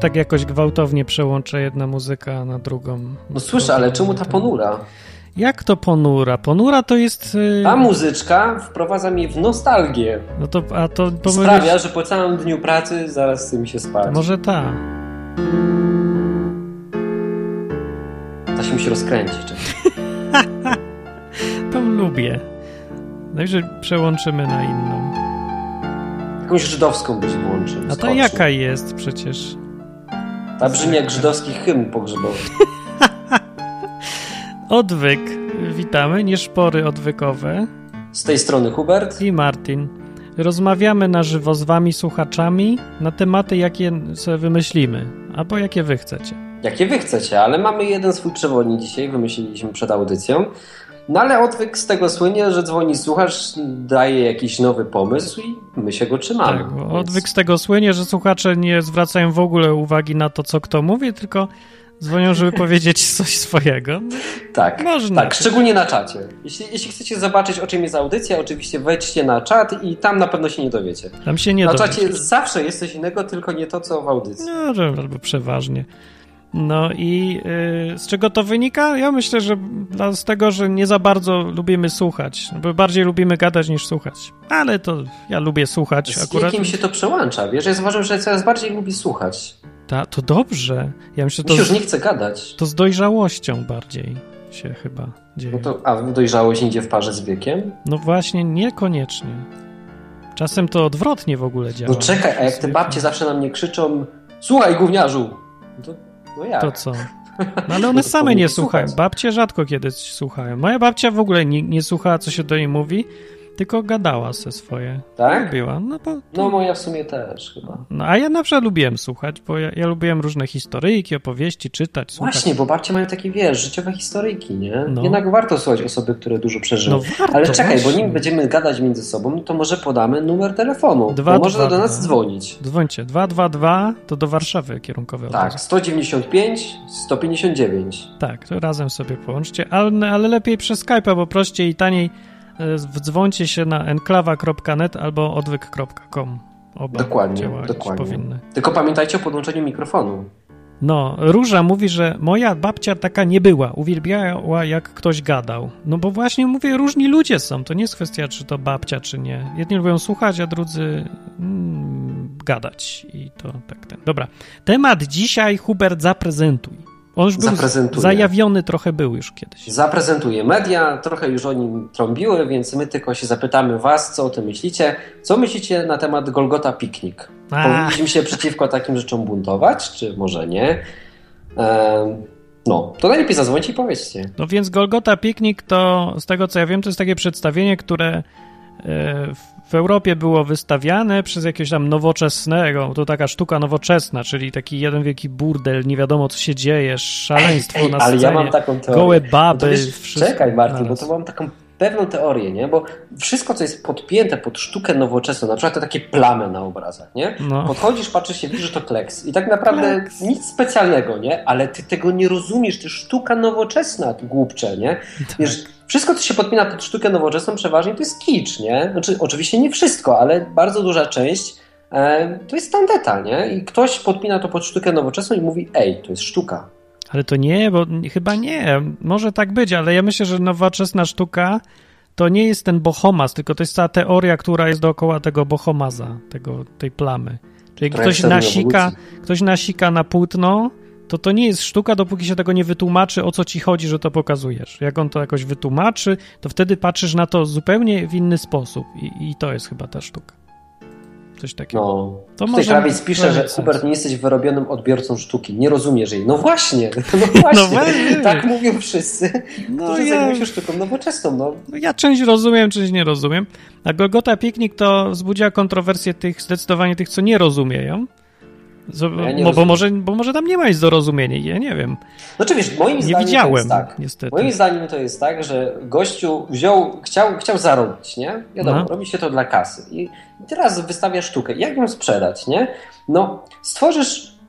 tak jakoś gwałtownie przełącza jedna muzyka na drugą. No słyszę, ale czemu ta ponura? Jak to ponura? Ponura to jest. Yy... Ta muzyczka wprowadza mnie w nostalgię. No to, a to. Sprawia, że po całym dniu pracy zaraz chce mi się spać. Może ta. Ta się musi rozkręcić. to lubię. Najwyżej przełączymy na inną. Jakąś żydowską być włączył. A ta jaka jest przecież? Ta brzmi jak żydowski hymn pogrzebowy. Odwyk. Witamy, nieszpory odwykowe. Z tej strony Hubert i Martin. Rozmawiamy na żywo z wami, słuchaczami, na tematy, jakie sobie wymyślimy, albo jakie wy chcecie. Jakie wy chcecie, ale mamy jeden swój przewodnik dzisiaj, wymyśliliśmy przed audycją. No ale odwyk z tego słynie, że dzwoni słuchacz, daje jakiś nowy pomysł i my się go trzymamy. Tak, więc... odwyk z tego słynie, że słuchacze nie zwracają w ogóle uwagi na to, co kto mówi, tylko dzwonią, żeby powiedzieć coś swojego. Tak, Można. tak, szczególnie na czacie. Jeśli, jeśli chcecie zobaczyć, o czym jest audycja, oczywiście wejdźcie na czat i tam na pewno się nie dowiecie. Tam się nie Na dowiecie. czacie zawsze jest coś innego, tylko nie to, co w audycji. No, albo przeważnie. No i yy, z czego to wynika? Ja myślę, że z tego, że nie za bardzo lubimy słuchać, bo bardziej lubimy gadać niż słuchać. Ale to ja lubię słuchać z akurat. Z jakim się to przełącza? Wiesz, ja zauważyłem, że coraz bardziej lubi słuchać. Ta, to dobrze. Ja myślę, to już z, nie chce gadać. To z dojrzałością bardziej się chyba dzieje. No to, a dojrzałość idzie w parze z wiekiem? No właśnie, niekoniecznie. Czasem to odwrotnie w ogóle działa. No czekaj, a jak te babcie zawsze na mnie krzyczą słuchaj gówniarzu, to no jak? To co? No ale one same nie słuchają. Babcie rzadko kiedy słuchają. Moja babcia w ogóle nie, nie słuchała, co się do niej mówi, tylko gadała se swoje. Tak? Lubiła. No, bo, no moja w sumie też chyba. No a ja na przykład lubiłem słuchać, bo ja, ja lubiłem różne historyjki, opowieści, czytać, słuchać. Właśnie, bo babcie mają takie, wiesz, życiowe historyjki, nie? No. Jednak warto słuchać osoby, które dużo przeżyły. No warto, Ale czekaj, właśnie. bo nim będziemy gadać między sobą, to może podamy numer telefonu. Dwa, bo może dwa, do nas dwa. dzwonić. Dzwońcie. 222 to do Warszawy kierunkowe. Tak, 195 159. Tak, to razem sobie połączcie, ale, ale lepiej przez Skype'a, bo prościej i taniej wdzwońcie się na enklawa.net albo odwyk.com. Oba dokładnie, dokładnie. Powinny. Tylko pamiętajcie o podłączeniu mikrofonu. No, Róża mówi, że moja babcia taka nie była. Uwielbiała, jak ktoś gadał. No bo właśnie mówię, różni ludzie są. To nie jest kwestia, czy to babcia, czy nie. Jedni lubią słuchać, a drudzy mm, gadać. I to tak ten. Dobra. Temat dzisiaj, Hubert, zaprezentuj. On już był zajawiony trochę był już kiedyś. Zaprezentuje media, trochę już o nim trąbiły, więc my tylko się zapytamy was, co o tym myślicie. Co myślicie na temat Golgota Piknik? Powinniśmy się przeciwko takim rzeczom buntować, czy może nie? no, to najlepiej zadzwońcie i powiedzcie. No więc Golgota Piknik to, z tego co ja wiem, to jest takie przedstawienie, które w Europie było wystawiane przez jakiegoś tam nowoczesnego, to taka sztuka nowoczesna, czyli taki jeden wielki burdel, nie wiadomo co się dzieje, szaleństwo ej, ej, na scenie, ale ja mam taką teorię. gołe baby. No wiesz, czekaj Martin, bo to mam taką pewną teorię, nie? Bo wszystko, co jest podpięte pod sztukę nowoczesną, na przykład te takie plamy na obrazach, nie? No. Podchodzisz, patrzysz się, widzisz, że to kleks. I tak naprawdę kleks. nic specjalnego, nie? Ale ty tego nie rozumiesz, to sztuka nowoczesna, głupcze, nie? Tak. Wiesz, wszystko, co się podpina pod sztukę nowoczesną, przeważnie to jest kicz, nie? Znaczy, oczywiście nie wszystko, ale bardzo duża część e, to jest tandeta, nie? I ktoś podpina to pod sztukę nowoczesną i mówi, ej, to jest sztuka. Ale to nie, bo chyba nie. Może tak być, ale ja myślę, że nowoczesna sztuka to nie jest ten bohomas, tylko to jest cała teoria, która jest dookoła tego bohomaza, tego, tej plamy. Czyli ktoś nasika, ktoś nasika na płótno, to to nie jest sztuka, dopóki się tego nie wytłumaczy, o co ci chodzi, że to pokazujesz. Jak on to jakoś wytłumaczy, to wtedy patrzysz na to zupełnie w inny sposób i, i to jest chyba ta sztuka. Coś takiego. No, to tutaj krawiec pisze, że Hubert nie jesteś wyrobionym odbiorcą sztuki. Nie rozumiesz jej. No właśnie, no właśnie. No właśnie. tak mówią wszyscy, no którzy ja... zajmują się sztuką nowoczesną. No. no. ja część rozumiem, część nie rozumiem. A Golgota Piknik to wzbudziła kontrowersję tych, zdecydowanie tych, co nie rozumieją. Ja bo, bo, może, bo może tam nie ma nic do rozumienia, ja nie wiem. Znaczy wiesz, moim nie zdaniem widziałem, to jest tak. Niestety. Moim zdaniem to jest tak, że gościu wziął, chciał, chciał zarobić, nie? Wiadomo, no. robi się to dla kasy. I teraz wystawia sztukę. Jak ją sprzedać, nie? No, stworzysz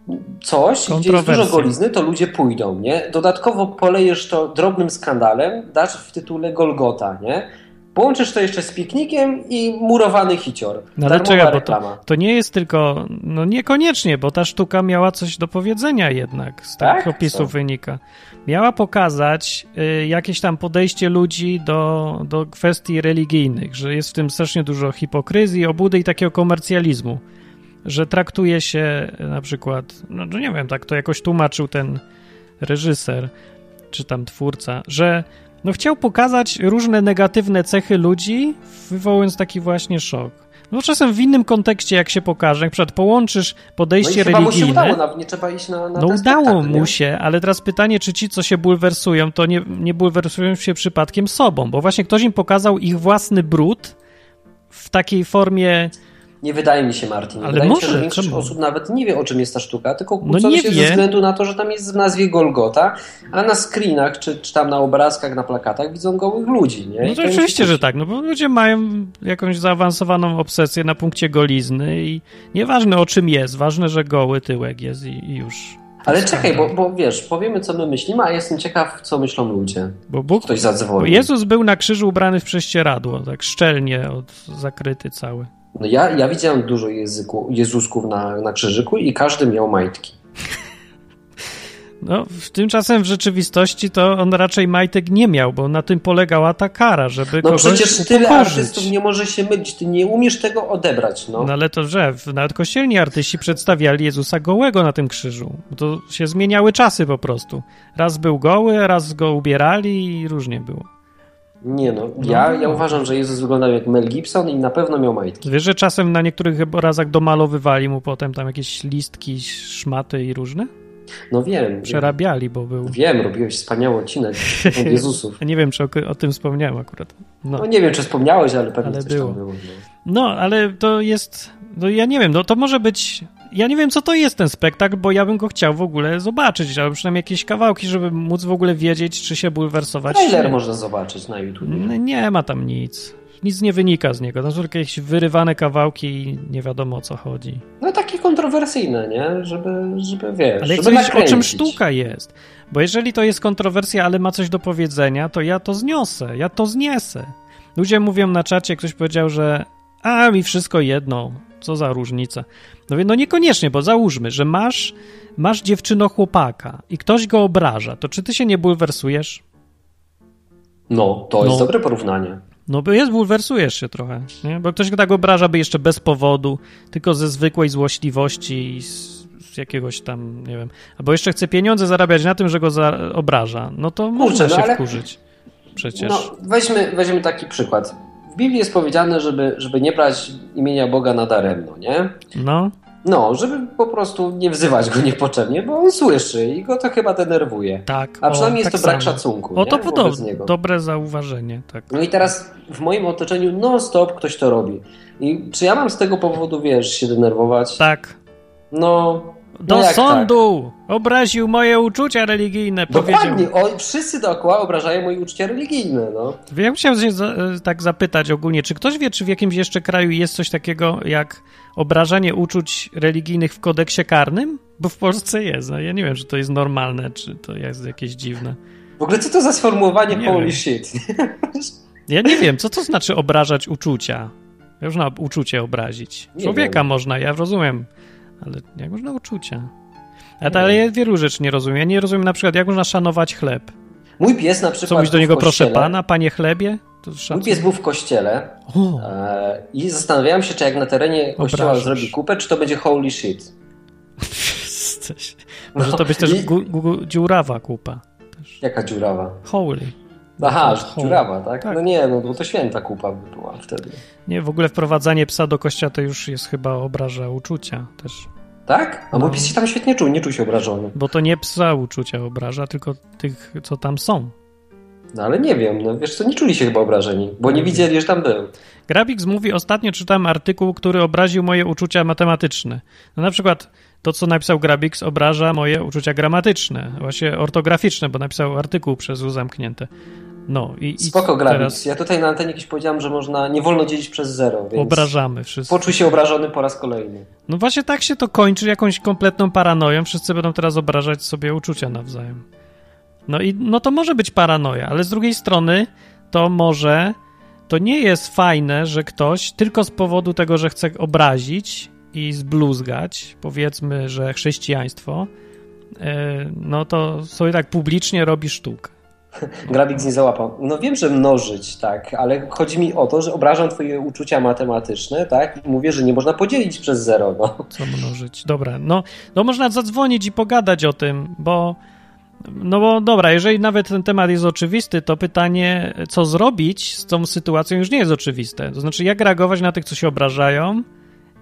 coś, gdzie jest dużo golizny, to ludzie pójdą, nie? Dodatkowo polejesz to drobnym skandalem, dasz w tytule Golgota, nie? Połączysz to jeszcze z piknikiem i murowany hicior. No ale czekaj, bo to, to, nie jest tylko, no niekoniecznie, bo ta sztuka miała coś do powiedzenia jednak, z tak? tych opisów Co? wynika. Miała pokazać y, jakieś tam podejście ludzi do, do kwestii religijnych, że jest w tym strasznie dużo hipokryzji, obudy i takiego komercjalizmu, że traktuje się y, na przykład, no, no nie wiem, tak to jakoś tłumaczył ten reżyser, czy tam twórca, że no chciał pokazać różne negatywne cechy ludzi, wywołując taki właśnie szok. No czasem w innym kontekście, jak się pokaże, jak przykład połączysz podejście no religijne. Mu się udało, nie trzeba iść na, na No udało mu się, ale teraz pytanie, czy ci, co się bulwersują, to nie, nie bulwersują się przypadkiem sobą, bo właśnie ktoś im pokazał ich własny brud w takiej formie nie wydaje mi się, Martin. Ale wydaje może, mi się, że większość czemu? osób nawet nie wie, o czym jest ta sztuka, tylko no kłócą no się wie. ze względu na to, że tam jest w nazwie Golgota, a na screenach, czy, czy tam na obrazkach, na plakatach widzą gołych ludzi. Nie? No to oczywiście, że tak, no bo ludzie mają jakąś zaawansowaną obsesję na punkcie golizny i nieważne o czym jest, ważne, że goły tyłek jest i, i już. Ale czekaj, bo, bo wiesz, powiemy co my myślimy, a jestem ciekaw, co myślą ludzie. Bo Bóg, Ktoś zadzwoni. Jezus był na krzyżu ubrany w prześcieradło, tak szczelnie od, zakryty cały. No ja, ja widziałem dużo języku, Jezusków na, na krzyżyku i każdy miał majtki. No, w tymczasem w rzeczywistości to on raczej majtek nie miał, bo na tym polegała ta kara, żeby no No przecież tyle artystów nie może się mylić, ty nie umiesz tego odebrać, no. no ale to, że nawet kościelni artyści przedstawiali Jezusa gołego na tym krzyżu. To się zmieniały czasy po prostu. Raz był goły, raz go ubierali i różnie było. Nie no, ja, no, ja uważam, że Jezus wyglądał jak Mel Gibson i na pewno miał majtki. Wiesz, że czasem na niektórych obrazach domalowywali mu potem tam jakieś listki, szmaty i różne? No wiem. Przerabiali, bo był... Wiem, robiłeś wspaniały odcinek od Jezusów. nie wiem, czy o, o, tym wspomniałem akurat. No. no. nie wiem, czy wspomniałeś, ale pewnie ale coś było. tam było. No. no, ale to jest... No ja nie wiem, no to może być ja nie wiem, co to jest ten spektakl, bo ja bym go chciał w ogóle zobaczyć, albo przynajmniej jakieś kawałki, żeby móc w ogóle wiedzieć, czy się bulwersować. Trailer można zobaczyć na YouTube. Nie ma tam nic. Nic nie wynika z niego. Tam są jakieś wyrywane kawałki i nie wiadomo o co chodzi. No takie kontrowersyjne, nie? Żeby, żeby wiesz, Ale żeby o czym sztuka jest. Bo jeżeli to jest kontrowersja, ale ma coś do powiedzenia, to ja to zniosę, ja to zniesę. Ludzie mówią na czacie, ktoś powiedział, że a mi wszystko jedno, co za różnica. No więc no niekoniecznie, bo załóżmy, że masz, masz dziewczyno chłopaka i ktoś go obraża, to czy ty się nie bulwersujesz? No, to no. jest dobre porównanie. No bo jest, bulwersujesz się trochę, nie? Bo ktoś go tak obraża, by jeszcze bez powodu, tylko ze zwykłej złośliwości i z, z jakiegoś tam, nie wiem, albo jeszcze chce pieniądze zarabiać na tym, że go za, obraża, no to Kurczę, można no się ale... wkurzyć. Przecież. No, weźmy, weźmy taki przykład. W Biblii jest powiedziane, żeby, żeby nie brać imienia Boga nadaremno, nie? No. No, żeby po prostu nie wzywać go niepotrzebnie, bo on słyszy i go to chyba denerwuje. Tak. A przynajmniej o, jest tak to brak samo. szacunku. O, to podobne. Dobre zauważenie, tak. No i teraz w moim otoczeniu non-stop ktoś to robi. I czy ja mam z tego powodu, wiesz, się denerwować? Tak. No, do no sądu! Tak? Obraził moje uczucia religijne, Dokładnie. powiedział. O, wszyscy dookoła obrażają moje uczucia religijne, no. Ja chciałem się za, tak zapytać ogólnie, czy ktoś wie, czy w jakimś jeszcze kraju jest coś takiego jak obrażanie uczuć religijnych w kodeksie karnym? Bo w Polsce jest. No, ja nie wiem, czy to jest normalne, czy to jest jakieś dziwne. W ogóle co to za sformułowanie nie holy wiem. shit? Ja nie wiem, co to znaczy obrażać uczucia? Można uczucie obrazić. Człowieka można, ja rozumiem ale jak można uczucia? Ale, ale ja wielu rzeczy nie rozumiem. Ja nie rozumiem na przykład, jak można szanować chleb. Mój pies na przykład. Co mówisz do niego, proszę pana, panie chlebie? Mój pies był w kościele e, i zastanawiałem się, czy jak na terenie kościoła Obrażasz. zrobi kupę, czy to będzie holy shit. Może to być też I... gu, gu, dziurawa kupa. Też. Jaka dziurawa? Holy. Aha, dziurawa, tak? tak? No nie, no bo to święta kupa by była wtedy. Nie, w ogóle wprowadzanie psa do kościoła to już jest chyba obraża uczucia też. Tak? A no, mój pies się tam świetnie czuł, nie czuł się obrażony. Bo to nie psa uczucia obraża, tylko tych, co tam są. No ale nie wiem, no wiesz co, nie czuli się chyba obrażeni, bo nie widzieli, że tam był. Grabix mówi, ostatnio czytałem artykuł, który obraził moje uczucia matematyczne. No na przykład to, co napisał Grabix, obraża moje uczucia gramatyczne, właśnie ortograficzne, bo napisał artykuł przez U zamknięte. No i, Spoko, Grabix. Teraz... Ja tutaj na antenie kiedyś powiedziałem, że można, nie wolno dzielić przez zero, więc... Obrażamy wszyscy. Poczuł się obrażony po raz kolejny. No właśnie tak się to kończy jakąś kompletną paranoją. Wszyscy będą teraz obrażać sobie uczucia nawzajem. No i no to może być paranoja, ale z drugiej strony to może to nie jest fajne, że ktoś tylko z powodu tego, że chce obrazić i zbluzgać, powiedzmy, że chrześcijaństwo, e, no to sobie tak publicznie robi sztukę. Grabik nie załapał. No wiem, że mnożyć, tak, ale chodzi mi o to, że obrażam twoje uczucia matematyczne, tak, i mówię, że nie można podzielić przez zero, no. Co mnożyć? Dobra, no, no można zadzwonić i pogadać o tym, bo no bo dobra, jeżeli nawet ten temat jest oczywisty, to pytanie, co zrobić z tą sytuacją już nie jest oczywiste. To znaczy, jak reagować na tych, co się obrażają,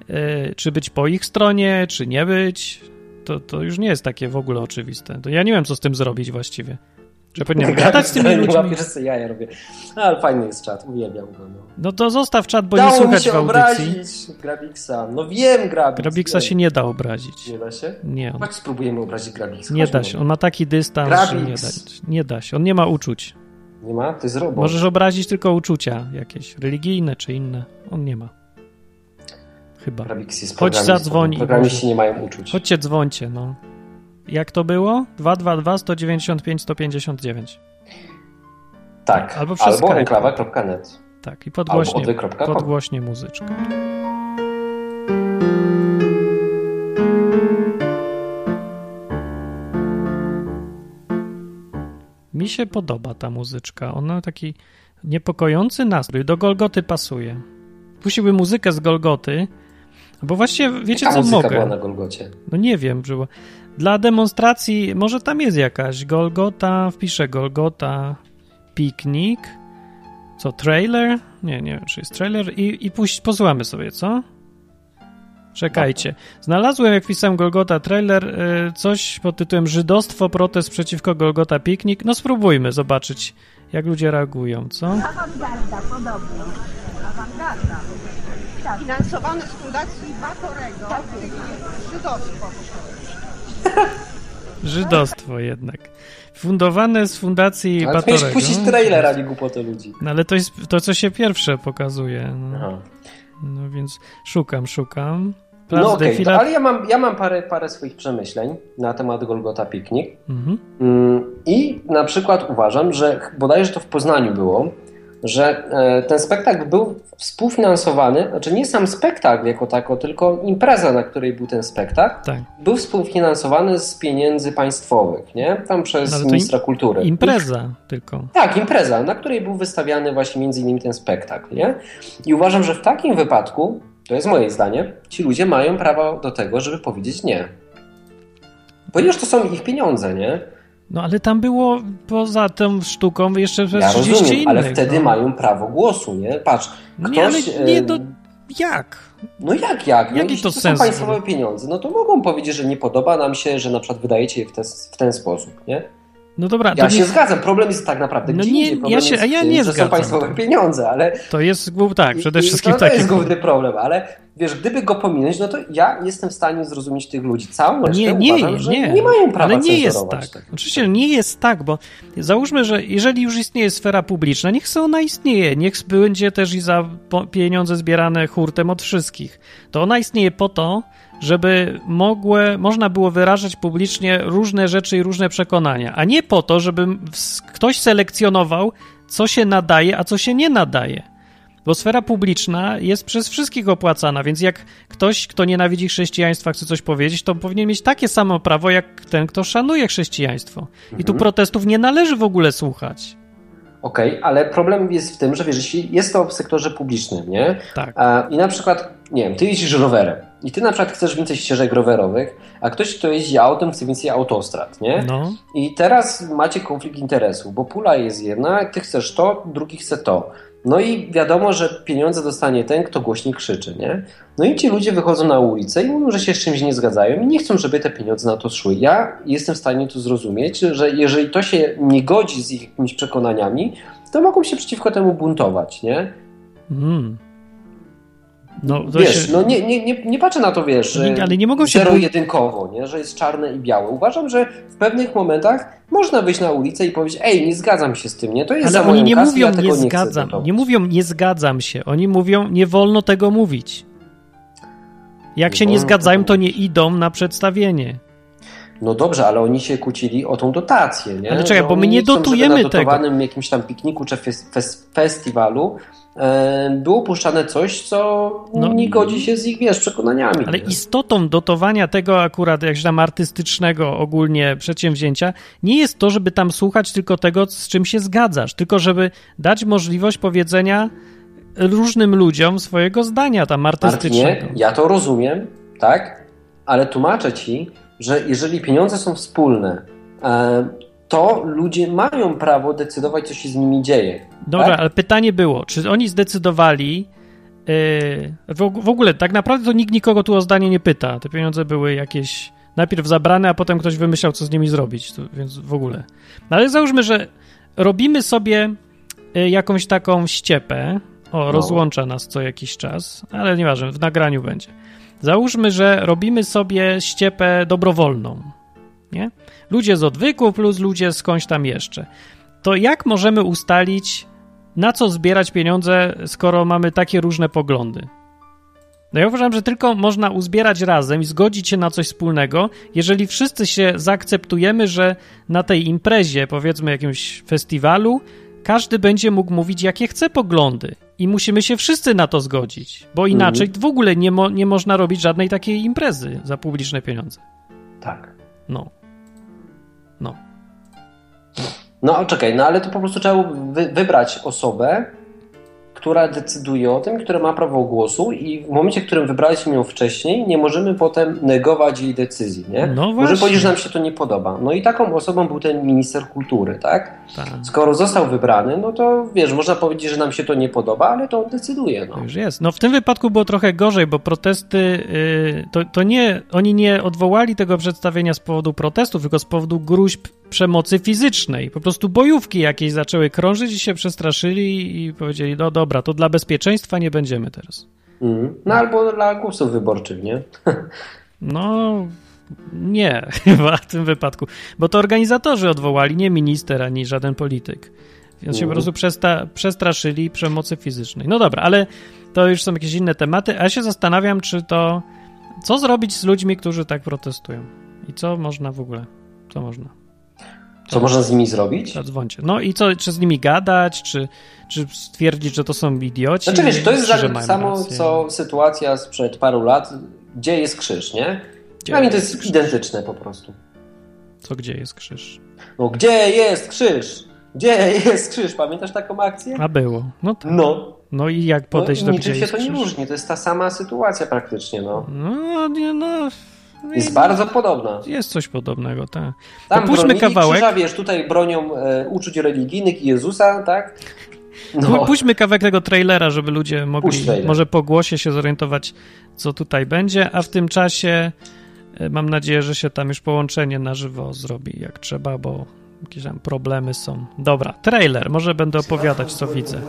yy, czy być po ich stronie, czy nie być, to, to już nie jest takie w ogóle oczywiste. To ja nie wiem, co z tym zrobić właściwie. Że powinienem gadać z tymi ludźmi. Łapiesz sobie jaja robię. No, ale fajny jest czat, uwielbiam go. No, no to zostaw czat, bo Dało nie słychać mi się w audycji. obrazić Grabiksa. No wiem, Grabix. Grabiksa się nie da obrazić. Nie da się? Nie. On... Chodź spróbujemy obrazić Grabiksa. Nie da się, on ma taki dystans, Grabix. że nie da, nie da się. On nie ma uczuć. Nie ma? To jest robot. Możesz obrazić tylko uczucia jakieś, religijne czy inne. On nie ma. Chyba. Grabix jest Chodź zadzwoń. Programiści nie mają uczuć. Chodźcie, dzwońcie, no. Jak to było? 222 195 159. Tak, albo, przez albo enklawa.net. Tak, i podgłośnie, podgłośnie muzyczkę. Mi się podoba ta muzyczka. Ona taki niepokojący nastrój. Do Golgoty pasuje. Puściłby muzykę z Golgoty, bo właśnie wiecie Jaka co muzyka mogę. była na Golgocie? No nie wiem, że dla demonstracji może tam jest jakaś Golgota, wpiszę Golgota piknik. Co, trailer? Nie, nie wiem, czy jest trailer. I, i puść, posłuchamy sobie, co? Czekajcie. Znalazłem, jak pisałem Golgota trailer, y, coś pod tytułem Żydostwo, protest przeciwko Golgota Piknik. No spróbujmy zobaczyć, jak ludzie reagują, co? Awangarda, podobnie. Awangarda. Tak. Finansowany z Fundacji Batorego. Tak. Żydostwo. Żydostwo jednak. Fundowane z Fundacji ale Batorego. Ale puścić trailer, a nie głupoty ludzi. No ale to jest to, co się pierwsze pokazuje. No, no więc szukam, szukam. no okej, okay, ale ja mam, ja mam parę, parę swoich przemyśleń na temat Golgota Piknik. Mhm. Mm, I na przykład uważam, że bodajże to w Poznaniu było, że e, ten spektakl był współfinansowany, znaczy nie sam spektakl jako tako, tylko impreza, na której był ten spektakl, tak. był współfinansowany z pieniędzy państwowych, nie? Tam przez ministra kultury. Impreza I, tylko. Tak, impreza, na której był wystawiany właśnie między innymi ten spektakl, nie? I uważam, że w takim wypadku, to jest moje zdanie, ci ludzie mają prawo do tego, żeby powiedzieć nie. Ponieważ to są ich pieniądze, nie? No ale tam było poza tą sztuką jeszcze ja 30 rozumiem, innych. ale wtedy no. mają prawo głosu, nie? Patrz, ktoś... Nie, ale nie, do... jak? No jak, jak? No, Jaki to, to sens? są państwowe pieniądze, no to mogą powiedzieć, że nie podoba nam się, że na przykład wydajecie je w, te, w ten sposób, nie? No dobra. Ja się nie... zgadzam. Problem jest tak naprawdę no nie, ja się, ja nie zgadzam. są państwowe pieniądze, ale... To jest, tak, przede wszystkim to, to jest główny problem, ale wiesz, gdyby go pominąć, no to ja jestem w stanie zrozumieć tych ludzi. Całą resztę nie, nie, uważam, że nie, nie mają prawa Ale nie jest tak. tak. Oczywiście nie jest tak, bo załóżmy, że jeżeli już istnieje sfera publiczna, niech ona istnieje, niech będzie też i za pieniądze zbierane hurtem od wszystkich. To ona istnieje po to, żeby mogłe, można było wyrażać publicznie różne rzeczy i różne przekonania, a nie po to, żeby ktoś selekcjonował, co się nadaje, a co się nie nadaje. Bo sfera publiczna jest przez wszystkich opłacana, więc jak ktoś, kto nienawidzi chrześcijaństwa, chce coś powiedzieć, to powinien mieć takie samo prawo, jak ten, kto szanuje chrześcijaństwo. I tu mhm. protestów nie należy w ogóle słuchać. Okej, okay, ale problem jest w tym, że wiesz, jeśli jest to w sektorze publicznym, nie? Tak. I na przykład, nie wiem, ty jeździsz rowerem i ty na przykład chcesz więcej ścieżek rowerowych, a ktoś, kto jeździ autem, chce więcej autostrad, nie? No. I teraz macie konflikt interesów, bo pula jest jedna, ty chcesz to, drugi chce to. No i wiadomo, że pieniądze dostanie ten, kto głośniej krzyczy, nie? No i ci ludzie wychodzą na ulicę i mówią, że się z czymś nie zgadzają i nie chcą, żeby te pieniądze na to szły. Ja jestem w stanie to zrozumieć, że jeżeli to się nie godzi z ich jakimiś przekonaniami, to mogą się przeciwko temu buntować, nie? Mm. No, wiesz, się... no nie, nie, nie, nie patrzę na to, wiesz, że ale nie mogą się zero-jedynkowo, nie? że jest czarne i białe. Uważam, że w pewnych momentach można wyjść na ulicę i powiedzieć, ej, nie zgadzam się z tym, nie? To jest ale za oni nie kasę, mówią, ja nie zgadzam, nie, nie mówią, nie zgadzam się. Oni mówią, nie wolno tego mówić. Jak nie się nie zgadzają, to nie idą na przedstawienie. No dobrze, ale oni się kłócili o tą dotację, nie? Ale czekaj, bo my nie dotujemy chcą, żeby na tego. jakimś tam pikniku czy fes festiwalu było puszczane coś, co no, nie godzi się z ich, wiesz, przekonaniami. Ale nie? istotą dotowania tego akurat, jakś tam artystycznego ogólnie przedsięwzięcia, nie jest to, żeby tam słuchać tylko tego, z czym się zgadzasz, tylko żeby dać możliwość powiedzenia różnym ludziom swojego zdania tam artystycznego. Martinie, ja to rozumiem, tak? Ale tłumaczę ci, że jeżeli pieniądze są wspólne, e, to ludzie mają prawo decydować, co się z nimi dzieje. Dobra, tak? ale pytanie było, czy oni zdecydowali, yy, w ogóle tak naprawdę to nikt nikogo tu o zdanie nie pyta. Te pieniądze były jakieś najpierw zabrane, a potem ktoś wymyślał, co z nimi zrobić, to, więc w ogóle. No ale załóżmy, że robimy sobie yy, jakąś taką ściepę, o, no. rozłącza nas co jakiś czas, ale nieważne, w nagraniu będzie. Załóżmy, że robimy sobie ściepę dobrowolną, nie? Ludzie z odwyku plus ludzie skądś tam jeszcze. To jak możemy ustalić, na co zbierać pieniądze, skoro mamy takie różne poglądy? No ja uważam, że tylko można uzbierać razem i zgodzić się na coś wspólnego, jeżeli wszyscy się zaakceptujemy, że na tej imprezie, powiedzmy jakimś festiwalu, każdy będzie mógł mówić, jakie chce poglądy. I musimy się wszyscy na to zgodzić, bo inaczej mhm. w ogóle nie, mo nie można robić żadnej takiej imprezy za publiczne pieniądze. Tak. No. No. No, czekaj, no ale to po prostu trzeba wy wybrać osobę, która decyduje o tym, która ma prawo głosu i w momencie, w którym wybraliśmy ją wcześniej, nie możemy potem negować jej decyzji, nie? No Może powiedzieć, że nam się to nie podoba. No i taką osobą był ten minister kultury, tak? tak? Skoro został wybrany, no to wiesz, można powiedzieć, że nam się to nie podoba, ale to on decyduje, no. Już jest. No w tym wypadku było trochę gorzej, bo protesty, yy, to, to nie, oni nie odwołali tego przedstawienia z powodu protestów, tylko z powodu gruźb przemocy fizycznej. Po prostu bojówki jakieś zaczęły krążyć i się przestraszyli i powiedzieli, no dobra, to dla bezpieczeństwa nie będziemy teraz. Mm. No albo dla głosów wyborczych, nie? no nie, chyba w tym wypadku. Bo to organizatorzy odwołali, nie minister ani żaden polityk. Więc się po mm. prostu przesta- przestraszyli przemocy fizycznej. No dobra, ale to już są jakieś inne tematy, a ja się zastanawiam, czy to... Co zrobić z ludźmi, którzy tak protestują? I co można w ogóle? Co można? Co można z nimi zrobić? Zadzwońcie. No i co, czy z nimi gadać, czy, czy stwierdzić, że to są idioci? Znaczy wiesz, to jest tak samo, rację. co sytuacja sprzed paru lat, gdzie jest krzyż, nie? Gdzie Dla mnie to jest krzyż? identyczne po prostu. Co, gdzie jest krzyż? No, gdzie jest krzyż? Gdzie jest krzyż? Pamiętasz taką akcję? A było. No tak. No. No i jak podejść no, do niczym się to nie różni, to jest ta sama sytuacja praktycznie, no. No, nie, no jest bardzo podobna. Jest coś podobnego, tak. Tam puśćmy kawałek. Krzyża, wiesz, tutaj bronią e, uczuć religijnych i Jezusa, tak? No. Puśćmy kawałek tego trailera, żeby ludzie mogli może po głosie się zorientować, co tutaj będzie, a w tym czasie e, mam nadzieję, że się tam już połączenie na żywo zrobi jak trzeba, bo jakieś tam problemy są. Dobra, trailer, może będę opowiadać, co widzę.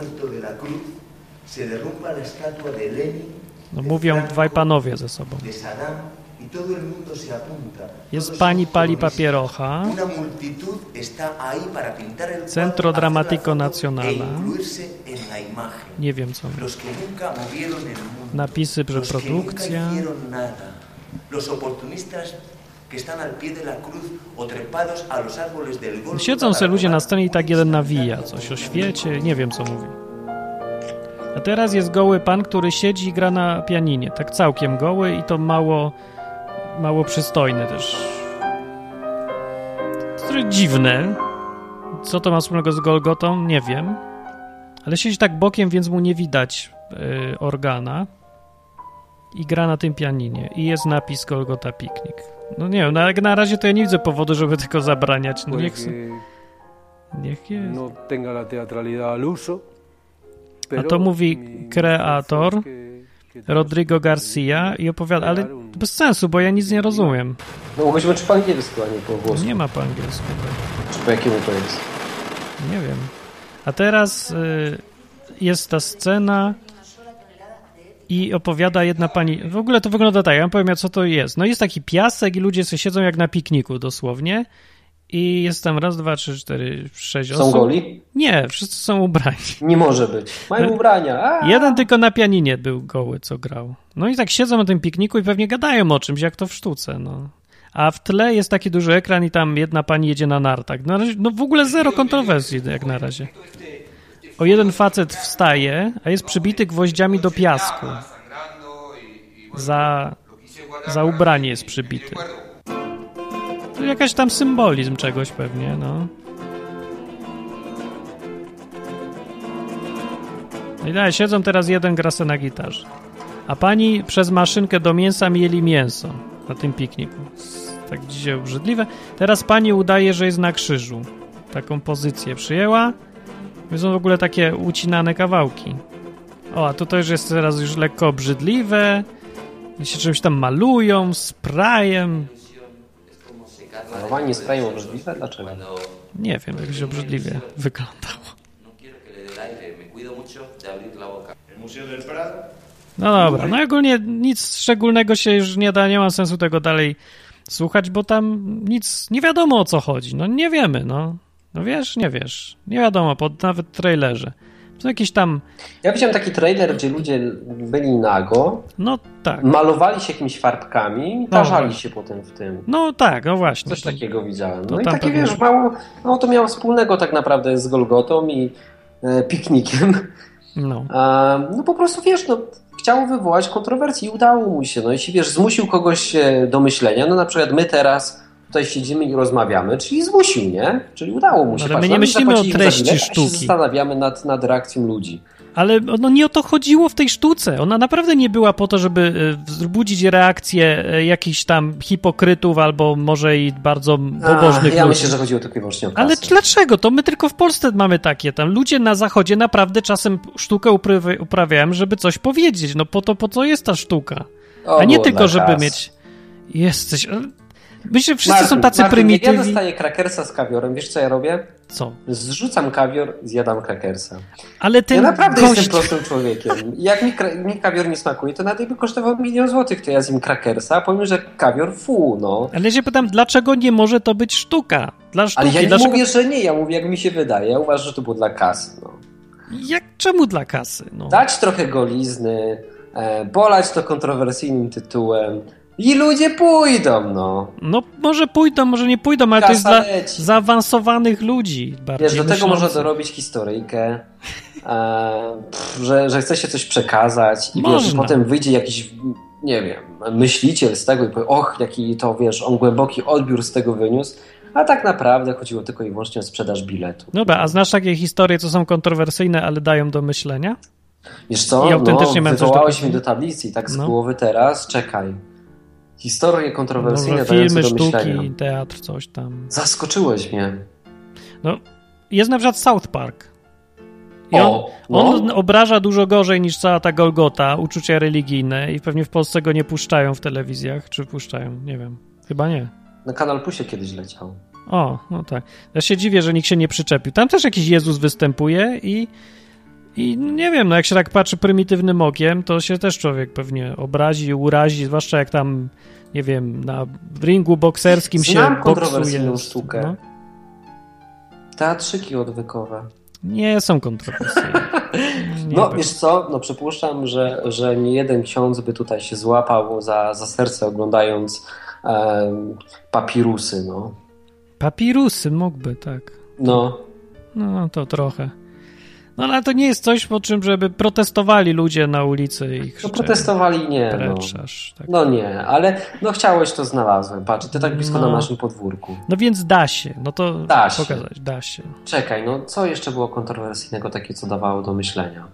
No mówią dwaj panowie ze sobą. Jest pani pali papierocha. Centro Dramático Nacionala. Nie wiem co. Napisy, że produkcja. Siedzą sobie ludzie na scenie i tak jeden nawija coś o świecie, nie wiem co mówi. A teraz jest goły pan, który siedzi i gra na pianinie, tak całkiem goły i to mało mało przystojny też. Trochę dziwne. Co to ma wspólnego z Golgotą? Nie wiem. Ale siedzi tak bokiem, więc mu nie widać yy, organa. I gra na tym pianinie. I jest napis Golgota Piknik. No nie wiem, no, ale na razie to ja nie widzę powodu, żeby tylko zabraniać. No niech, niech jest. No tenga la teatralidad al uso. A to mówi kreator Rodrigo Garcia i opowiada, ale bez sensu, bo ja nic nie rozumiem. No mogłeś czy po angielsku, a nie po włosku. Nie ma po angielsku. Czy po jakiemu to jest? Nie wiem. A teraz y, jest ta scena i opowiada jedna pani. W ogóle to wygląda tak, ja powiem, co to jest. No jest taki piasek i ludzie sobie siedzą jak na pikniku dosłownie i jest tam raz, dwa, trzy, cztery, sześć osób. Są goli? Nie, wszyscy są ubrani. Nie może być. Mają ubrania. A! Jeden tylko na pianinie był goły, co grał. No i tak siedzą na tym pikniku i pewnie gadają o czymś, jak to w sztuce, no. a w tle jest taki duży ekran i tam jedna pani jedzie na nartach. No, no w ogóle zero kontrowersji jak na razie. O jeden facet wstaje, a jest przybity gwoździami do piasku. Za, za ubranie jest przybity. Jakaś tam symbolizm czegoś pewnie, no. No i dalej, siedzą teraz jeden grasę na gitarze. A pani przez maszynkę do mięsa mieli mięso na tym pikniku. Tak dzisiaj obrzydliwe. Teraz pani udaje, że jest na krzyżu. Taką pozycję przyjęła. Są w ogóle takie ucinane kawałki. O, a to też jest teraz już lekko obrzydliwe. Się czymś tam malują, sprayem. Malowanie sprayem obrzydliwe? Dlaczego? Nie wiem, jakoś obrzydliwie wyglądało. No dobra, no ogólnie nic szczególnego się już nie da, nie ma sensu tego dalej słuchać, bo tam nic, nie wiadomo o co chodzi, no nie wiemy, no. No wiesz, nie wiesz, nie wiadomo, po nawet trailerze. To jakiś tam... Ja widziałem taki trailer, gdzie ludzie byli nago, no tak. malowali się jakimiś farbkami i tarzali no, się potem w tym. No tak, no właśnie. Coś takiego widziałem. No i takie, wiesz, mało, mało to miało wspólnego tak naprawdę z Golgotą i e, piknikiem. No. E, no po prostu, wiesz, no chciał wywołać kontrowersję i udało mu się. No jeśli wiesz, zmusił kogoś do myślenia, no na przykład my teraz tutaj siedzimy i rozmawiamy, czyli zmusił, nie? Czyli udało mu się. Ale my nie myślimy o treści sztuki. się zastanawiamy nad, nad reakcją ludzi. Ale no nie o to chodziło w tej sztuce. Ona naprawdę nie była po to, żeby e, wzbudzić reakcję e, jakichś tam hipokrytów albo może i bardzo pobożnych Ja ludzi. myślę, że chodziło tylko i wyłącznie o kasę. Ale dlaczego? To my tylko w Polsce mamy takie tam. Ludzie na zachodzie naprawdę czasem sztukę uprawiają, żeby coś powiedzieć. No po to, po co jest ta sztuka. O, A nie tylko, żeby mieć... Jesteś... Myślę, że wszyscy Martin, są tacy Martin, prymitywni. Ja dostaję krakersa z kawiorem. Wiesz, co ja robię? Co? Zrzucam kawior, zjadam krakersa. Ale ten Ja naprawdę gość... jestem prostym człowiekiem. Jak mi, mi kawior nie smakuje, to nawet jakby kosztował milion złotych, to ja zjem krakersa, a powiem, że kawior fu, no. Ale ja się pytam, dlaczego nie może to być sztuka? Dla sztuki. Ale ja nie dlaczego... mówię, że nie. Ja mówię, jak mi się wydaje. Ja uważam, że to było dla kasy, no. Jak, czemu dla kasy? No. Dać trochę golizny, e, bolać to kontrowersyjnym tytułem, i ludzie pójdą, no. No może pójdą, może nie pójdą, ale Kasa to jest dla leci. zaawansowanych ludzi. Bardziej Wiesz, do tego można dorobić historyjkę, e, pff, że, że chce się coś przekazać i wiesz, potem wyjdzie jakiś, nie wiem, myśliciel z tego i powie, och, jaki to, wiesz, on głęboki odbiór z tego wyniósł. A tak naprawdę chodziło tylko i wyłącznie o sprzedaż biletu. Dobra, a znasz takie historie, co są kontrowersyjne, ale dają do myślenia? Wiesz co, I autentycznie no, wywołałeś mnie do tablicy i tak z no. głowy teraz, czekaj. Historie kontrowersyjne no, filmy, sztuki, teatr, coś tam. Zaskoczyłeś mnie. No, jest na przykład South Park. I o, on, no. on obraża dużo gorzej niż cała ta Golgota, uczucia religijne i pewnie w Polsce go nie puszczają w telewizjach, czy puszczają, nie wiem. Chyba nie. Na Kanal Plusie kiedyś leciał. O, no tak. Ja się dziwię, że nikt się nie przyczepił. Tam też jakiś Jezus występuje i i nie wiem, no jak się tak patrzy prymitywnym okiem, to się też człowiek pewnie obrazi, urazi, zwłaszcza jak tam, nie wiem, na ringu bokserskim Znam się kontrowersyjną sztukę. No? Teatrzyki odwykowe. Nie są kontrowersyjne. no wiesz co, no przypuszczam, że, że nie jeden ksiądz by tutaj się złapał za, za serce oglądając e, papirusy, no. Papirusy mógłby, tak. No. No to trochę. No ale to nie jest coś, po czym, żeby protestowali ludzie na ulicy i No protestowali nie. Preczasz, no. Tak. no nie, ale no chciałeś, to znalazłem. Patrz, ty tak blisko no. na naszym podwórku. No więc da się, no to da się. pokazać, da się. Czekaj, no co jeszcze było kontrowersyjnego takie, co dawało do myślenia?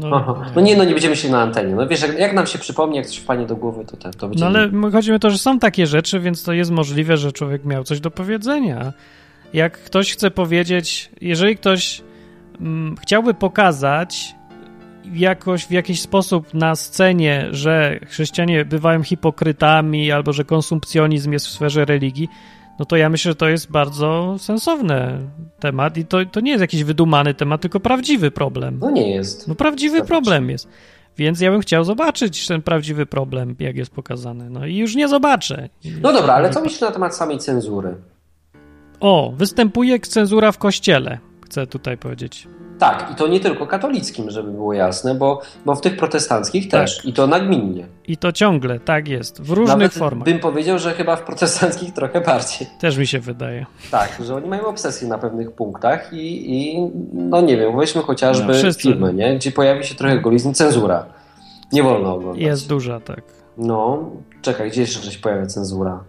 No, no nie, no nie będziemy się na antenie. No wiesz, jak, jak, nam się przypomni, jak coś wpadnie do głowy, to, ten, to będziemy... No ale chodzi mi o to, że są takie rzeczy, więc to jest możliwe, że człowiek miał coś do powiedzenia jak ktoś chce powiedzieć, jeżeli ktoś mm, chciałby pokazać jakoś w jakiś sposób na scenie, że chrześcijanie bywają hipokrytami albo że konsumpcjonizm jest w sferze religii, no to ja myślę, że to jest bardzo sensowny temat i to, to nie jest jakiś wydumany temat, tylko prawdziwy problem. No nie jest. No prawdziwy problem jest. Więc ja bym chciał zobaczyć ten prawdziwy problem, jak jest pokazany. No i już nie zobaczę. No dobra, ale co myślisz na temat samej cenzury? O, występuje cenzura w kościele, chcę tutaj powiedzieć. Tak, i to nie tylko katolickim, żeby było jasne, bo, bo w tych protestanckich tak. też. I to nagminnie. I to ciągle, tak jest, w różnych Nawet formach. bym powiedział, że chyba w protestanckich trochę bardziej. Też mi się wydaje. Tak, że oni mają obsesję na pewnych punktach i, i no nie wiem, weźmy chociażby no, filmy, nie? gdzie pojawi się trochę golizm, cenzura. Nie wolno oglądać. Jest duża, tak. No, czekaj, gdzie jeszcze się pojawia cenzura?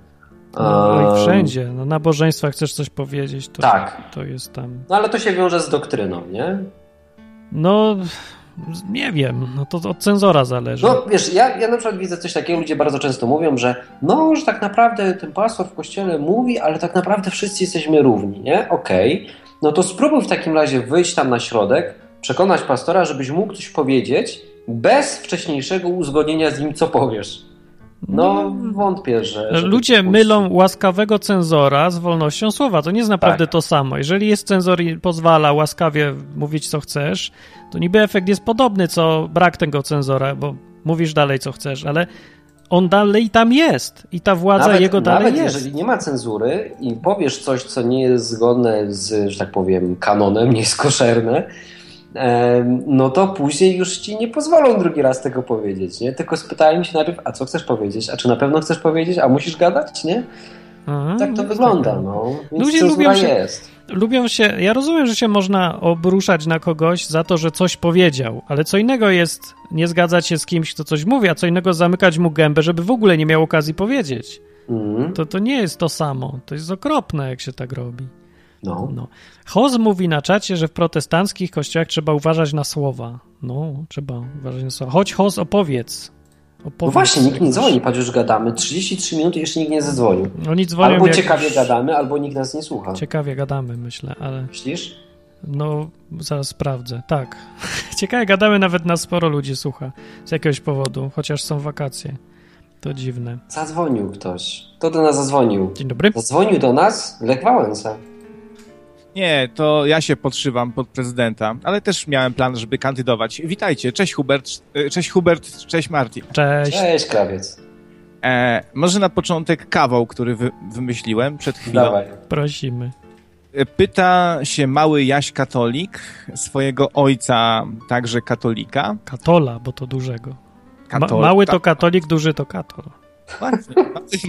No, um, i wszędzie. No, nabożeństwa chcesz coś powiedzieć, to, tak. to jest tam. No ale to się wiąże z doktryną, nie? No, nie wiem, no to od cenzora zależy. No wiesz, ja, ja na przykład widzę coś takiego, ludzie bardzo często mówią, że no, że tak naprawdę ten pastor w kościele mówi, ale tak naprawdę wszyscy jesteśmy równi, nie? Okej, okay. no to spróbuj w takim razie wyjść tam na środek, przekonać pastora, żebyś mógł coś powiedzieć bez wcześniejszego uzgodnienia z nim, co powiesz. No, wątpię, że. Ludzie mylą łaskawego cenzora z wolnością słowa. To nie jest naprawdę tak. to samo. Jeżeli jest cenzor i pozwala łaskawie mówić, co chcesz, to niby efekt jest podobny, co brak tego cenzora, bo mówisz dalej, co chcesz, ale on dalej tam jest i ta władza nawet, jego dalej nawet jest. jeżeli nie ma cenzury i powiesz coś, co nie jest zgodne z, że tak powiem, kanonem, nie jest koszerne, no to później już ci nie pozwolą drugi raz tego powiedzieć, nie? Tylko spytają się najpierw, a co chcesz powiedzieć? A czy na pewnie chcesz powiedzieć? A musisz gadać, nie? Aha, tak to wygląda, tak. no. Więc Ludzie lubią się, jest. lubią się, ja rozumiem, że się można obruszać na kogoś za to, że coś powiedział, ale co innego jest nie zgadzać się z kimś, kto coś mówi, a co innego zamykać mu gębę, żeby w ogóle nie miał okazji powiedzieć. Mm. To, to nie jest to samo. To jest okropne, jak się tak robi. No. no. Hoz mówi na czacie, że w protestanckich kościołach trzeba uważać na słowa. No, trzeba uważać na słowa. Chodź, Hoz, opowiedz. opowiedz no właśnie, nikt nie dzwoni, patrz, już gadamy. 33 minuty jeszcze nikt nie zadzwonił. Oni dzwonią albo ciekawie gadamy, albo nikt nas nie słucha. Ciekawie gadamy, myślę, ale... Myślisz? No, zaraz sprawdzę. Tak. Ciekawie gadamy, nawet nas sporo ludzi słucha. Z jakiegoś powodu, chociaż są wakacje. To dziwne. Zadzwonił ktoś. Kto do nas zadzwonił? Dzień dobry. Zadzwonił do nas Lech Wałęsa. Nie, to ja się podszywam pod prezydenta, ale też miałem plan, żeby kandydować. Witajcie, cześć Hubert, e, cześć Hubert, cześć Martin. Cześć. Cześć Krawiec. E, może na początek kawał, który wy, wymyśliłem przed chwilą. Dawaj. Prosimy. E, pyta się mały Jaś katolik swojego ojca, także katolika. Katola, bo to dużego. Ma, mały to katolik, duży to katol.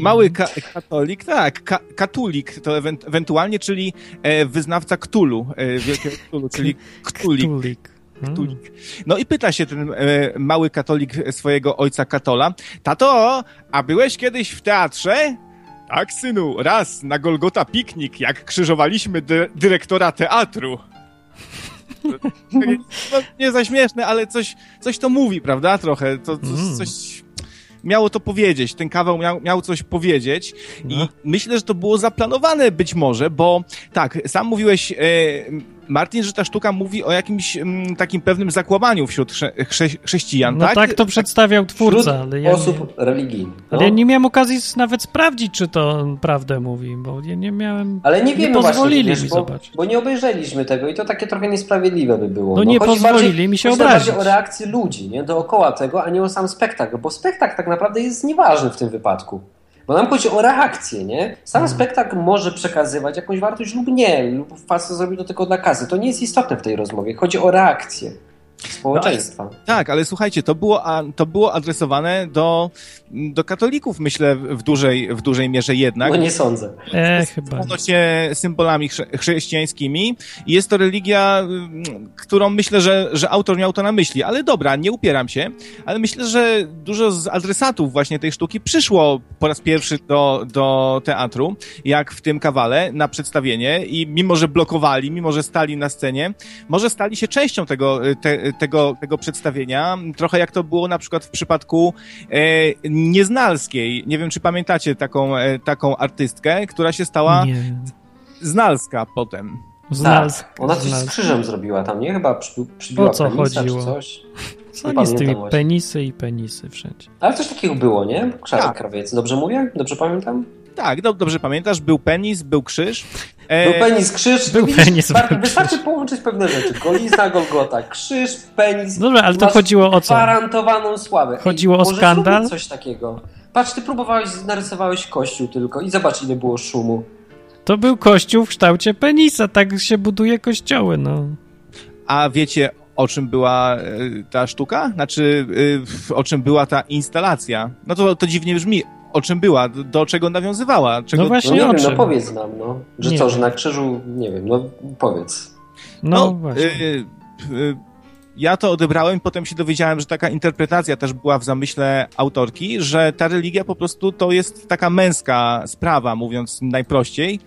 Mały ka katolik, tak, ka katulik to ewentualnie, czyli e, wyznawca Ktulu, e, wielkiego Ktulu, czyli Ktulik. Ktulik. Hmm. No i pyta się ten e, mały katolik swojego ojca katola, tato, a byłeś kiedyś w teatrze? Tak, synu, raz na Golgota piknik, jak krzyżowaliśmy dy dyrektora teatru. No, nie za śmieszne, ale coś, coś to mówi, prawda? Trochę. To, to mm. coś miało to powiedzieć, ten kawał miał, miał coś powiedzieć i no. myślę, że to było zaplanowane być może, bo tak, sam mówiłeś, e, Martin, że ta sztuka mówi o jakimś m, mm, takim pewnym zakłamaniu wśród chrze chrze chrześcijan, no tak? tak to przedstawiał twórca. ale ja osób nie, religijnych. No. Ale ja nie miałem okazji nawet sprawdzić, czy to prawdę mówi, bo ja nie miałem... Ale nie wiemy nie pozwolili właśnie, mi bo, zobaczyć. Bo nie obejrzeliśmy tego i to takie trochę niesprawiedliwe by było. No, no nie pozwolili bardziej, mi się obrazić. Chodzi o reakcję ludzi, nie? Dookoła tego, a nie o sam spektakl, bo spektakl tak naprawdę jest nieważny w tym wypadku. Bo nam chodzi o reakcję, nie? Sam hmm. spektakl może przekazywać jakąś wartość lub nie, lub facet zrobi to tylko dla kasy. To nie jest istotne w tej rozmowie. Chodzi o reakcję społeczeństwa. No, tak, ale słuchajcie, to było, to było adresowane do, do katolików, myślę, w dużej, w dużej mierze jednak. No nie sądzę. E, chyba. się symbolami chrześcijańskimi i jest to religia, którą myślę, że, że autor miał to na myśli. Ale dobra, nie upieram się, ale myślę, że dużo z adresatów właśnie tej sztuki przyszło po raz pierwszy do, do teatru, jak w tym kawale, na przedstawienie i mimo, że blokowali, mimo, że stali na scenie, może stali się częścią tego, te, tego, tego przedstawienia. Trochę jak to było na przykład w przypadku e, Nieznalskiej. Nie wiem, czy pamiętacie taką, e, taką artystkę, która się stała nie. Znalska potem. Znalska. Tak, ona coś z krzyżem zrobiła tam, nie? Chyba przy, przybiła o co chodziło? czy coś. Co nie z tymi właśnie. penisy i penisy wszędzie. Ale coś takiego było, nie? Krzaczek tak. krawiec. Dobrze mówię? Dobrze pamiętam? Tak, dobrze pamiętasz, był penis, był krzyż. E... Był penis, krzyż. Był widzisz, penis, był Wystarczy krzyż. połączyć pewne rzeczy. Golizna, Golgota, krzyż, penis. Dobra, ale to chodziło o co? Gwarantowaną sławę. Chodziło Ej, o skandal? coś takiego. Patrz, ty próbowałeś, narysowałeś kościół tylko i zobacz, ile było szumu. To był kościół w kształcie penisa, tak się buduje kościoły, no. A wiecie, o czym była ta sztuka? Znaczy, o czym była ta instalacja? No to, to dziwnie brzmi. O czym była? Do czego nawiązywała? Czego... No właśnie no, nie wiem, no powiedz nam, no. Że nie co, wiem. że na krzyżu, nie wiem, no powiedz. No, no właśnie. Y, y, ja to odebrałem, potem się dowiedziałem, że taka interpretacja też była w zamyśle autorki, że ta religia po prostu to jest taka męska sprawa, mówiąc najprościej,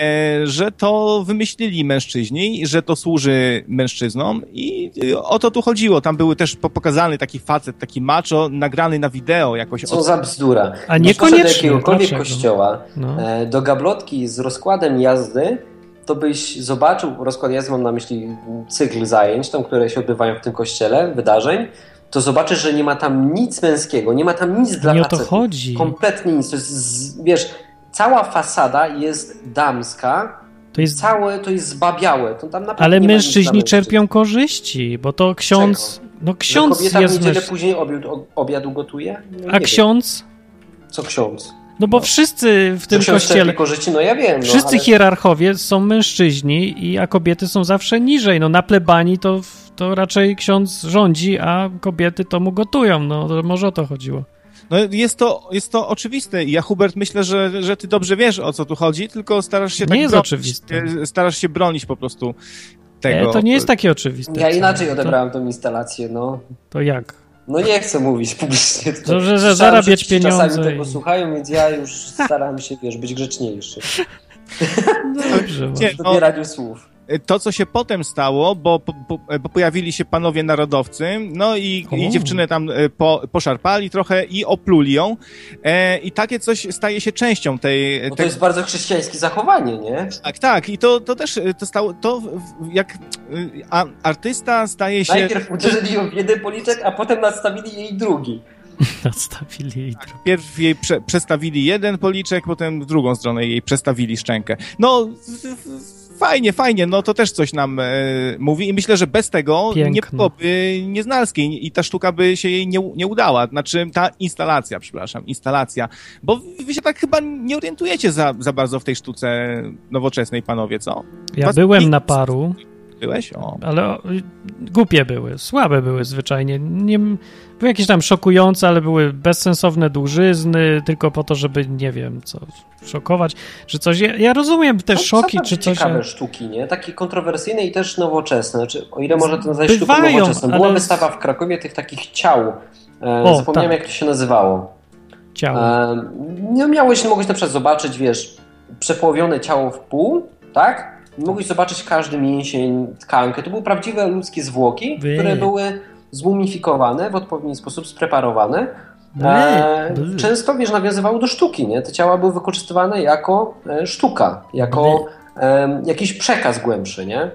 e, że to wymyślili mężczyźni, że to służy mężczyznom i o to tu chodziło. Tam były też pokazany taki facet, taki macho, nagrany na wideo jakoś. Co od... za bzdura. A niekoniecznie. do jakiegokolwiek Dlaczego? kościoła, no. E, do gablotki z rozkładem jazdy to byś zobaczył rozkład jazdy, mam na myśli cykl zajęć, tam, które się odbywają w tym kościele, wydarzeń, to zobaczysz, że nie ma tam nic męskiego, nie ma tam nic dla nie o to chodzi. Kompletnie nic. To jest, wiesz, cała fasada jest damska, to jest... Całe to jest zbabiałe. To tam Ale mężczyźni czerpią korzyści, bo to ksiądz. Czego? No ksiądz że kobieta jest. w niedzielę później obiad, obiadu gotuje? No, A ksiądz? Wiem. Co ksiądz? No bo no. wszyscy w tym Co kościele. Korzyści, no ja wiem. No, wszyscy ale... hierarchowie są mężczyźni, i, a kobiety są zawsze niżej. No na plebanii to, to raczej ksiądz rządzi, a kobiety to mu gotują. No to może o to chodziło. No jest to, jest to oczywiste. Ja, Hubert, myślę, że, że ty dobrze wiesz, o co tu chodzi, tylko starasz się nie tak jest bronić, oczywiste. Starasz się bronić po prostu tego. Nie, to nie jest takie oczywiste. Ja inaczej odebrałem to... tą instalację, no. To jak? No nie chcę mówić publicznie. To, że, że zarabiać pieniądze. Czasami tego słuchają, więc ja już staram się, wiesz, być grzeczniejszy. No dobrze. W dobieraniu słów to, co się potem stało, bo, bo, bo pojawili się panowie narodowcy, no i, i dziewczyny tam e, po, poszarpali trochę i opluli ją. E, I takie coś staje się częścią tej... No to jest bardzo chrześcijańskie zachowanie, nie? Tak, tak. I to, to też e, to stało, to jak a, artysta staje się... Najpierw uderzyli ją w jeden policzek, a potem nastawili jej drugi. Nastawili jej tak, Pierw jej prze, przestawili jeden policzek, potem w drugą stronę jej przestawili szczękę. No... Fajnie, fajnie, no to też coś nam e, mówi i myślę, że bez tego Piękne. nie byłoby Nieznalskiej i ta sztuka by się jej nie, nie udała. Znaczy ta instalacja, przepraszam, instalacja, bo wy się tak chyba nie orientujecie za, za bardzo w tej sztuce nowoczesnej, panowie, co? Ja Was byłem na paru. Byłeś? O. Ale o, głupie były, słabe były zwyczajnie. Nie, były jakieś tam szokujące, ale były bezsensowne dłużyzny, tylko po to, żeby, nie wiem, co, szokować, czy coś. Ja, ja rozumiem te no, szoki, czy coś. ciekawe sztuki, nie? Takie kontrowersyjne i też nowoczesne. Znaczy, o ile można to nazwać sztuką nowoczesną. Była ale... wystawa w Krakowie tych takich ciał. E, o, zapomniałem, tak. jak to się nazywało. Ciało. E, no, miałeś, mogłeś na przykład zobaczyć, wiesz, przepołowione ciało w pół, tak? Mogłeś zobaczyć każdy mięsień, tkankę. To były prawdziwe ludzkie zwłoki, By. które były zmumifikowane, w odpowiedni sposób spreparowane. E, często, wiesz, nawiązywały do sztuki, nie? Te ciała były wykorzystywane jako e, sztuka, jako e, jakiś przekaz głębszy, nie?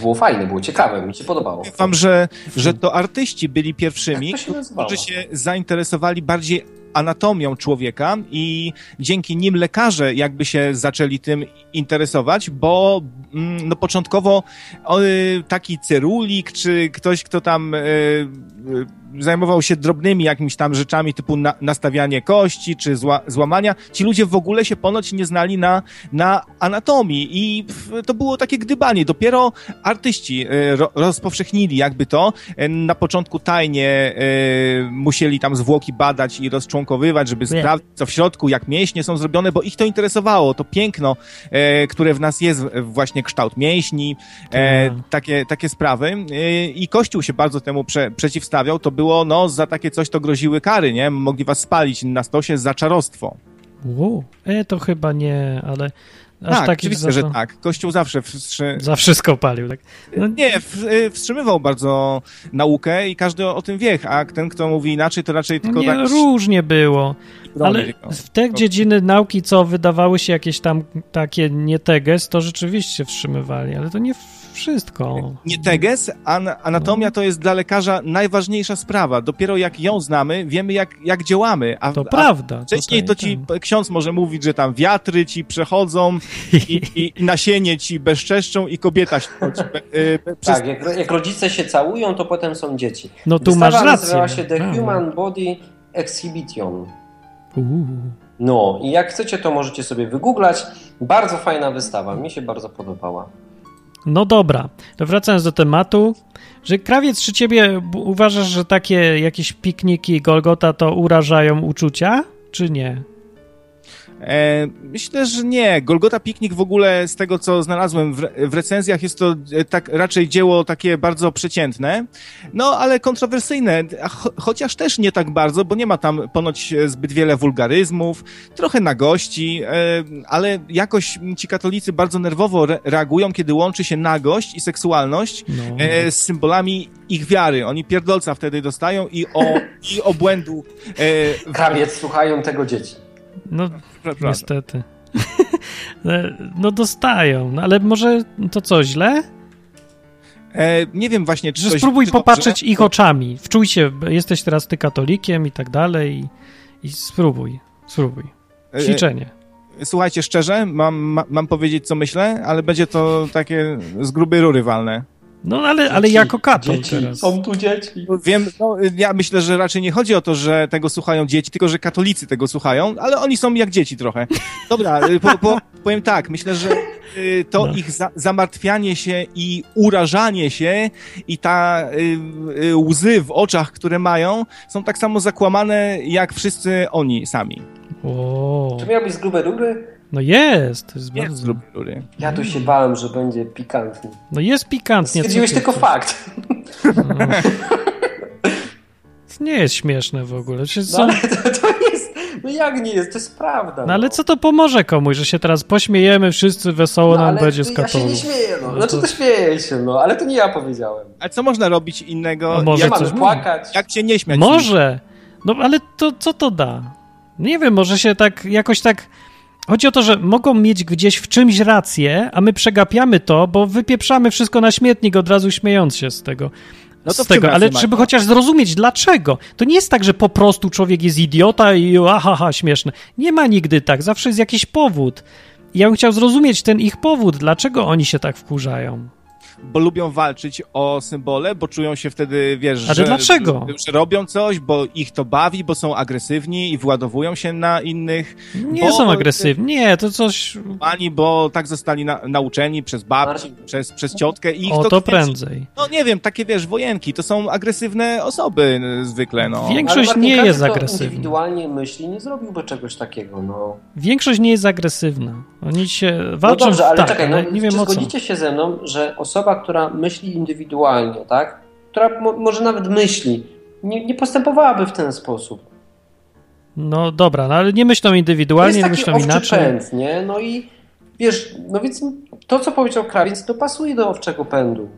Było fajne, było ciekawe, mi się podobało. Wam, że, że to artyści byli pierwszymi, którzy się zainteresowali bardziej anatomią człowieka i dzięki nim lekarze jakby się zaczęli tym interesować, bo mm, no początkowo taki cerulik, czy ktoś, kto tam e, zajmował się drobnymi jakimiś tam rzeczami typu na, nastawianie kości czy zła, złamania, ci ludzie w ogóle się ponoć nie znali na, na anatomii i to było takie gdybanie. Dopiero artyści e, ro, rozpowszechnili jakby to. E, na początku tajnie e, musieli tam zwłoki badać i rozczłonkowywać, żeby sprawdzić co w środku, jak mięśnie są zrobione, bo ich to interesowało. To piękno, które w nas jest właśnie kształt mięśni, tak. takie, takie sprawy. I Kościół się bardzo temu prze, przeciwstawiał. To było, no, za takie coś to groziły kary, nie? Mogli was spalić na stosie za czarostwo. Wow. E, to chyba nie, ale Aż tak, tak oczywiście, że tak. Kościół zawsze wstrzy... Za wszystko palił, tak? No... Nie, y, wstrzymywał bardzo naukę i każdy o tym wie, a ten, kto mówi inaczej, to raczej tylko... Nie, tak... różnie było. Ale w te dziedziny nauki, co wydawały się jakieś tam takie nie teges, to rzeczywiście wstrzymywali, ale to nie wszystko. Nie teges, an anatomia to jest dla lekarza najważniejsza sprawa. Dopiero jak ją znamy, wiemy jak, jak działamy. A, to a prawda. Wcześniej to ci tak. ksiądz może mówić, że tam wiatry ci przechodzą i, i, i nasienie ci bezczeszczą i kobieta się... E, przez... Tak, jak, jak, rodzice się całują, to potem są dzieci. No tu Wystawa masz rację. nazywała się The Human Body Exhibition. No i jak chcecie, to możecie sobie wygooglać. Bardzo fajna wystawa, mi się bardzo podobała. No dobra, to wracając do tematu, że krawiec, czy ciebie uważasz, że takie jakieś pikniki Golgota to urażają uczucia, czy nie? E, myślę, że nie. Golgota Piknik w ogóle z tego, co znalazłem w, w recenzjach, jest to e, tak raczej dzieło takie bardzo przeciętne, no ale kontrowersyjne, cho chociaż też nie tak bardzo, bo nie ma tam ponoć zbyt wiele wulgaryzmów, trochę nagości, e, ale jakoś ci katolicy bardzo nerwowo re reagują, kiedy łączy się nagość i seksualność no. z symbolami ich wiary. Oni pierdolca wtedy dostają i o, i obłędu. E, Krawiec słuchają tego dzieci. No, niestety. no dostają, no, ale może to co, źle? E, nie wiem właśnie, czy Że spróbuj popatrzeć ich oczami. Wczuj się, jesteś teraz ty katolikiem i tak dalej i, i spróbuj, spróbuj. E, Ćwiczenie. E, słuchajcie, szczerze, mam, ma, mam powiedzieć, co myślę, ale będzie to takie z grubej rury walne. No ale, ale jako katol dzieci. teraz. Są tu dzieci. Wiem, no, ja myślę, że raczej nie chodzi o to, że tego słuchają dzieci, tylko że katolicy tego słuchają, ale oni są jak dzieci trochę. Dobra, y, po, po, powiem tak, myślę, że y, to no. ich za, zamartwianie się i urażanie się i ta y, łzy w oczach, które mają, są tak samo zakłamane jak wszyscy oni sami. O. Czy miał być z grube rury? No jest, to jest, jest bardzo... rury. Ja tu się bałem, że będzie pikantnie. No jest pikantnie. Stwierdziłeś tylko to... fakt. No. To nie jest śmieszne w ogóle. No, ale to, to, jest, no jak nie jest, to jest prawda. No, ale no. co to pomoże komuś, że się teraz pośmiejemy, wszyscy wesoło no, nam będzie z Ja się nie śmieję, no. Znaczy to... to śmieję się, no, ale to nie ja powiedziałem. A co można robić innego? No, może jak coś płakać? Jak cię nie śmiać? Może. No ale to co to da? Nie wiem, może się tak jakoś tak Chodzi o to, że mogą mieć gdzieś w czymś rację, a my przegapiamy to, bo wypieprzamy wszystko na śmietnik od razu śmiejąc się z tego. No to z tego, ale żeby chociaż zrozumieć dlaczego. To nie jest tak, że po prostu człowiek jest idiota i aha, śmieszne. Nie ma nigdy tak, zawsze jest jakiś powód. Ja bym chciał zrozumieć ten ich powód, dlaczego oni się tak wkurzają bo lubią walczyć o symbole, bo czują się wtedy, wiesz, że, dlaczego? że robią coś, bo ich to bawi, bo są agresywni i władowują się na innych. Nie są agresywni, nie, to coś... Ani, bo tak zostali na, nauczeni przez babci, przez, przez ciotkę i ich o, to, to prędzej. No nie wiem, takie, wiesz, wojenki, to są agresywne osoby zwykle, no. Większość nie jest agresywna. indywidualnie myśli, nie zrobiłby czegoś takiego, no. Większość nie jest agresywna. Oni się walczą no dobrze, ale tak, czekaj, no, nie wiem czy zgodzicie się ze mną, że osoba osoba, która myśli indywidualnie, tak? Która mo może nawet myśli, nie, nie, postępowałaby w ten sposób. No dobra, no ale nie myślą indywidualnie, nie myślą inaczej. Pęd, nie? No i wiesz, no więc to, co powiedział Krawiec, to pasuje do owczego pędu.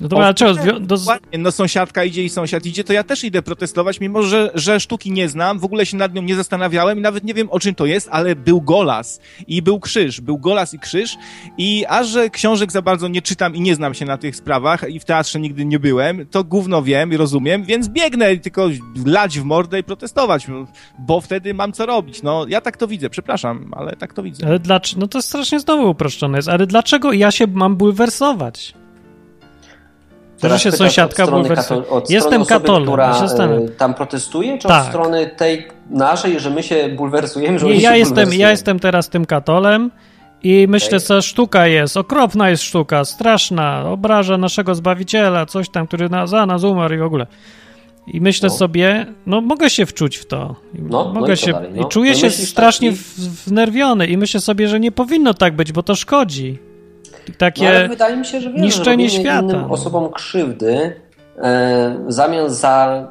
No ale czego? Do... No sąsiadka idzie i sąsiad idzie, to ja też idę protestować, mimo że, że sztuki nie znam, w ogóle się nad nią nie zastanawiałem i nawet nie wiem o czym to jest, ale był golas i był krzyż, był golas i krzyż i aż, że książek za bardzo nie czytam i nie znam się na tych sprawach i w teatrze nigdy nie byłem, to gówno wiem i rozumiem, więc biegnę tylko lać w mordę i protestować, bo wtedy mam co robić. No, ja tak to widzę, przepraszam, ale tak to widzę. Ale dlaczego? No to strasznie znowu uproszczone jest, ale dlaczego ja się mam bulwersować? To, się sąsiadka bulwersuje. Jestem katolem. która e, tam protestuje, czy tak. od strony tej naszej, że my się bulwersujemy, że Nie, ja jestem, ja jestem teraz tym katolem i myślę, okay. że sztuka jest, okropna jest sztuka, straszna, obraża naszego Zbawiciela, coś tam, który na, za nas umarł i w ogóle. I myślę no. sobie, no mogę się wczuć w to. No, mogę no i się, dalej, no. I czuję no się strasznie taki... wnerwiony i myślę sobie, że nie powinno tak być, bo to szkodzi takie no, wydaje mi się, że wiesz, niszczenie świata. innym no. osobom krzywdy e, w zamian za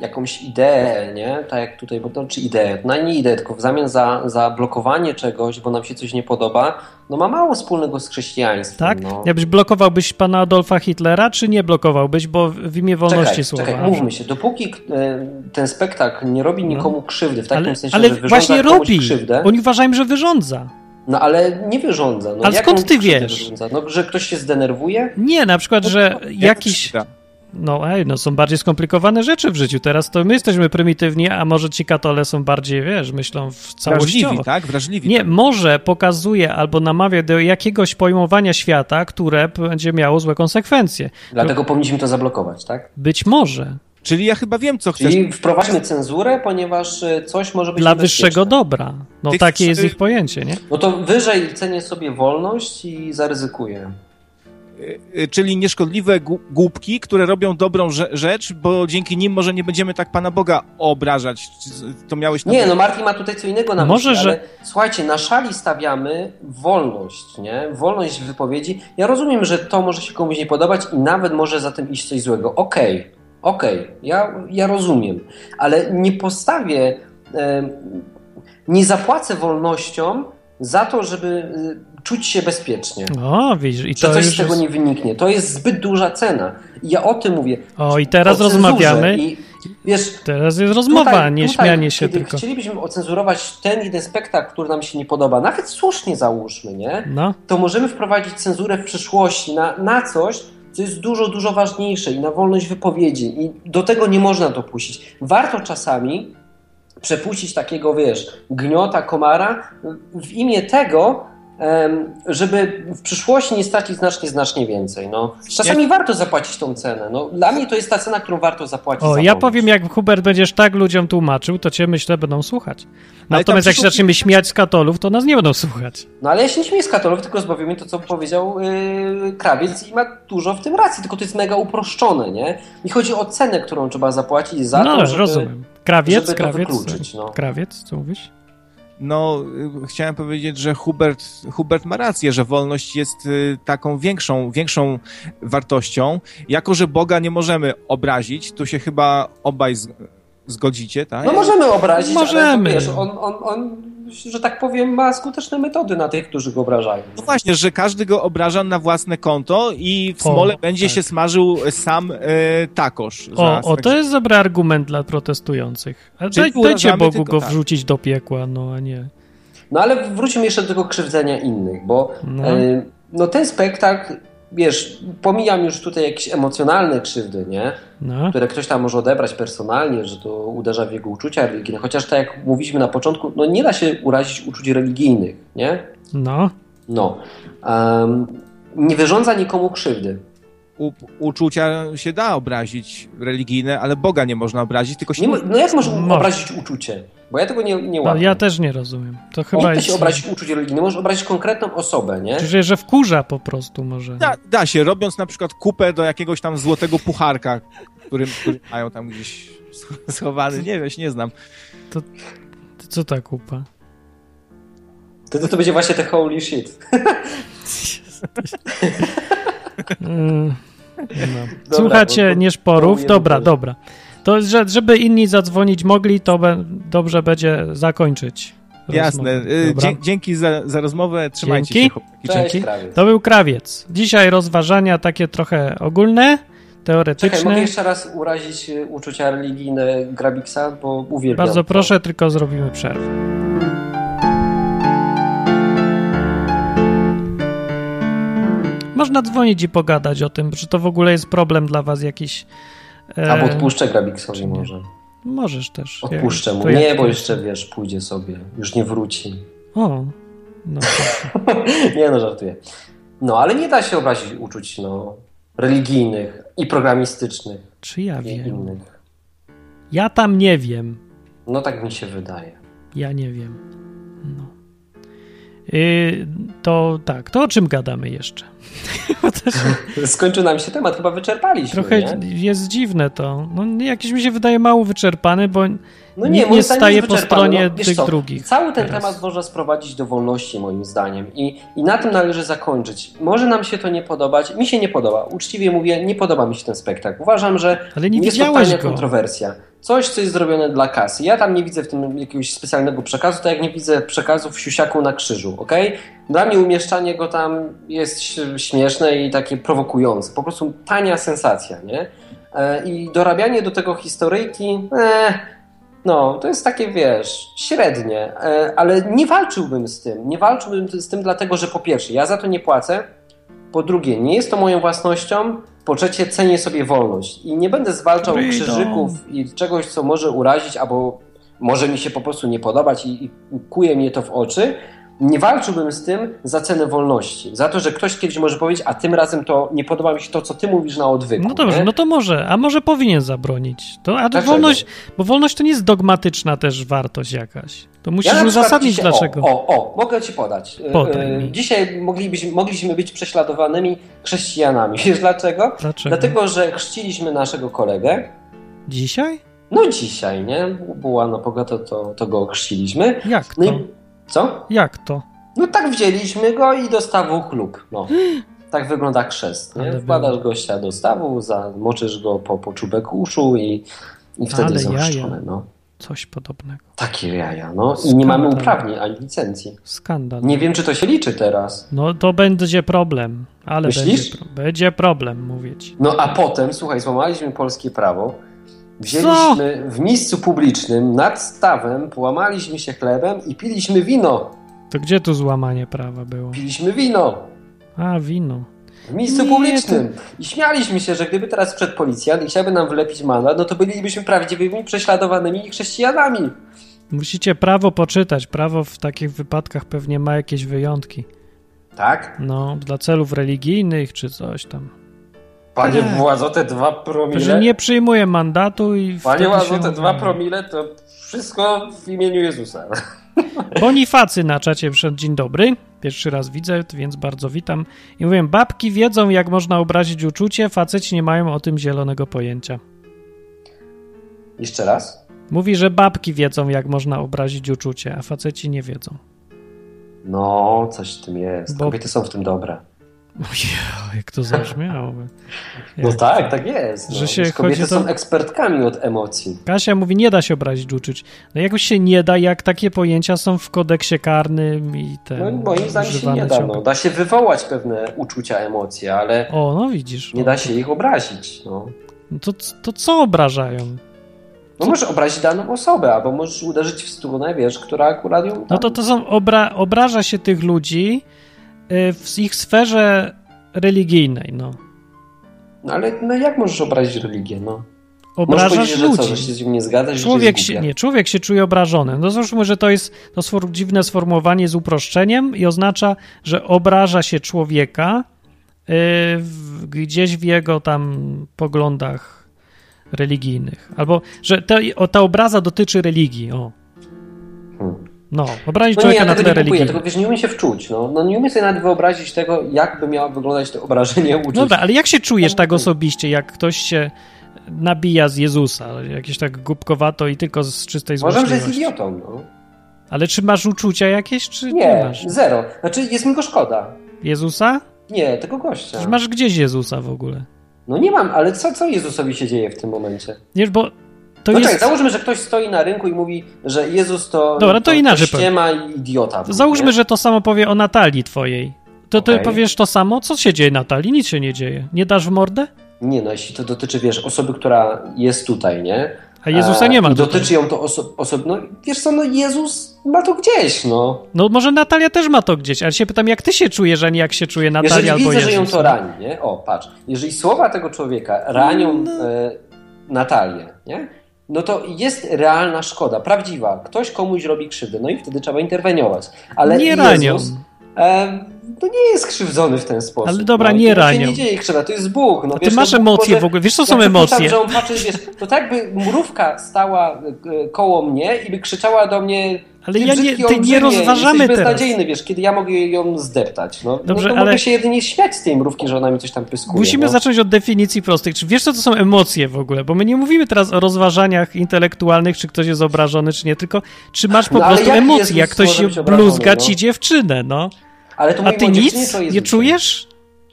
jakąś ideę, nie? Tak jak tutaj, bo to czy ideę, no nie ideę, tylko w zamian za, za blokowanie czegoś, bo nam się coś nie podoba, no ma mało wspólnego z chrześcijaństwem. Tak? No. Jakbyś blokowałbyś pana Adolfa Hitlera, czy nie blokowałbyś, bo w imię wolności czekaj, słowa? Czekaj, mówmy się, dopóki e, ten spektakl nie robi no. nikomu krzywdy, w takim ale, sensie, ale że wyrządza właśnie robi. krzywdę. Oni uważają, że wyrządza. No ale nie wyrządza. No, ale skąd ty wiesz? Wyrządza? No, że ktoś się zdenerwuje? Nie, na przykład, że jakiś... No ej, no są bardziej skomplikowane rzeczy w życiu. Teraz to my jesteśmy prymitywni, a może ci katole są bardziej, wiesz, myślą w całościowo. Wrażliwi, tak? Wrażliwi. Nie, tak. może pokazuje albo namawia do jakiegoś pojmowania świata, które będzie miało złe konsekwencje. Dlatego powinniśmy to zablokować, tak? Być może. Czyli ja chyba wiem, co chcesz. Czyli wprowadźmy cenzurę, ponieważ e, coś może być Dla wyższego dobra. No Tych takie jest ich pojęcie, nie? No to wyżej cenię sobie wolność i zaryzykuję. y, czyli nieszkodliwe głupki, które robią dobrą rzecz, bo dzięki nim może nie będziemy tak Pana Boga obrażać. To miałeś na Nie, no Martin ma tutaj co innego na może, myśli, że... ale słuchajcie, na szali stawiamy wolność, nie? Wolność wypowiedzi. Ja rozumiem, że to może się komuś nie podobać i nawet może za tym iść coś złego. Okej, okay, okej, okay, ja, ja rozumiem, ale nie postawię, nie zapłacę wolnością za to, żeby y, czuć się bezpiecznie. O, widzisz, i to że coś z tego jest... nie wyniknie. To jest zbyt duża cena. I ja o tym mówię. O, i teraz rozmawiamy. I, wiesz, teraz jest rozmowa, tutaj, nie tutaj, śmianie się tylko. chcielibyśmy ocenzurować ten jeden spektakl, który nam się nie podoba, nawet słusznie załóżmy, nie? No. To możemy wprowadzić cenzurę w przyszłości na, na coś, co jest dużo, dużo ważniejsze i na wolność wypowiedzi. I do tego nie można dopuścić. Warto czasami przepuścić takiego, wiesz, gniota, komara w imię tego, żeby w przyszłości nie stracić znacznie, znacznie więcej. No. Czasami ja... warto zapłacić tą cenę. No, dla mnie to jest ta cena, którą warto zapłacić. O, za ja powiem, jak Hubert będziesz tak ludziom tłumaczył, to cię myślę będą słuchać. Natomiast jak się zaczniemy śmiać z katolów, to nas nie będą słuchać. No ale ja się nie śmieję z katolów, tylko zbawimy to, co powiedział yy, krawiec i ma dużo w tym racji, tylko to jest mega uproszczone, nie? Mi chodzi o cenę, którą trzeba zapłacić za no, to, żeby, rozumiem. Krawiec, żeby krawiec, no. krawiec, co mówisz? No, chciałem powiedzieć, że Hubert, Hubert ma rację, że wolność jest y, taką większą, większą wartością. Jako, że Boga nie możemy obrazić, tu się chyba obaj zgodzicie, tak? No możemy obrazić, możemy. ale wiesz, on, on, on, że tak powiem, ma skuteczne metody na tych, którzy go obrażają. No właśnie, że każdy go obraża na własne konto i w smole o, będzie tak. się smażył sam e, takosz. O, o, to jest dobry argument dla protestujących. Daj, dajcie Bogu go tak. wrzucić do piekła, no a nie... No ale wróćmy jeszcze do tego krzywdzenia innych, bo no. E, no ten spektakl wiesz, pomijam już tutaj jakieś emocjonalne krzywdy, nie? No. Które ktoś tam może odebrać personalnie, że to uderza w jego uczucia religijne. Chociaż tak jak mówiliśmy na początku, no nie da się urazić uczuć religijnych, nie? No. No. Um, nie wyrządza nikomu krzywdy. U, uczucia się da obrazić religijne, ale Boga nie można obrazić, tylko się... Nie, no jak można obrazić uczucie? Bo ja tego nie, nie łapię. No, ja też nie rozumiem. To chyba da się obrazić uczuć religijnych, możesz obrazić konkretną osobę, nie? Czyli, że wkurza po prostu może. Da, da się, robiąc na przykład kupę do jakiegoś tam złotego pucharka, którym, który mają tam gdzieś schowany, nie wiesz, nie znam. To, to co ta kupa? To, to, to będzie właśnie te holy shit. Mm, no. Słuchacie nieszporów? Dobra, dobra. To, że, żeby inni zadzwonić mogli, to be, dobrze będzie zakończyć. Jasne. Y, dzięki za, za rozmowę. Trzymajcie Dzięki. się. Cześć, Dzięki. Krawiec. To był krawiec. Dzisiaj rozważania takie trochę ogólne, teoretyczne. Czekaj, mogę jeszcze raz urazić y, uczucia religijne Grabiksa, bo uwielbiam Bardzo to. proszę, tylko zrobimy przerwę. Można dzwonić i pogadać o tym, czy to w ogóle jest problem dla was jakiś Albo odpuszczę Grabiksowi może. Możesz też. Odpuszczę mu. Nie, bo jeszcze wiesz, pójdzie sobie. Już nie wróci. O. No, nie no, żartuję. No, ale nie da się obrazić uczuć no, religijnych i programistycznych. Czy ja wiem? Innych. Ja tam nie wiem. No tak mi się wydaje. Ja nie wiem. No. Yy, to tak, to o czym gadamy jeszcze? Skończył nam się temat, chyba wyczerpaliśmy. Trochę nie? jest dziwne to. No, jakiś mi się wydaje mało wyczerpany, bo no nie, nie staje po stronie no, tych co, drugich. Cały ten teraz. temat można sprowadzić do wolności, moim zdaniem. I, I na tym należy zakończyć. Może nam się to nie podobać. Mi się nie podoba. Uczciwie mówię, nie podoba mi się ten spektakl. Uważam, że Ale nie jest to kontrowersja coś, co jest zrobione dla kasy. Ja tam nie widzę w tym jakiegoś specjalnego przekazu, tak jak nie widzę przekazu w siusiaku na krzyżu, ok? Dla mnie umieszczanie go tam jest śmieszne i takie prowokujące. Po prostu tania sensacja, nie? E, I dorabianie do tego historyjki, eh, no, to jest takie, wiesz, średnie, e, ale nie walczyłbym z tym. Nie walczyłbym z tym dlatego, że po pierwsze, ja za to nie płacę, po drugie, nie jest to moją własnością, po trzecie, cenię sobie wolność i nie będę zwalczał Freedom. krzyżyków i czegoś, co może urazić albo może mi się po prostu nie podobać i, i kuje mnie to w oczy, nie walczyłbym z tym za cenę wolności. Za to, że ktoś kiedyś może powiedzieć, a tym razem to nie podoba mi się to, co ty mówisz na odwyku. No dobrze, nie? no to może, a może powinien zabronić. To, a to wolność, bo wolność to nie jest dogmatyczna też wartość jakaś. To musisz ja uzasadnić dzisiaj, dlaczego. O, o, o, mogę ci podać. Podaj Dzisiaj moglibyśmy, mogliśmy być prześladowanymi chrześcijanami. Wiesz dlaczego? Dlaczego? Dlatego, że chrzciliśmy naszego kolegę. Dzisiaj? No dzisiaj, nie? Była na pogodę, to, to go chrzciliśmy. Jak to? No i, co? Jak to? No tak wzięliśmy go i do stawu chlub. No. Tak wygląda chrzest. Nie? Wkładasz gościa do stawu, zamoczysz go po, po czubek uszu i, i wtedy jest ochrzczony. No. Coś podobnego. Takie jaja, no. I nie mamy uprawnień ani licencji. Skandal. Nie wiem, czy to się liczy teraz. No to będzie problem. Ale Myślisz? Będzie, będzie problem, mówię ci. No a potem, słuchaj, złamaliśmy polskie prawo. Wzięliśmy Co? w miejscu publicznym nad stawem, połamaliśmy się chlebem i piliśmy wino. To gdzie tu złamanie prawa było? Piliśmy wino. A, wino. W miejscu Nie, publicznym. To... I śmialiśmy się, że gdyby teraz przed policjant i chciałby nam wylepić mandat, no to bylibyśmy prawdziwymi prześladowanymi chrześcijanami. Musicie prawo poczytać. Prawo w takich wypadkach pewnie ma jakieś wyjątki. Tak? No, dla celów religijnych czy coś tam. Panie tak. władzo, te dwa promile... Że nie przyjmuje mandatu i... Panie władzo, te dwa promile to wszystko w imieniu Jezusa. Bonifacy na czacie przed dzień dobry. Pierwszy raz widzę, więc bardzo witam. I mówię, babki wiedzą, jak można obrazić uczucie, faceci nie mają o tym zielonego pojęcia. Jeszcze raz? Mówi, że babki wiedzą, jak można obrazić uczucie, a faceci nie wiedzą. No, coś w tym jest. Bo... Kobiety są w tym dobre. Ojej, jak to zabrzmiało. No tak, tak jest. No. Że się kobiety to... są ekspertkami od emocji. Kasia mówi, nie da się obrazić uczuć. No jakoś się nie da, jak takie pojęcia są w kodeksie karnym i te. No moim zdaniem się nie da. No. Da się wywołać pewne uczucia, emocje, ale. O, no widzisz. Nie o. da się ich obrazić. No. no to, to co obrażają? No możesz obrazić daną osobę, albo możesz uderzyć w strunę, wiesz, która akurat ją. Tam... No to to są. Obra obraża się tych ludzi w ich sferze religijnej, no. No ale no jak możesz obrazić religię, no? Obrażasz ludzi. Że, co, że się z nim nie zgadzasz, człowiek się, Nie, człowiek się czuje obrażony. No załóżmy, że to jest to sfor dziwne sformułowanie z uproszczeniem i oznacza, że obraża się człowieka yy, gdzieś w jego tam poglądach religijnych. Albo, że te, o, ta obraza dotyczy religii, o. No, obrazić no człowieka nie, ja na tle religii. Tylko wiesz, nie umiem się wczuć. No. no nie umiem sobie nawet wyobrazić tego, jakby miało wyglądać to obrażenie uczuć. Dobra, ale jak się czujesz tak osobiście, jak ktoś się nabija z Jezusa, jakieś tak głupkowato i tylko z czystej złości. Może, że jest idiotą, no. Ale czy masz uczucia jakieś, czy nie, nie masz? zero. Znaczy, jest mi go szkoda. Jezusa? Nie, tego gościa. Czy masz gdzieś Jezusa w ogóle? No nie mam, ale co, co Jezusowi się dzieje w tym momencie? Wiesz, bo to no jest... czekaj, załóżmy, że ktoś stoi na rynku i mówi, że Jezus to, Dobra, to, to inaczej ściema i idiota. Załóżmy, nie? że to samo powie o Natalii twojej. To okay. ty powiesz to samo? Co się dzieje Natalii? Nic się nie dzieje. Nie dasz w mordę? Nie, no jeśli to dotyczy, wiesz, osoby, która jest tutaj, nie? A Jezusa nie ma. I dotyczy ją to oso osoby. No wiesz co, no Jezus ma to gdzieś, no. No może Natalia też ma to gdzieś, ale się pytam, jak ty się czujesz, a nie jak się czuje Natalia Jeżeli albo widzę, Jezus. że ją to rani, nie? O, patrz. Jeżeli słowa tego człowieka ranią no. e, Natalię, nie? No to jest realna szkoda, prawdziwa. Ktoś komuś robi krzywdę, no i wtedy trzeba interweniować. Ale nie Jezus, ranią. E, to nie jest krzywdzony w ten sposób. Ale dobra, no, nie to ranią. się nie dzieje krzywda, to jest Bóg. No, A wiesz, ty masz no, emocje może, w ogóle, wiesz co są emocje? że on patrzy, wiesz, to tak by mrówka stała e, koło mnie i by krzyczała do mnie ale ja nie, ty nie rozważamy jesteś teraz. beznadziejny, wiesz, kiedy ja mogę ją zdeptać. No, Dobrze, no ale... mogę się jedynie śmiać z tej mrówki, że ona mi coś tam pyskuje. Musimy no. zacząć od definicji prostych. Czy wiesz, co to są emocje w ogóle? Bo my nie mówimy teraz o rozważaniach intelektualnych, czy ktoś jest obrażony, czy nie, tylko czy masz po no, prostu jak emocje, jak ktoś bluzga no? ci dziewczynę, no. Ale to A ty nic nie czujesz?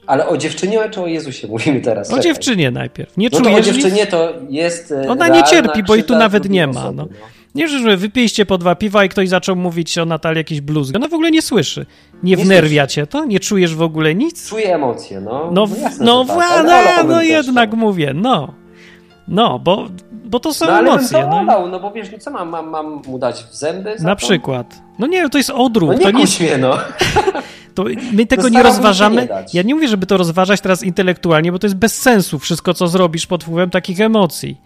Ale o dziewczynie czy o Jezusie mówimy teraz? O dziewczynie najpierw. Nie no czujesz to o dziewczynie to jest e, Ona nie cierpi, bo i tu nawet nie ma. No. Nie, że wypiliście po dwa piwa i ktoś zaczął mówić o Natalii jakieś bluzgi. Ona w ogóle nie słyszy. Nie, nie wnerwia cię to? Nie czujesz w ogóle nic? Czuję emocje, no. No, no, jasne, no, tak. no, no jednak to. mówię, no. No, bo, bo to są no, ale emocje. Bym to no. no bo wiesz, no co mam, mam, mam mu dać w zęby? Na to? przykład. No nie, to jest odruch. No nie to nie mnie, no. To my tego nie rozważamy. Nie ja nie mówię, żeby to rozważać teraz intelektualnie, bo to jest bez sensu wszystko, co zrobisz pod wpływem takich emocji.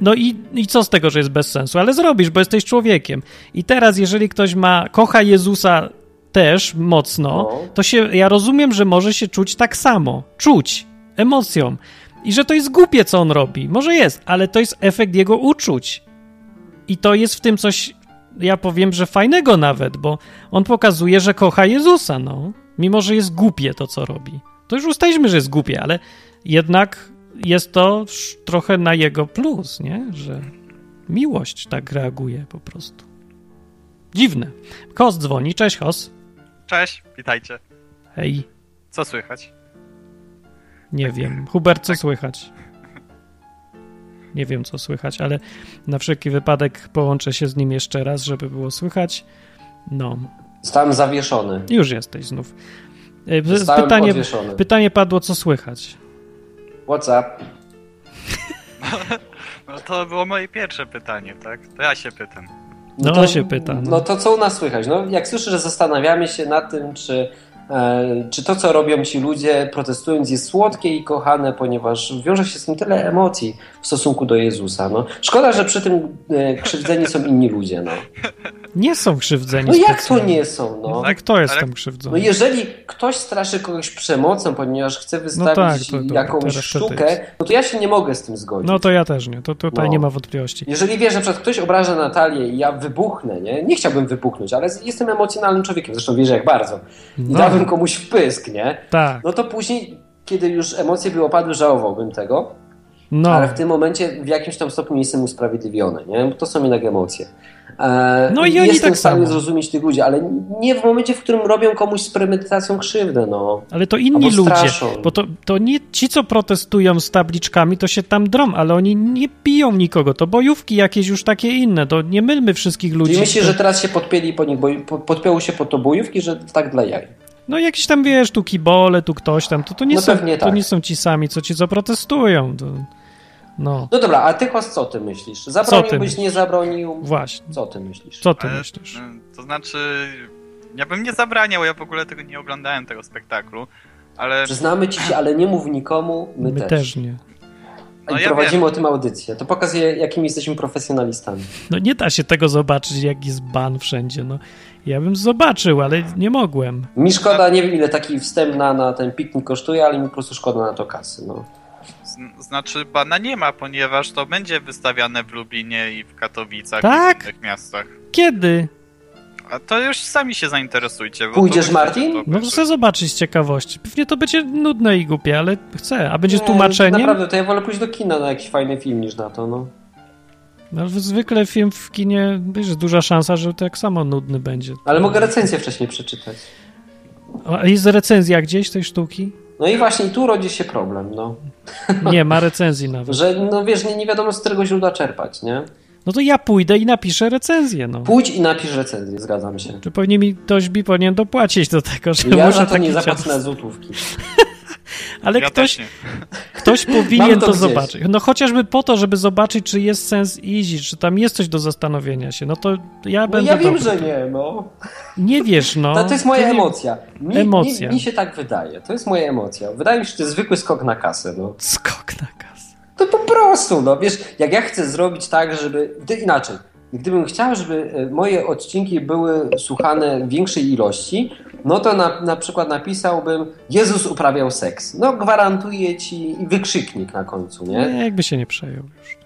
No i, i co z tego, że jest bez sensu? Ale zrobisz, bo jesteś człowiekiem. I teraz, jeżeli ktoś ma, kocha Jezusa też mocno, no. to się, ja rozumiem, że może się czuć tak samo. Czuć emocją. I że to jest głupie, co on robi. Może jest, ale to jest efekt jego uczuć. I to jest w tym coś, ja powiem, że fajnego nawet, bo on pokazuje, że kocha Jezusa, no. Mimo, że jest głupie to, co robi. To już ustaliliśmy, że jest głupie, ale jednak jest to trochę na jego plus, nie? Że miłość tak reaguje po prostu. Dziwne. Kos dzwoni. Cześć, Kos. Cześć, witajcie. Hej. Co słychać? Nie wiem. Hubert, co tak. słychać? Nie wiem, co słychać, ale na wszelki wypadek połączę się z nim jeszcze raz, żeby było słychać. No. Zostałem zawieszony. Już jesteś znów. E, Zostałem pytanie, pytanie padło, co słychać? What's up? No to było moje pierwsze pytanie, tak? To ja się pytam. No, no to się pyta. No. no to co u nas słychać? No, jak słyszę, że zastanawiamy się nad tym, czy czy to, co robią ci ludzie protestując, jest słodkie i kochane, ponieważ wiąże się z tym tyle emocji w stosunku do Jezusa. No. Szkoda, że przy tym e, krzywdzeni są inni ludzie. No. Nie są krzywdzeni. No jak to nie są? No? Tak, kto jest tam krzywdzony? No jeżeli ktoś straszy kogoś przemocą, ponieważ chce wystawić no tak, to, to, jakąś sztukę, no to ja się nie mogę z tym zgodzić. No to ja też nie, to tutaj no. nie ma wątpliwości. Jeżeli wiesz, że przykład ktoś obraża Natalię i ja wybuchnę, nie? Nie chciałbym wybuchnąć, ale jestem emocjonalnym człowiekiem, zresztą wiesz jak bardzo. I no. Dałbym komuś wpysk, nie? Tak. No to później, kiedy już emocje by opadły, żałowałbym tego. No. Ale w tym momencie w jakimś tam stopniu jestem usprawiedliwiony, nie? Bo to są jednak emocje. E, no i oni Jestem tak w stanie samo. zrozumieć tych ludzi, ale nie w momencie, w którym robią komuś z premedytacją krzywdę, no. Ale to inni ludzie, bo to, to nie ci, co protestują z tabliczkami, to się tam drom, ale oni nie biją nikogo, to bojówki jakieś już takie inne, to nie mylmy wszystkich ludzi. Czyli myślisz, że teraz się podpięli po nich, bo podpięły się po to bojówki, że tak dla jaj? No jakieś tam, wiesz, tu kibole, tu ktoś tam, to, to, nie, no są, to tak. nie są ci sami, co ci, co protestują, to... No. no dobra, a ty Kos, co ty myślisz? Zabroniłbyś, nie zabronił? Właśnie. Co ty myślisz? Co ty myślisz? To znaczy, ja bym nie zabraniał, ja w ogóle tego nie oglądałem, tego spektaklu, ale... Przyznamy ci się, ale nie mów nikomu, my, my też. też nie. No I ja prowadzimy wiem. o tym audycję. To pokazuje, jakimi jesteśmy profesjonalistami. No nie da się tego zobaczyć, jak jest ban wszędzie. No, ja bym zobaczył, ale nie mogłem. Mi szkoda, nie wiem ile taki wstęp na, na ten piknik kosztuje, ale mi po prostu szkoda na to kasy. No. Znaczy bana nie ma, ponieważ to będzie wystawiane w Lublinie i w Katowicach tak? i w innych miastach. Kiedy? A to już sami się zainteresujcie. Pójdziesz, Martin? No chcę zobaczyć z ciekawości. Pewnie to będzie nudne i głupie, ale chcę. A będzie z tłumaczeniem? Naprawdę, to ja wolę pójść do kina na jakiś fajny film niż na to, no. No, zwykle film w kinie, wiesz, duża szansa, że tak samo nudny będzie. Ale mogę recenzję wcześniej przeczytać. A jest recenzja gdzieś tej sztuki? No i właśnie tu rodzi się problem, no. Nie, ma recenzji nawet. Że, no wiesz, nie, nie wiadomo z którego źródła czerpać, nie? No to ja pójdę i napiszę recenzję, no. Pójdź i napisz recenzję, zgadzam się. Czy pewnie mi ktoś by powinien dopłacić do tego, że ja za to nie zapłacę na złotówki. Ale ja ktoś, ktoś powinien to, to zobaczyć. No chociażby po to, żeby zobaczyć, czy jest sens iść, czy tam jest coś do zastanowienia się. No to ja no będę. Ja wiem, że nie, no. Nie wiesz, no. To, to jest moja emocja. Mi, emocja. Mi, mi, się tak wydaje. To jest moja emocja. Wydaje mi się, że to jest zwykły skok na kasę, no. Skok na kasę. To po prostu, no wiesz, jak ja chcę zrobić tak, żeby. Inaczej. Gdybym chciał, żeby e, moje odcinki były słuchane w większej ilości, no to na, na przykład napisałbym Jezus uprawiał seks. No gwarantuję ci wykrzyknik na końcu, nie? Nie, jakby się nie przejął już.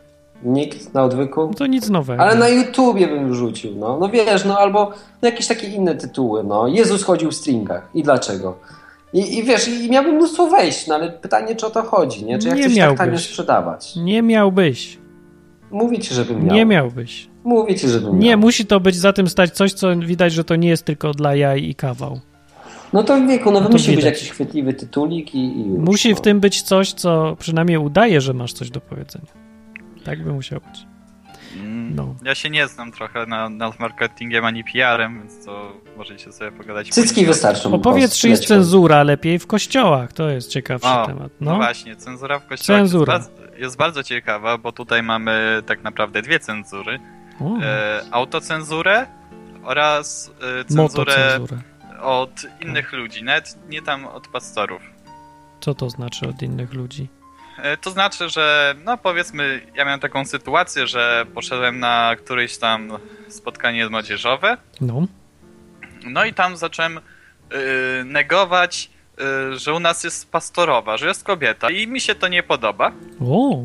Nikt na odwyku? No to nic nowego. Ale na YouTubie bym rzucił, no. No wiesz, no albo jakieś takie inne tytuły, no. Jezus chodził w stringach. I dlaczego? I, I, wiesz, i miałbym mnóstwo wejść, no ale pytanie, czy o to chodzi, nie? Czy ja nie chcę tak tanio sprzedawać? Nie miałbyś. Mówicie, żebym miał. Nie miałbyś. Mówicie, żebym miał. Nie, musi to być za tym stać coś, co widać, że to nie jest tylko dla jaj i kawał. No to wieku, no, no musi być jakiś chwytliwy tytulik i, i już, Musi no. w tym być coś, co przynajmniej udaje, że masz coś do powiedzenia. Tak by musiało być. Mm, no. Ja się nie znam trochę nad, nad marketingiem ani PR-em, więc to możecie sobie pogadać. Cycki wystarczą. Opowiedz, czy jest cenzura lepiej w kościołach. To jest ciekawszy o, temat. No. no. właśnie, cenzura w kościołach cenzura. Jest, bardzo, jest, bardzo, ciekawa, bo tutaj mamy tak naprawdę dwie cenzury. E, autocenzurę oraz e, cenzurę od innych ludzi, nawet nie tam od pastorów. Co to znaczy od innych ludzi? E, to znaczy, że no powiedzmy, ja miałem taką sytuację, że poszedłem na któreś tam spotkanie młodzieżowe. No. No i tam zacząłem y, negować, y, że u nas jest pastorowa, że jest kobieta i mi się to nie podoba. O.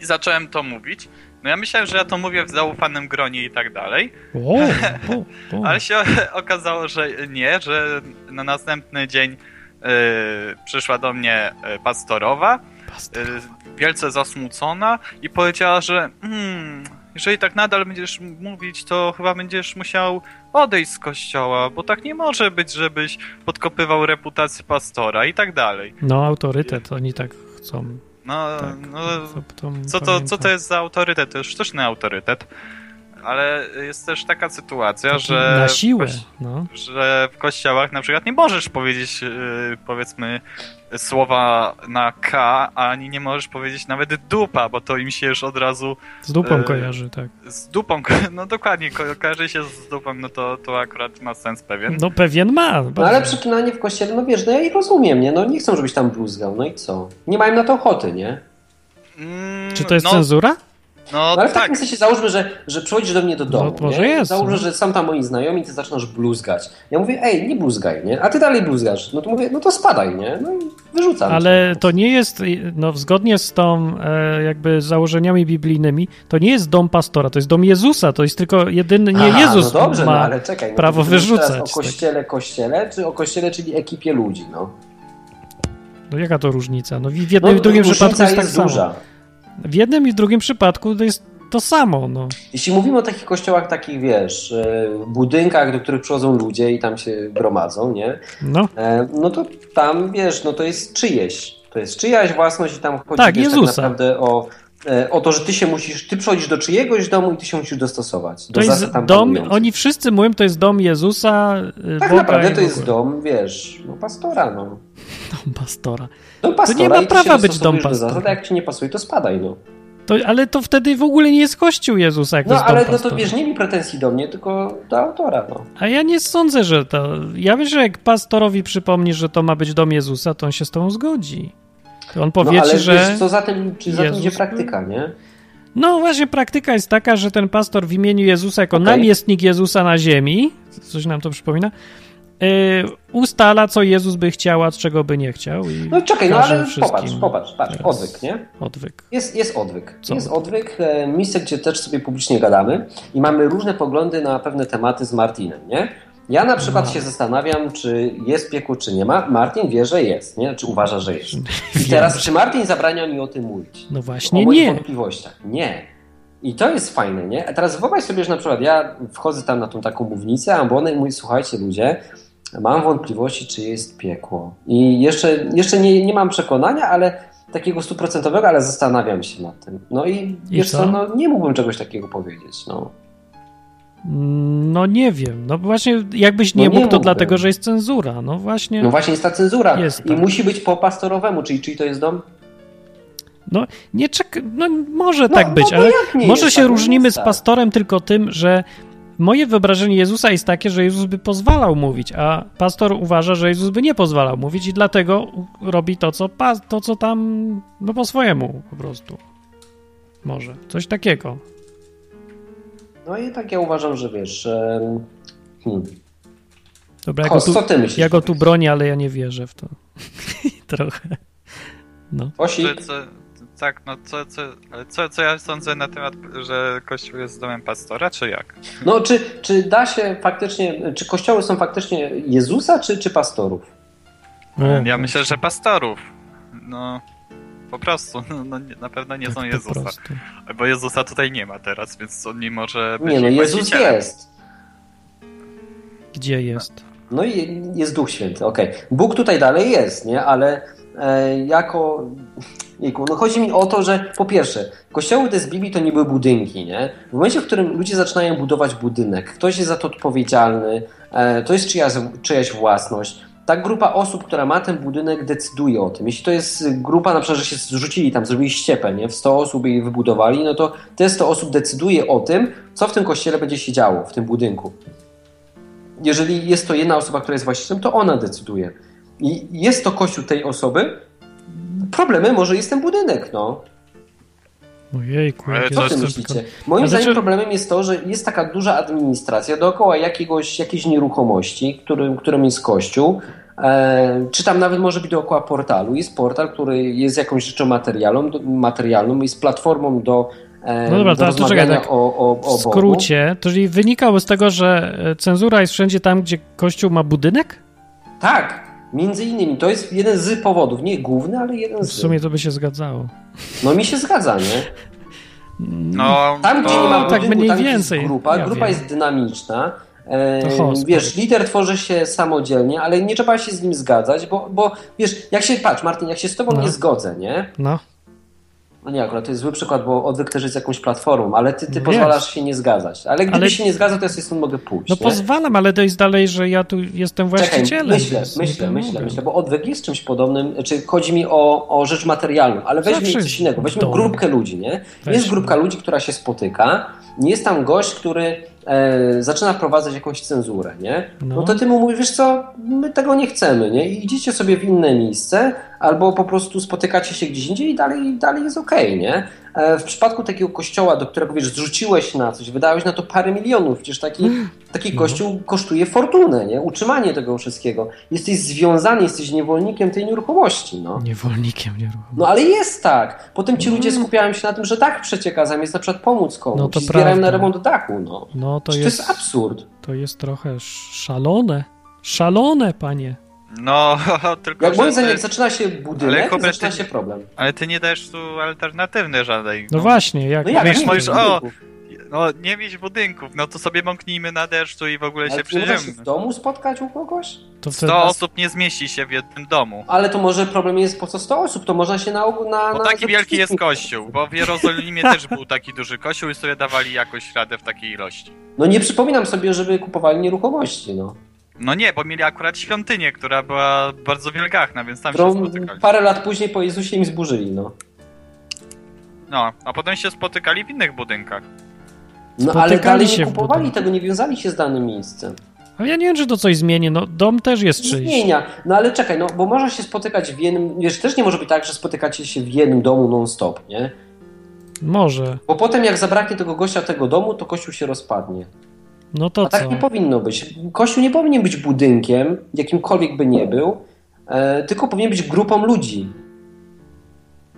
I zacząłem to mówić. No ja myślałem, że ja to mówię w zaufanym gronie i tak dalej. O, o, o. Ale się okazało, że nie, że na następny dzień y, przyszła do mnie y, pastorowa, y, wielce zasmucona i powiedziała, że hmm, jeżeli tak nadal będziesz mówić, to chyba będziesz musiał odejść z kościoła, bo tak nie może być, żebyś podkopywał reputację pastora i tak dalej. No, autorytet, oni tak chcą. No, tak, no co, to, co to jest za autorytet? To jest sztuczny autorytet. Ale jest też taka sytuacja, Taki że. Na siłę. No. Że w kościołach na przykład nie możesz powiedzieć, yy, powiedzmy, słowa na K, a ani nie możesz powiedzieć nawet dupa, bo to im się już od razu... Z dupą e, kojarzy, tak. Z dupą, no dokładnie, ko kojarzy się z dupą, no to, to akurat ma sens pewien. No pewien ma. No ale przeklinanie w kościele, no wiesz, no ja ich rozumiem, nie? No nie chcą, żebyś tam bluzgał, no i co? Nie mają na to ochoty, nie? Mm, Czy to jest no, cenzura? No, no ale tak. w takim sensie załóżmy, że, że przychodzisz do mnie do domu. No, może nie? jest. Załóżmy, no. że są tam moi znajomi i ty zaczynasz bluzgać. Ja mówię, ej, nie bluzgaj, nie? A ty dalej bluzgasz. No to mówię, no to spadaj, nie? No i wyrzucam. Ale cię. to nie jest, no zgodnie z tą e, jakby założeniami biblijnymi, to nie jest dom pastora, to jest dom Jezusa, to jest tylko jedyny, nie Aha, Jezus no dobrze, ma no, ale czekaj, no prawo wyrzucać. o kościele, tak. kościele, czy o kościele, czyli ekipie ludzi, no? No jaka to różnica? No w jednym no, i drugim przypadku jest, jest tak duża. samo. W jednym i w drugim przypadku to jest to samo. No. Jeśli mówimy o takich kościołach, takich wiesz, e, budynkach, do których przychodzą ludzie i tam się gromadzą, nie? No. E, no to tam wiesz, no to jest czyjeś. To jest czyjaś własność i tam chodzi tak, wiesz, tak naprawdę o, e, o to, że ty się musisz, ty przychodzisz do czyjegoś domu i ty się musisz dostosować. Do to jest dom, oni wszyscy mówią, to jest dom Jezusa. Tak Boga naprawdę to jest dom, wiesz, no pastora, no. Dom pastora. Dom pastora to nie ma prawa być dom pastora. Zasad, jak ci nie pasuje, to spadaj, no. To, ale to wtedy w ogóle nie jest kościół Jezusa, jak No, ale no to wiesz, nie mi pretensji do mnie, tylko do autora, no. A ja nie sądzę, że to... Ja wiem, że jak pastorowi przypomnisz, że to ma być dom Jezusa, to on się z tą zgodzi. On powie no, ale że... Wiesz, co za tym, czy za tym idzie praktyka, nie? No właśnie, praktyka jest taka, że ten pastor w imieniu Jezusa, jako okay. namiestnik Jezusa na ziemi, coś nam to przypomina, ustala, co Jezus by chciał, a czego by nie chciał. no czekaj, no ale popatrz, popatrz, patrz, odwyk, nie? Odwyk. Jest, jest odwyk. Co? Jest odwyk, e, miejsce, gdzie też sobie publicznie gadamy i mamy różne poglądy na pewne tematy z Martinem, nie? Ja na przykład no. się zastanawiam, czy jest piekło, czy nie ma. Martin wie, że jest, nie? Czy uważa, że jest. I teraz, czy Martin zabrania mi o tym mówić? No właśnie o moich nie. wątpliwościach. Nie. I to jest fajne, nie? A teraz wyobraź sobie, że na przykład ja wchodzę tam na tą taką mównicę, a one mówi, słuchajcie ludzie, mam wątpliwości, czy jest piekło. I jeszcze, jeszcze nie, nie mam przekonania, ale takiego stuprocentowego, ale zastanawiam się nad tym. No i, I wiesz co? co? no nie mógłbym czegoś takiego powiedzieć, no. No nie wiem. No właśnie, jakbyś nie no, mógł, nie to dlatego, że jest cenzura. No właśnie. No właśnie jest ta cenzura. Jest I tak. musi być po pastorowemu, czyli, czyli to jest dom no, nie czek no może no, tak być, no, ale może się tak, różnimy z pastorem tylko tym, że moje wyobrażenie Jezusa jest takie, że Jezus by pozwalał mówić, a pastor uważa, że Jezus by nie pozwalał mówić i dlatego robi to, co, to, co tam, no po swojemu po prostu. Może. Coś takiego. No i tak ja uważam, że wiesz... Hmm. Dobra, ja go, tu, co ty myślisz? Ja go tu bronię, ale ja nie wierzę w to. Trochę. No. Osi tak, no co, co, co, co ja sądzę na temat, że Kościół jest domem pastora, czy jak? No, czy, czy da się faktycznie, czy kościoły są faktycznie Jezusa, czy, czy pastorów? No, ja myślę, że pastorów. No, po prostu. No, no na pewno nie tak są Jezusa. Bo Jezusa tutaj nie ma teraz, więc on nie może być Nie, no Jezus jest. Gdzie jest? No i jest Duch Święty, okej. Okay. Bóg tutaj dalej jest, nie? Ale jako Jejku, no chodzi mi o to, że po pierwsze, kościoły te z Biblii to nie były budynki, nie? W momencie, w którym ludzie zaczynają budować budynek, ktoś jest za to odpowiedzialny, e, to jest czyjaś, czyjaś własność, ta grupa osób, która ma ten budynek, decyduje o tym. Jeśli to jest grupa, na przykład, że się zrzucili tam, zrobili ściepę, nie? w 100 osób i wybudowali, no to te 100 osób decyduje o tym, co w tym kościele będzie się działo, w tym budynku. Jeżeli jest to jedna osoba, która jest właścicielem, to ona decyduje. I jest to kościół tej osoby, Problemem może jest ten budynek, no. Ojejku, Ale co ty myślicie? Moim zdaniem znaczy... problemem jest to, że jest taka duża administracja dookoła jakiegoś, jakiejś nieruchomości, którym, którą jest kościół, e, czy tam nawet może być dookoła portalu. Jest portal, który jest jakąś rzeczą materialną, materialną jest platformą do e, no dobra, to czekaj, tak o, o, o w skrócie, to czyli wynikało z tego, że cenzura jest wszędzie tam, gdzie kościół ma budynek? Tak, Między innymi, to jest jeden z powodów, nie główny, ale jeden z. W sumie to by się zgadzało. No mi się zgadza, nie? No, tam, gdzie nie ma budynku, tak mniej tam więcej. jest grupa, ja grupa wiem. jest dynamiczna. E, wiesz, lider tworzy się samodzielnie, ale nie trzeba się z nim zgadzać, bo, bo wiesz, jak się, patrz Martin, jak się z tobą no. nie zgodzę, nie? No. No nie, akurat to jest zły przykład, bo odwyk też jest jakąś platformą, ale ty, ty pozwalasz się nie zgadzać. Ale gdyby ale... się nie zgadza, to ja stąd mogę pójść. No nie? pozwalam, ale to jest dalej, że ja tu jestem właścicielem. Czekaj, myślę, myślę, myślę, myślę, bo odwyk jest czymś podobnym, czy chodzi mi o, o rzecz materialną, ale weźmy Zawsze coś innego, weźmy grupkę ludzi, nie? Jest grupka ludzi, która się spotyka, jest tam gość, który e, zaczyna wprowadzać jakąś cenzurę, nie? No. no. to ty mu mówisz, wiesz co, my tego nie chcemy, nie? I idziecie sobie w inne miejsce, albo po prostu spotykacie się gdzieś indziej i dalej, dalej jest okej, okay, nie? E, w przypadku takiego kościoła, do którego wiesz, zrzuciłeś na coś, wydałeś na to parę milionów, przecież taki, taki no. kościół kosztuje fortunę, nie? Utrzymanie tego wszystkiego. Jesteś związany, jesteś niewolnikiem tej nieruchomości, no. Niewolnikiem nieruchomości. No ale jest tak. Potem ci ludzie mm. skupiają się na tym, że tak przecieka, zamiast na przykład pomóc komuś. No to zbierają na remont dachu, no. No to jest, to jest absurd. To jest trochę szalone. Szalone, panie. No, tylko. Jak moim zdaniem, jak zaczyna się budynek, ale zaczyna ty, się problem. Ale ty nie dajesz tu alternatywny żadnej. No, no właśnie, jak. No jak wiesz, możesz, o, no nie mieć budynków, no to sobie mąknijmy na deszczu i w ogóle ale się przyjdziemy. w domu spotkać u kogoś? To 100 nas... osób nie zmieści się w jednym domu. Ale to może problem jest po co 100 osób, to można się na... na bo na taki wielki jest kościół, bo w Jerozolimie też był taki duży kościół i sobie dawali jakoś radę w takiej ilości. No nie przypominam sobie, żeby kupowali nieruchomości, no. No nie, bo mieli akurat świątynię, która była bardzo wielgachna, więc tam Którą się spotykali. parę lat później po Jezusie im zburzyli, no. No, a potem się spotykali w innych budynkach. No ale dalej nie kupowali tego, nie wiązali się z danym miejscem. Ale ja nie wiem, czy to coś zmieni, no dom też jest czyjś. Zmienia, no ale czekaj, no bo można się spotykać w jednym, wiesz, też nie może być tak, że spotykacie się w jednym domu non-stop, nie? Może. Bo potem jak zabraknie tego gościa tego domu, to kościół się rozpadnie. No to A tak nie powinno być. Kościół nie powinien być budynkiem, jakimkolwiek by nie był, e, tylko powinien być grupą ludzi.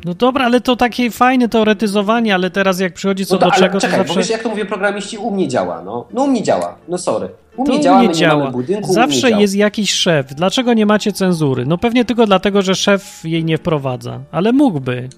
No dobra, ale to takie fajne teoretyzowanie, ale teraz jak przychodzi co no to, do ale czego, czekaj, to zawsze... Bo wiesz, jak to mówię programiści, u mnie działa, no. No u mnie działa, no sorry. U mnie to działa, nie działa. budynku, Zawsze jest jakiś szef. Dlaczego nie macie cenzury? No pewnie tylko dlatego, że szef jej nie wprowadza. Ale mógłby.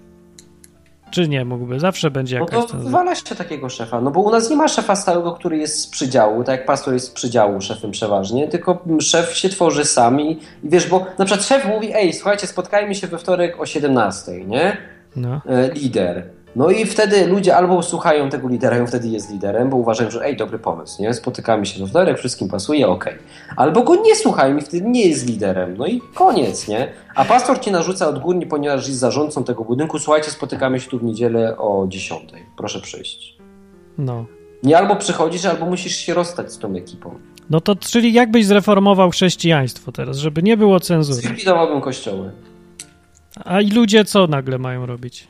Czy nie mógłby? Zawsze będzie jakaś No to wywala się takiego szefa, no bo u nas nie ma szefa stałego, który jest z przydziału, tak jak pastor jest z przydziału szefem przeważnie, tylko szef się tworzy sam i, i wiesz, bo na przykład szef mówi, ej, słuchajcie, spotkajmy się we wtorek o 17, nie? No. E, lider. No i wtedy ludzie albo słuchają tego lidera i on wtedy jest liderem, bo uważają, że ej, dobry pomysł, nie? Spotykamy się we wtorek, wszystkim pasuje, okej. Okay. Albo go nie słuchają i wtedy nie jest liderem. No i koniec, nie? A pastor ci narzuca odgórnie, ponieważ jest zarządcą tego budynku, słuchajcie, spotykamy się tu w niedzielę o 10. Proszę przyjść. No. Nie albo przychodzisz, albo musisz się rozstać z tą ekipą. No to, czyli jakbyś zreformował chrześcijaństwo teraz, żeby nie było cenzury? Zlikwidowałbym kościoły. A i ludzie co nagle mają robić?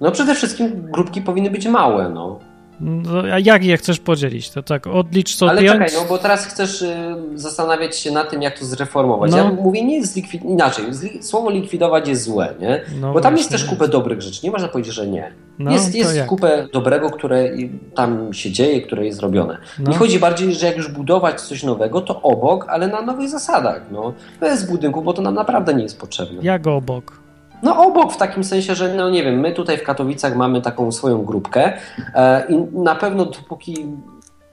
No przede wszystkim grupki powinny być małe, no. No, a jak je chcesz podzielić? To tak, odlicz sobie. Ale czekaj, no bo teraz chcesz y, zastanawiać się nad tym, jak to zreformować. No. Ja mówię, nie zlikwid... inaczej. Słowo likwidować jest złe, nie? No bo właśnie. tam jest też kupę dobrych rzeczy. Nie można powiedzieć, że nie. No, jest jest kupę dobrego, które tam się dzieje, które jest robione. No. Nie chodzi bardziej, że jak już budować coś nowego, to obok, ale na nowych zasadach. No. Bez budynku, bo to nam naprawdę nie jest potrzebne. Jak obok? No obok w takim sensie, że no nie wiem, my tutaj w Katowicach mamy taką swoją grupkę e, i na pewno dopóki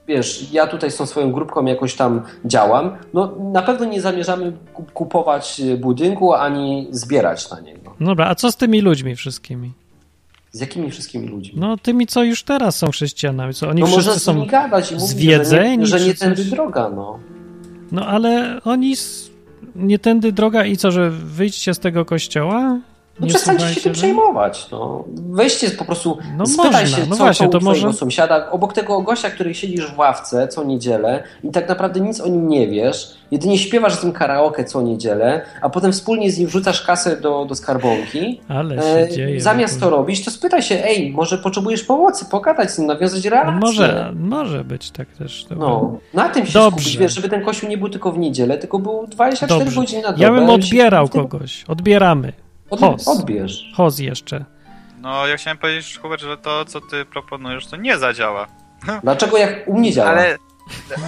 wiesz, ja tutaj z tą swoją grupką jakoś tam działam, no na pewno nie zamierzamy kupować budynku ani zbierać na niego. Dobra, a co z tymi ludźmi wszystkimi? Z jakimi wszystkimi ludźmi? No tymi, co już teraz są chrześcijanami. Co, oni no wszyscy są gadać i mówić, zwiedzeni, że nie, że nie tędy droga, no. No ale oni... Nie tędy droga i co, że wyjdźcie z tego kościoła? No przestańcie się tym przejmować. No. Weźcie po prostu, no spytaj można, się, no co właśnie, to może... sąsiada, obok tego gościa, który siedzisz w ławce co niedzielę i tak naprawdę nic o nim nie wiesz, jedynie śpiewasz z nim karaoke co niedzielę, a potem wspólnie z nim wrzucasz kasę do, do skarbonki. Ale się e, dzieje. Zamiast to robić, to spytaj się, ej, może potrzebujesz pomocy, pogadać z nim, nawiązać relacje. No może, może być tak też. No, na tym się Dobrze. skupić, wiesz, żeby ten kościół nie był tylko w niedzielę, tylko był 24 Dobrze. godziny na dobę. Ja bym odbierał kogoś, odbieramy. Od, Odbierz. Hoz jeszcze. No, ja chciałem powiedzieć, Hubert, że to, co ty proponujesz, to nie zadziała. Dlaczego jak u mnie działa? Ale,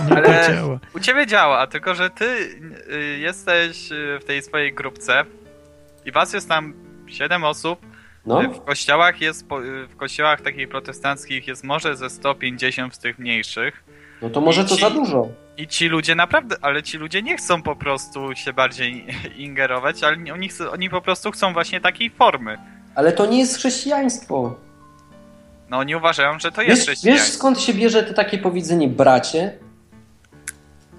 ale u ciebie działa, tylko że ty y, jesteś y, w tej swojej grupce i was jest tam 7 osób. No. W kościołach jest, w kościołach takich protestanckich jest może ze 150 z tych mniejszych. No to może to za dużo. I ci ludzie naprawdę, ale ci ludzie nie chcą po prostu się bardziej ingerować, ale oni, oni po prostu chcą właśnie takiej formy. Ale to nie jest chrześcijaństwo. No oni uważają, że to jest wiesz, chrześcijaństwo. Wiesz skąd się bierze to takie powiedzenie bracie?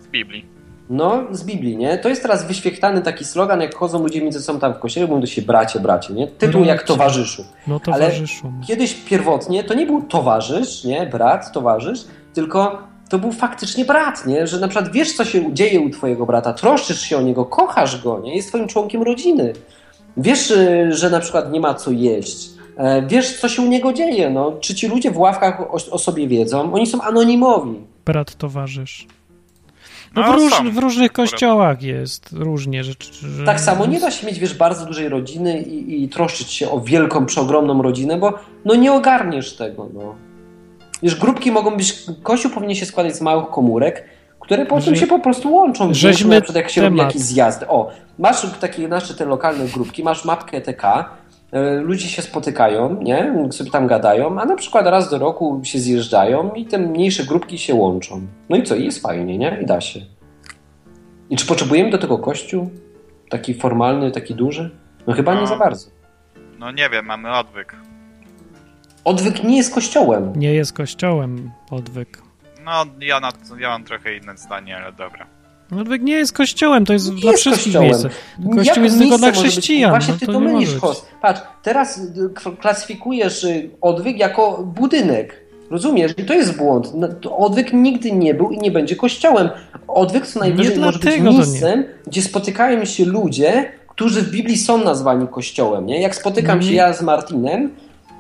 Z Biblii. No, z Biblii, nie? To jest teraz wyświechtany taki slogan, jak chodzą ludzie między sobą tam w kościele, mówią do się bracie, bracie, nie? Tytuł no, jak towarzyszu. No towarzyszu. Ale kiedyś pierwotnie to nie był towarzysz, nie? Brat, towarzysz, tylko to był faktycznie brat, nie? Że na przykład wiesz, co się dzieje u twojego brata, troszczysz się o niego, kochasz go, nie? Jest twoim członkiem rodziny. Wiesz, y, że na przykład nie ma co jeść. E, wiesz, co się u niego dzieje, no. Czy ci ludzie w ławkach o, o sobie wiedzą? Oni są anonimowi. Brat, towarzysz. No, no w, róż, w, różnych kościołach jest różnie rzeczy. Że... Tak samo nie da się mieć, wiesz, bardzo dużej rodziny i, i troszczyć się o wielką, przeogromną rodzinę, bo no nie ogarniesz tego, no. Wiesz, grupki mogą być, kościół powinien się składać z małych komórek, które potem się po prostu łączą. Żeśmy na przykład jak się temat. robi jakiś zjazd. O, masz takie nasze te lokalne grupki, masz mapkę TK, e, ludzie się spotykają, nie? Sobie tam gadają, a na przykład raz do roku się zjeżdżają i te mniejsze grupki się łączą. No i co? I jest fajnie, nie? I da się. I czy potrzebujemy do tego kościół? Taki formalny, taki duży? No chyba no, nie za bardzo. No nie wiem, mamy odwyk. Odwyk nie jest kościołem. Nie jest kościołem odwyk. No, ja, na, ja mam trochę inne zdanie, ale dobra. Odwyk nie jest kościołem, to jest nie dla jest wszystkich kościołem. miejsce. Kościół Jak jest tylko dla chrześcijan. Właśnie no, ty to, mylisz, Kos. Patrz, teraz y, klasyfikujesz y, odwyk jako budynek. Rozumiesz? I to jest błąd. No, odwyk nigdy nie był i nie będzie kościołem. Odwyk co najwyżej może być miejscem, gdzie spotykają się ludzie, którzy w Biblii są nazwani kościołem. Nie? Jak spotykam się ja z Martinem,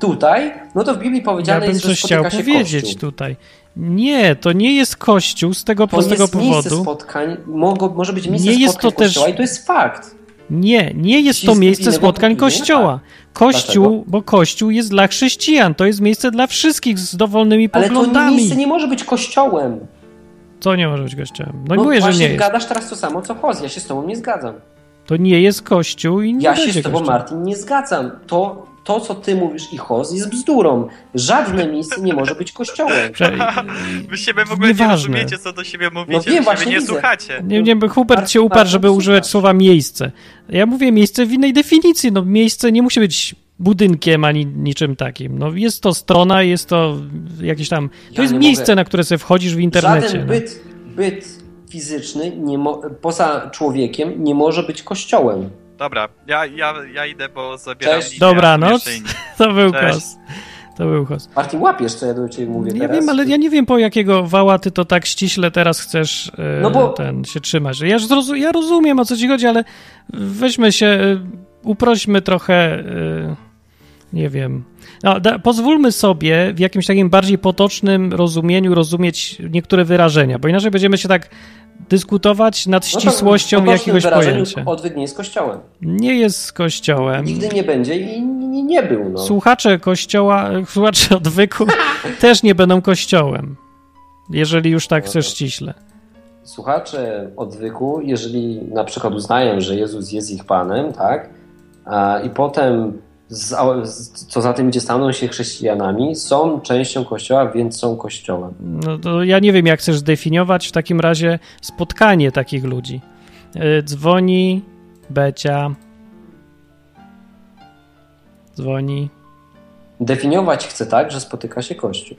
tutaj, no to w Biblii powiedziane ja jest, że spotyka się powiedzieć kościół. tutaj. Nie, to nie jest kościół z tego to prostego jest powodu. Miejsce spotkań, mogło, może być miejsce nie jest to kościoła też... i to jest fakt. Nie, nie jest to miejsce spotkań kościoła. Kościół, Dlaczego? bo kościół jest dla chrześcijan, to jest miejsce dla wszystkich z dowolnymi poglądami. Ale to miejsce nie może być kościołem. Co nie może być kościołem? No, no mówię, że nie jest. gadasz teraz to samo, co Hoz. Ja się z tobą nie zgadzam. To nie jest kościół i nie Ja się z tobą, kościół. Martin, nie zgadzam. To to, co ty mówisz i Hoz, jest bzdurą. Żadne miejsce nie może być kościołem. Wy siebie w ogóle Nieważne. nie rozumiecie, co do siebie mówicie, no wiem, właśnie nie widzę. słuchacie. Nie, nie, Hubert się uparł, żeby używać słowa miejsce. Ja mówię miejsce w innej definicji. No miejsce nie musi być budynkiem ani niczym takim. No jest to strona, jest to jakieś tam... To ja jest miejsce, mogę. na które sobie wchodzisz w internecie. Żaden no. byt, byt fizyczny poza człowiekiem nie może być kościołem. Dobra, ja, ja, ja idę, bo zabieram Cześć. Dobranoc. To był Cześć. kos. To był kos. Martin, łapiesz, co ja do ciebie mówię Nie teraz? wiem, ale ja nie wiem, po jakiego wała ty to tak ściśle teraz chcesz e, no bo... ten, się trzymać. Ja, zrozum ja rozumiem, o co ci chodzi, ale weźmy się, e, uprośmy trochę, e, nie wiem... No, da, pozwólmy sobie w jakimś takim bardziej potocznym rozumieniu rozumieć niektóre wyrażenia, bo inaczej będziemy się tak dyskutować nad no ścisłością jakiegoś pojęcia. Odwyk nie jest kościołem. Nie jest kościołem. Nigdy nie będzie i nie był. No. Słuchacze kościoła, słuchacze odwyku też nie będą kościołem, jeżeli już tak no chcesz ściśle. Słuchacze odwyku, jeżeli na przykład uznają, że Jezus jest ich Panem, tak, a, i potem co za tym idzie, staną się chrześcijanami, są częścią Kościoła, więc są Kościołem. No to ja nie wiem, jak chcesz zdefiniować w takim razie spotkanie takich ludzi. E, dzwoni Becia. Dzwoni. Definiować chcę tak, że spotyka się Kościół.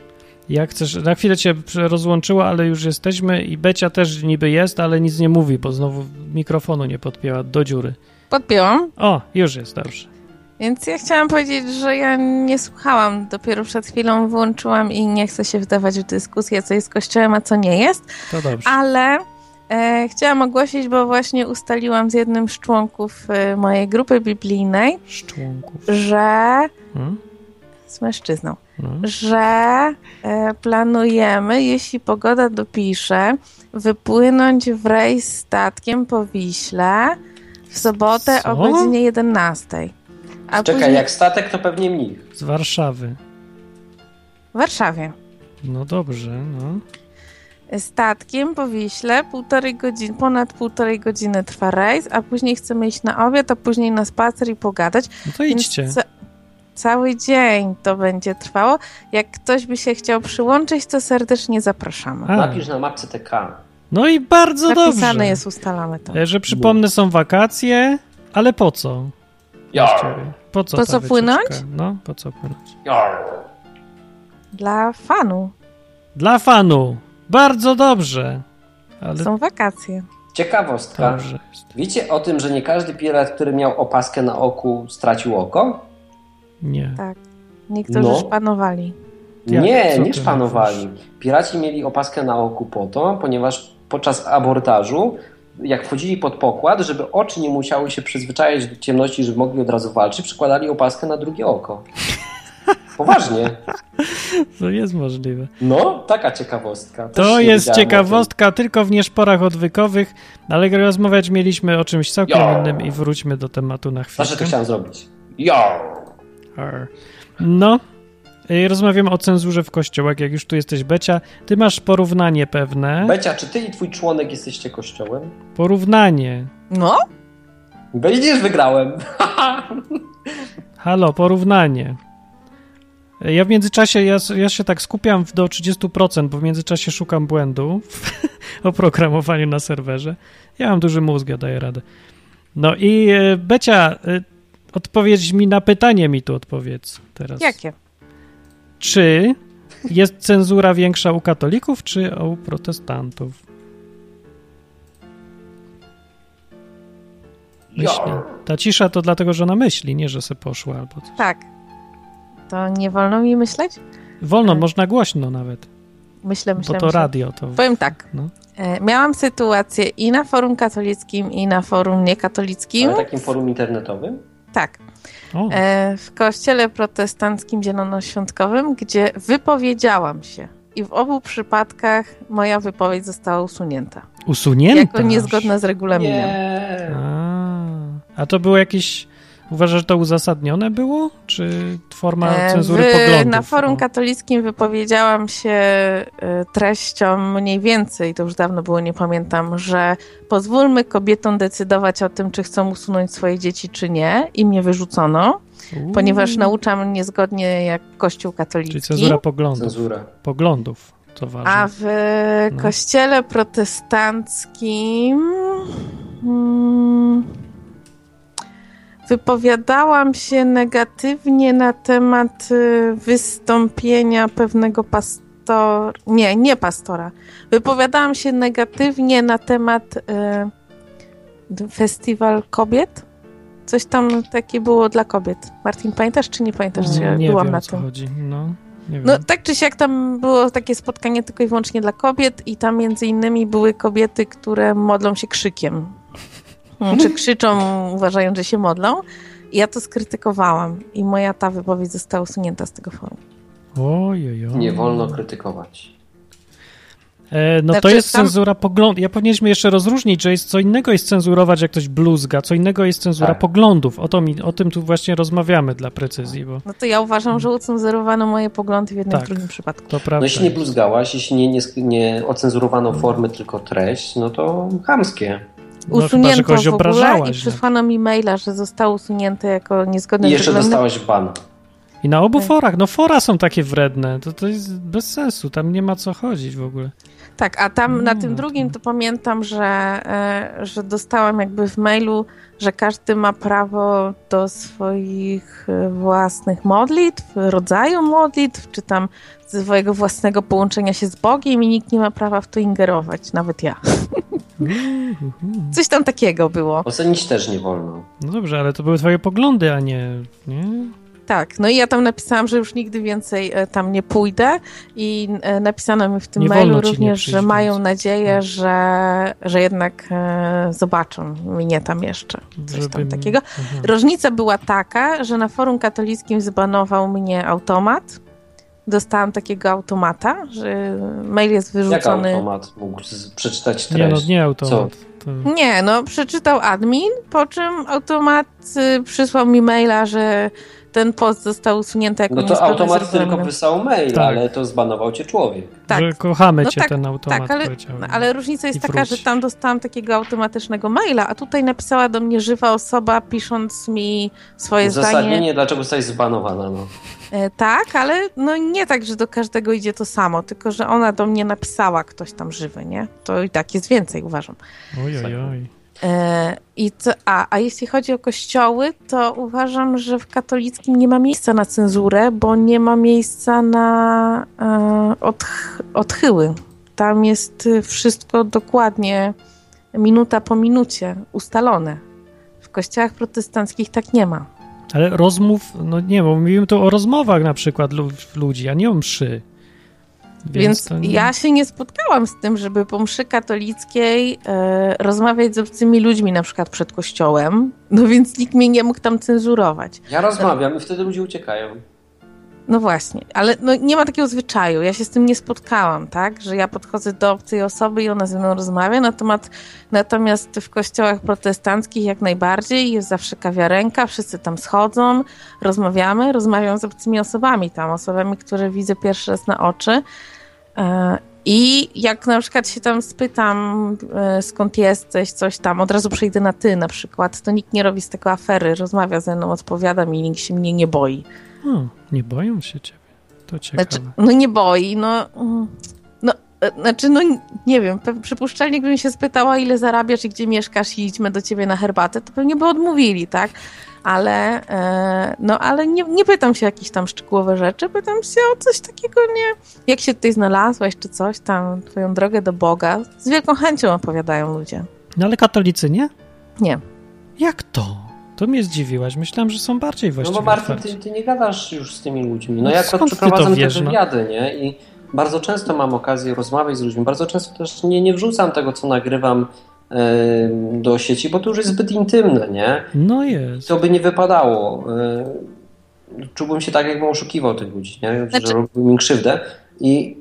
Jak chcesz, na chwilę cię rozłączyło, ale już jesteśmy i Becia też niby jest, ale nic nie mówi, bo znowu mikrofonu nie podpięła do dziury. Podpięłam. O, już jest, dobrze. Więc ja chciałam powiedzieć, że ja nie słuchałam, dopiero przed chwilą włączyłam i nie chcę się wdawać w dyskusję, co jest kościołem, a co nie jest. To dobrze. Ale e, chciałam ogłosić, bo właśnie ustaliłam z jednym z członków e, mojej grupy biblijnej, że hmm? z mężczyzną, hmm? że e, planujemy, jeśli pogoda dopisze, wypłynąć w rejs statkiem po Wiśle w sobotę Co? o godzinie 11. A Czekaj, później... jak statek, to pewnie mnich. Z Warszawy. W Warszawie. No dobrze, no. Statkiem po Wiśle, półtorej godziny, ponad półtorej godziny trwa rejs, a później chcemy iść na obiad, a później na spacer i pogadać. No to idźcie. Ca cały dzień to będzie trwało. Jak ktoś by się chciał przyłączyć, to serdecznie zapraszamy. A. Napisz na mapce TK. No i bardzo Napisane dobrze. Napisane jest, ustalamy to. E, że przypomnę, są wakacje, ale po co? Po co, po co płynąć? No, po co płynąć? Dla fanu. Dla fanu. Bardzo dobrze. Ale... Są wakacje. Ciekawostka. Wiecie o tym, że nie każdy pirat, który miał opaskę na oku, stracił oko? Nie. Tak. Niektórzy no. szpanowali. Nie, nie szpanowali. Piraci mieli opaskę na oku po to, ponieważ podczas abordażu jak wchodzili pod pokład, żeby oczy nie musiały się przyzwyczajać do ciemności, żeby mogli od razu walczyć, przykładali opaskę na drugie oko. Poważnie. To jest możliwe. No, taka ciekawostka. Też to jest ciekawostka tylko w nieszporach odwykowych, ale rozmawiać mieliśmy o czymś całkiem Yo. innym i wróćmy do tematu na chwilę. Znaczy, to chciałem zrobić. Yo! No, Rozmawiamy o cenzurze w kościołach, jak już tu jesteś Becia. Ty masz porównanie pewne. Becia, czy ty i twój członek jesteście kościołem? Porównanie. No? Widzisz, wygrałem. Halo, porównanie. Ja w międzyczasie, ja, ja się tak skupiam do 30%, bo w międzyczasie szukam błędu w oprogramowaniu na serwerze. Ja mam duży mózg, ja daję radę. No i e, Becia, e, odpowiedź mi na pytanie mi tu odpowiedz teraz. Jakie? Czy jest cenzura większa u katolików, czy u protestantów? Myśli. Ta cisza to dlatego, że ona myśli, nie, że se poszła albo coś. Tak. To nie wolno mi myśleć? Wolno, tak. można głośno nawet. Myślę, myślę. Bo to myślę. radio to. Powiem tak. No. E, miałam sytuację i na forum katolickim, i na forum niekatolickim. Ale takim forum internetowym? Tak. E, w kościele protestanckim zielonoświątkowym, gdzie wypowiedziałam się. I w obu przypadkach moja wypowiedź została usunięta. Usunięta? Jako niezgodna z regulaminem. Nie. A, a to było jakieś Uważasz, że to uzasadnione było? Czy forma e, cenzury w, poglądów? Na forum o. katolickim wypowiedziałam się e, treścią mniej więcej, to już dawno było, nie pamiętam, że pozwólmy kobietom decydować o tym, czy chcą usunąć swoje dzieci, czy nie. I mnie wyrzucono, Uuu. ponieważ nauczam niezgodnie jak Kościół katolicki. Czyli cenzura poglądów. Cenzura. Poglądów. To ważne. A w no. kościele protestanckim... Hmm, wypowiadałam się negatywnie na temat y, wystąpienia pewnego pastora. Nie, nie pastora. Wypowiadałam się negatywnie na temat y, festiwal kobiet. Coś tam takie było dla kobiet. Martin, pamiętasz czy nie pamiętasz? Czy nie byłam wiem, na tym. Chodzi. No, no tak czy siak tam było takie spotkanie tylko i wyłącznie dla kobiet i tam między innymi były kobiety, które modlą się krzykiem czy krzyczą, uważając, że się modlą. I ja to skrytykowałam i moja ta wypowiedź została usunięta z tego forum. Ojej. Nie wolno krytykować. E, no znaczy, to jest tam... cenzura poglądów. Ja powinieneśmy jeszcze rozróżnić, że jest co innego jest cenzurować, jak ktoś bluzga, co innego jest cenzura tak. poglądów. O, to mi, o tym tu właśnie rozmawiamy dla precyzji. Bo... No to ja uważam, że ucenzurowano moje poglądy w jednym tak, w drugim przypadku. To prawda. No jeśli nie bluzgałaś, jeśli nie, nie, nie ocenzurowano formy, tylko treść, no to chamskie. No, usunięto chyba, w ogóle i przysłano mi maila, że zostało usunięte jako niezgodne I jeszcze dostałaś ban. I na obu tak. forach. No fora są takie wredne. To, to jest bez sensu. Tam nie ma co chodzić w ogóle. Tak, a tam na tym drugim to pamiętam, że, e, że dostałam jakby w mailu, że każdy ma prawo do swoich e, własnych modlitw, rodzaju modlitw, czy tam swojego własnego połączenia się z Bogiem i nikt nie ma prawa w to ingerować, nawet ja. Coś tam takiego było. Ocenić też nie wolno. No dobrze, ale to były twoje poglądy, a nie... nie? Tak, no i ja tam napisałam, że już nigdy więcej e, tam nie pójdę i e, napisano mi w tym nie mailu również, że mają nadzieję, że, że jednak e, zobaczą mnie tam jeszcze. Coś tam takiego. Aha. Różnica była taka, że na forum katolickim zbanował mnie automat. Dostałam takiego automata, że mail jest wyrzucony. Jak automat mógł przeczytać treść? Nie, no nie automat. To... Nie, no przeczytał admin, po czym automat y, przysłał mi maila, że ten post został usunięty jako No to automat tylko wysłał mail, tak. ale to zbanował cię człowiek. Tak. Że kochamy no cię tak, ten automat. Tak, ale, ale różnica jest taka, że tam dostałam takiego automatycznego maila, a tutaj napisała do mnie żywa osoba, pisząc mi swoje Uzasadnienie, zdanie. dlaczego zostałeś zbanowana. No. E, tak, ale no nie tak, że do każdego idzie to samo, tylko że ona do mnie napisała ktoś tam żywy, nie? To i tak jest więcej, uważam. Oj, oj, oj. E, I to, a, a jeśli chodzi o kościoły, to uważam, że w katolickim nie ma miejsca na cenzurę, bo nie ma miejsca na e, odch odchyły. Tam jest wszystko dokładnie minuta po minucie ustalone. W kościołach protestanckich tak nie ma. Ale rozmów, no nie, bo mówimy tu o rozmowach na przykład ludzi, a nie o mszy. Więc, Więc nie... ja się nie spotkałam z tym, żeby po mszy katolickiej e, rozmawiać z obcymi ludźmi, na przykład przed kościołem, no więc nikt mnie nie mógł tam cenzurować. Ja rozmawiam no, i wtedy ludzie uciekają. No właśnie, ale no nie ma takiego zwyczaju. Ja się z tym nie spotkałam, tak? Że ja podchodzę do obcej osoby i ona ze mną rozmawia. Natomiast, natomiast w kościołach protestanckich jak najbardziej jest zawsze kawiarenka, wszyscy tam schodzą, rozmawiamy, rozmawiam z obcymi osobami tam, osobami, które widzę pierwszy raz na oczy. E, I jak na przykład się tam spytam, e, skąd jesteś, coś tam, od razu przejdę na ty na przykład, to nikt nie robi z tego afery, rozmawia ze mną, odpowiada mi, nikt się mnie nie boi. Hmm, nie boją się ciebie. To ciekawe. Znaczy, no nie boi, no... E, znaczy, no nie wiem, przypuszczalnie gdybym się spytała, ile zarabiasz i gdzie mieszkasz i idźmy do ciebie na herbatę, to pewnie by odmówili, tak? ale, e, no, ale nie, nie pytam się o jakieś tam szczegółowe rzeczy, pytam się o coś takiego, nie, jak się tutaj znalazłaś, czy coś tam, twoją drogę do Boga. Z wielką chęcią opowiadają ludzie. No ale katolicy nie? Nie. Jak to? To mnie zdziwiłaś. Myślałem, że są bardziej właściwie No bo Martin, ty, ty, nie gadasz już z tymi ludźmi. No, no jak przeprowadzam te no? wywiady, no? nie? I bardzo często mam okazję rozmawiać z ludźmi. Bardzo często też nie, nie wrzucam tego, co nagrywam do sieci, bo to już jest zbyt intymne, nie? No jest. To by nie wypadało. Czułbym się tak, jakbym oszukiwał tych ludzi, nie? Znaczy... Że robił mi krzywdę. I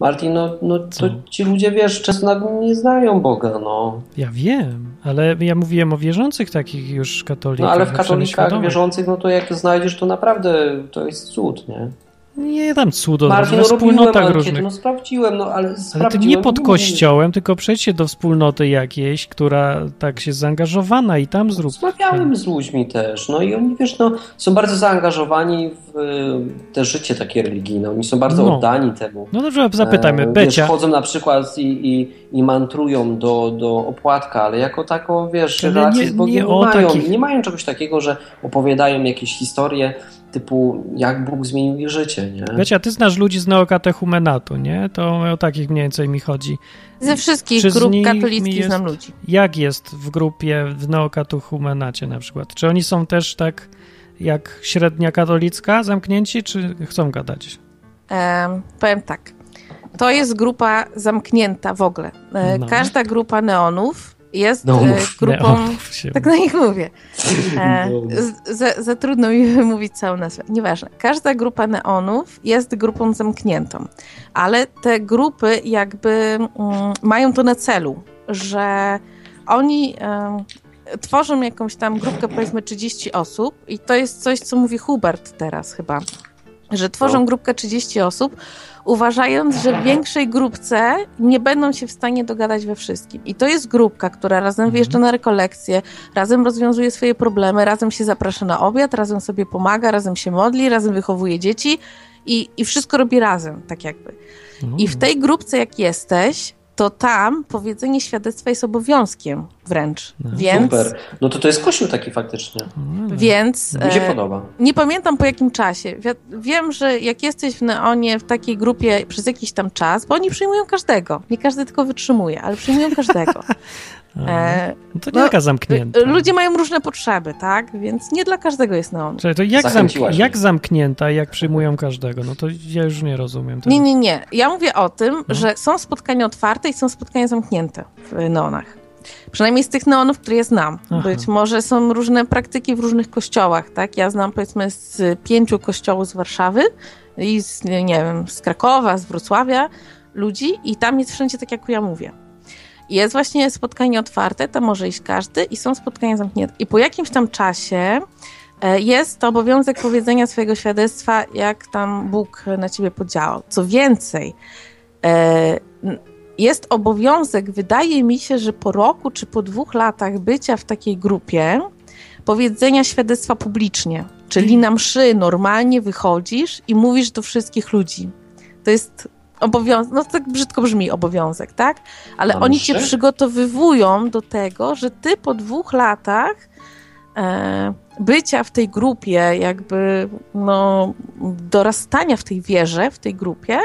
Martin, no, no to ci ludzie, wiesz, często nawet nie znają Boga, no. Ja wiem, ale ja mówiłem o wierzących takich już katolikach. No ale w katolikach wierzących, no to jak znajdziesz, to naprawdę to jest cud, nie? Nie tam cudo, Marcin, no wspólnotach ankiety, różnych. No sprawdziłem, no ale Ale ty nie pod kościołem, tylko przejdźcie do wspólnoty jakiejś, która tak się zaangażowana i tam zrób. Rozmawiałem z ludźmi też, no i oni, wiesz, no, są bardzo zaangażowani w e, te życie takie religijne, oni są bardzo no. oddani temu. No dobrze, zapytajmy, e, Becia. Wiesz, chodzą na przykład i, i, i mantrują do, do opłatka, ale jako taką, wiesz, relację z Bogiem nie, nie mają. Takich... Nie mają czegoś takiego, że opowiadają jakieś historie, typu jak Bóg zmienił ich życie, nie? Wiecie, a ty znasz ludzi z neokatechumenatu, nie? To o takich mniej więcej mi chodzi. Ze wszystkich Czy grup katolickich jest, znam ludzi. Jak jest w grupie w neokatechumenacie na przykład? Czy oni są też tak jak średnia katolicka, zamknięci, czy chcą gadać? Um, powiem tak. To jest grupa zamknięta w ogóle. E, no. Każda grupa neonów jest no, e, grupą, tak na nich mówię. E, za, za, trudno mi wymówić całą nazwę. Nieważne. Każda grupa neonów jest grupą zamkniętą, ale te grupy jakby mm, mają to na celu, że oni e, tworzą jakąś tam grupkę powiedzmy 30 osób i to jest coś, co mówi Hubert teraz chyba, że tworzą no. grupkę 30 osób, uważając, że w większej grupce nie będą się w stanie dogadać we wszystkim. I to jest grupka, która razem mhm. wyjeżdża na rekolekcje, razem rozwiązuje swoje problemy, razem się zaprasza na obiad, razem sobie pomaga, razem się modli, razem wychowuje dzieci i, i wszystko robi razem, tak jakby. I w tej grupce, jak jesteś, to tam powiedzenie świadectwa jest obowiązkiem wręcz. No, więc, super. No to to jest kościół taki faktycznie. No, więc... Mi się e, podoba. Nie pamiętam po jakim czasie. Wiem, że jak jesteś w Neonie w takiej grupie przez jakiś tam czas, bo oni przyjmują każdego. Nie każdy tylko wytrzymuje, ale przyjmują każdego. E, no to nie no, taka zamknięta. Ludzie mają różne potrzeby, tak? Więc nie dla każdego jest neon. Czyli to jak, zamk jak zamknięta, jak przyjmują każdego? No to ja już nie rozumiem. Tego. Nie, nie, nie. Ja mówię o tym, no. że są spotkania otwarte i są spotkania zamknięte w neonach. Przynajmniej z tych neonów, które ja znam. Aha. Być może są różne praktyki w różnych kościołach, tak? Ja znam powiedzmy z pięciu kościołów z Warszawy i z, nie wiem, z Krakowa, z Wrocławia ludzi i tam jest wszędzie tak, jak ja mówię. Jest właśnie spotkanie otwarte, tam może iść każdy i są spotkania zamknięte. I po jakimś tam czasie e, jest to obowiązek powiedzenia swojego świadectwa, jak tam Bóg na ciebie podziałał. Co więcej, e, jest obowiązek, wydaje mi się, że po roku czy po dwóch latach bycia w takiej grupie, powiedzenia świadectwa publicznie. Czyli na mszy normalnie wychodzisz i mówisz do wszystkich ludzi. To jest obowiązek, no tak brzydko brzmi obowiązek, tak? Ale Mam oni cię przygotowywują do tego, że ty po dwóch latach e, bycia w tej grupie, jakby no, dorastania w tej wierze, w tej grupie,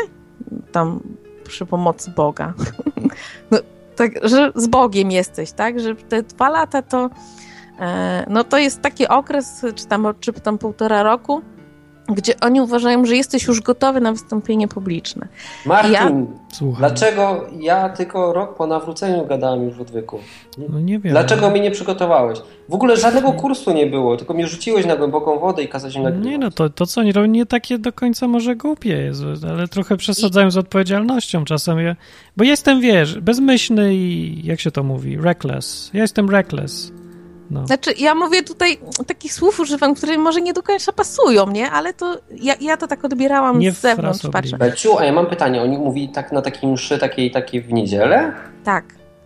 tam przy pomocy Boga, no, tak, że z Bogiem jesteś, tak? Że te dwa lata to e, no to jest taki okres, czy tam, czy tam półtora roku, gdzie oni uważają, że jesteś już gotowy na wystąpienie publiczne. Martin, ja... dlaczego ja tylko rok po nawróceniu gadałem już w odwyku? No nie wiem. Dlaczego mnie nie przygotowałeś? W ogóle żadnego kursu nie było, tylko mnie rzuciłeś na głęboką wodę i kazałeś mi nagrywać. Nie no, to, to co oni robią nie takie do końca może głupie jest, ale trochę przesadzają I... z odpowiedzialnością czasem. Ja, bo jestem, wiesz, bezmyślny i jak się to mówi, reckless. Ja jestem reckless. No. Znaczy, ja mówię tutaj takich słów używam, które może nie do końca pasują, nie? Ale to ja, ja to tak odbierałam nie z zewnątrz. Patrzę. Beciu, a ja mam pytanie, oni mówi tak na takiej mszy, takiej, takiej w niedzielę? Tak.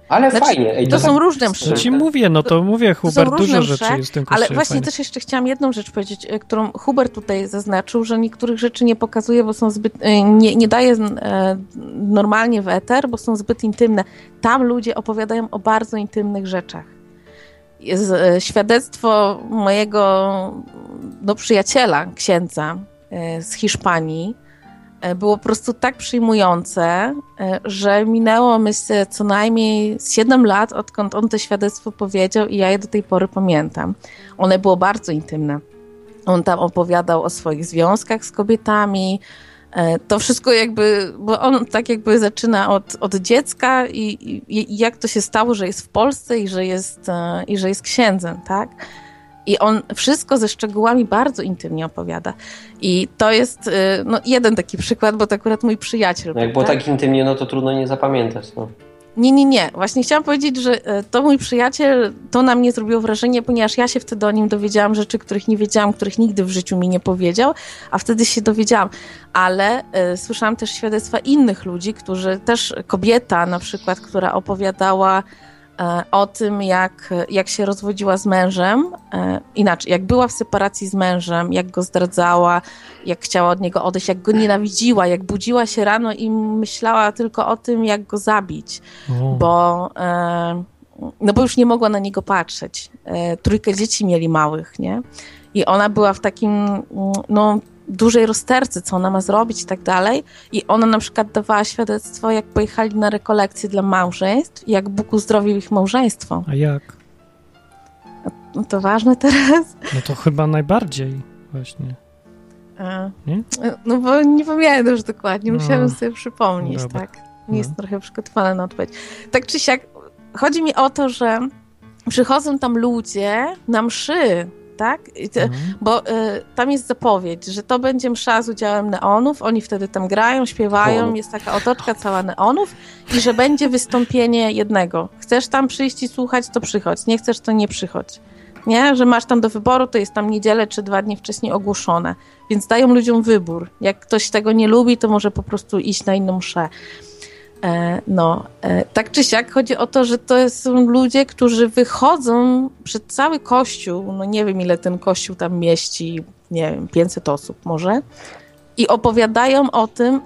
Ale znaczy, fajnie. Ej, to, to, są tak, różne msze. To ci mówię, no to mówię, Hubert, dużo msze, rzeczy jest w tym Ale właśnie fajnie. też jeszcze chciałam jedną rzecz powiedzieć, e, którą Hubert tutaj zaznaczył, że niektórych rzeczy nie pokazuje, bo są zbyt, e, nie, nie daje e, normalnie w eter, bo są zbyt intymne. Tam ludzie opowiadają o bardzo intymnych rzeczach. E, świadectwo mojego no, przyjaciela, księdza e, z Hiszpanii. E, było po prostu tak przyjmujące, że minęło myślę co najmniej 7 lat, odkąd on to świadectwo powiedział i ja je do tej pory pamiętam. One było bardzo intymne. On tam opowiadał o swoich związkach z kobietami, to wszystko jakby, bo on tak jakby zaczyna od, od dziecka i, i, jak to się stało, że jest w Polsce i że jest, e, i że jest księdzem, tak? I on wszystko ze szczegółami bardzo intymnie opowiada. I to jest e, no, jeden taki przykład, bo to akurat mój przyjaciel. No jak było tak intymnie, no to trudno nie zapamiętać. No. Nie, nie, nie. Właśnie chciałam powiedzieć, że e, to mój przyjaciel, to na mnie zrobiło wrażenie, ponieważ ja się wtedy o nim dowiedziałam rzeczy, których nie wiedziałam, których nigdy w życiu mi nie powiedział, a wtedy się dowiedziałam. Ale y, słyszałam też świadectwa innych ludzi, którzy też, kobieta na przykład, która opowiadała o tym, jak, jak się rozwodziła z mężem, e, inaczej, jak była w separacji z mężem, jak go zdradzała, jak chciała od niego odejść, jak go nienawidziła, jak budziła się rano i myślała tylko o tym, jak go zabić, bo, e, no bo już nie mogła na niego patrzeć. Trójkę dzieci mieli małych, nie? I ona była w takim, no dużej rozterce, co ona ma zrobić i tak dalej. I ona na przykład dawała świadectwo, jak pojechali na rekolekcje dla małżeństw, jak Bóg uzdrowił ich małżeństwo. A jak? No to ważne teraz? No to chyba najbardziej właśnie. A, nie? No bo nie pamiętam już dokładnie, no. musiałam sobie przypomnieć, Dobra. tak? Nie no. jest trochę przygotowana na odpowiedź. Tak czy siak, chodzi mi o to, że przychodzą tam ludzie na mszy, tak? Mhm. Bo y, tam jest zapowiedź, że to będzie msza z udziałem neonów, oni wtedy tam grają, śpiewają, jest taka otoczka cała neonów i że będzie wystąpienie jednego. Chcesz tam przyjść i słuchać, to przychodź, nie chcesz, to nie przychodź. Nie? Że masz tam do wyboru, to jest tam niedzielę czy dwa dni wcześniej ogłoszone. Więc dają ludziom wybór. Jak ktoś tego nie lubi, to może po prostu iść na inną mszę. E, no, e, tak czy siak chodzi o to, że to są ludzie, którzy wychodzą przed cały kościół, no nie wiem ile ten kościół tam mieści, nie wiem, 500 osób może, i opowiadają o tym,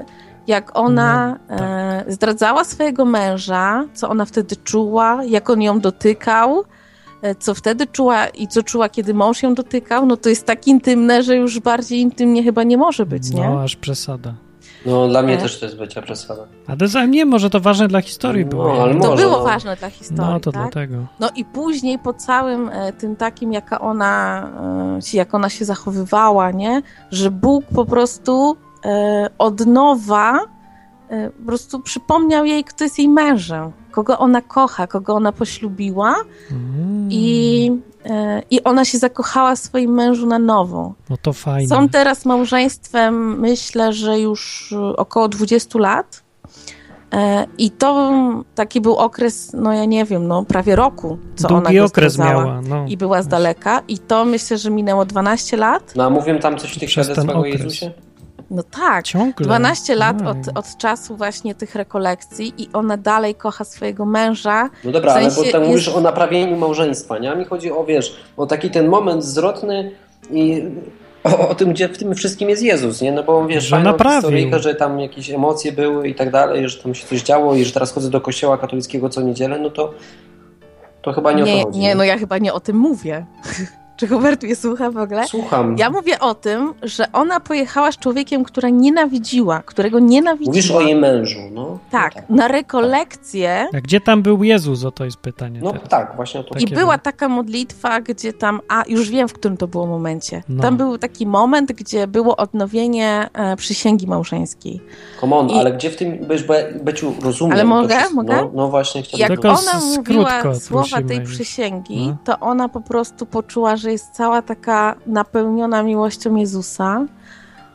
jak ona no, tak. zdradzała swojego męża, co ona wtedy czuła, jak on ją dotykał, co wtedy czuła i co czuła, kiedy mąż ją dotykał, no to jest tak intymne, że już bardziej intymnie chyba nie może być, nie? No, aż przesada. No, dla mnie e? też to jest bycia przesada. A to nie, może to ważne dla historii no, było. Ale to może, było no. ważne dla historii, No, to tak? dlatego. No i później po całym e, tym takim, jaka ona, e, jak ona się zachowywała, nie? Że Bóg po prostu e, od nowa e, po prostu przypomniał jej, kto jest jej mężem, kogo ona kocha, kogo ona poślubiła Mm. i, e, i ona się zakochała w swoim mężu na nowo. No to fajnie. Są teraz małżeństwem, myślę, że już e, około 20 lat. E, I to taki był okres, no ja nie wiem, no prawie roku, co Długi ona go okres miała. No. i była z daleka. I to myślę, że minęło 12 lat. No a mówię tam coś w tych świadectwach o. Jezusie? No tak. Ciągle. 12 lat Oj. od, od czasu właśnie tych rekolekcji i ona dalej kocha swojego męża. No dobra, W ale sensie bo tam jest- mówisz o naprawieniu małżeństwa, nie? A mi chodzi o, wiesz, o taki ten moment zwrotny i o, o tym, gdzie w tym wszystkim jest Jezus, nie? No bo wiesz, Że historyjka, że tam jakieś emocje były i tak dalej, że tam się coś działo i że teraz chodzę do kościoła katolickiego co niedzielę, no to to chyba nie, o Nie, to chodzi. nie, no ja chyba nie o tym mówię. Czy Hubert mnie słucha w ogóle? Słucham. Ja mówię o tym, że ona pojechała z człowiekiem, która nienawidziła, którego nienawidziła. Mówisz o jej mężu, no. Tak, No na rekolekcję. A gdzie tam był Jezus? O to jest pytanie No teraz. tak, właśnie o to I Takie była taka modlitwa, gdzie tam, a już wiem, w którym to było momencie. No. Tam był taki moment, gdzie było odnowienie e, przysięgi małżeńskiej. Come on, I- ale gdzie w tym, bo ja, Beciu, rozumiem. Ale mogę? wszystko. Mogę? No, no właśnie, chciałbym... Jak ona mówiła słowa tej przysięgi, No. to ona po prostu poczuła, że jest cała taka napełniona miłością Jezusa.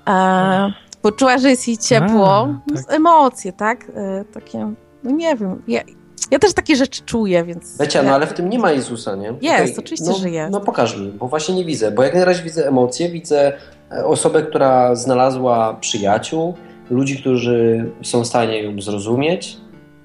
E, poczuła, że jest jej ciepło, A, tak. z emocje, tak? E, takie, no nie wiem. Ja, ja też takie rzeczy czuję, więc. Becia, no ale w tym nie ma Jezusa, nie? Jest, oczywiście, no, że jest. No pokaż mi, bo właśnie nie widzę, bo jak na razie widzę emocje, widzę e, osobę, która znalazła przyjaciół, ludzi, którzy są w stanie ją zrozumieć,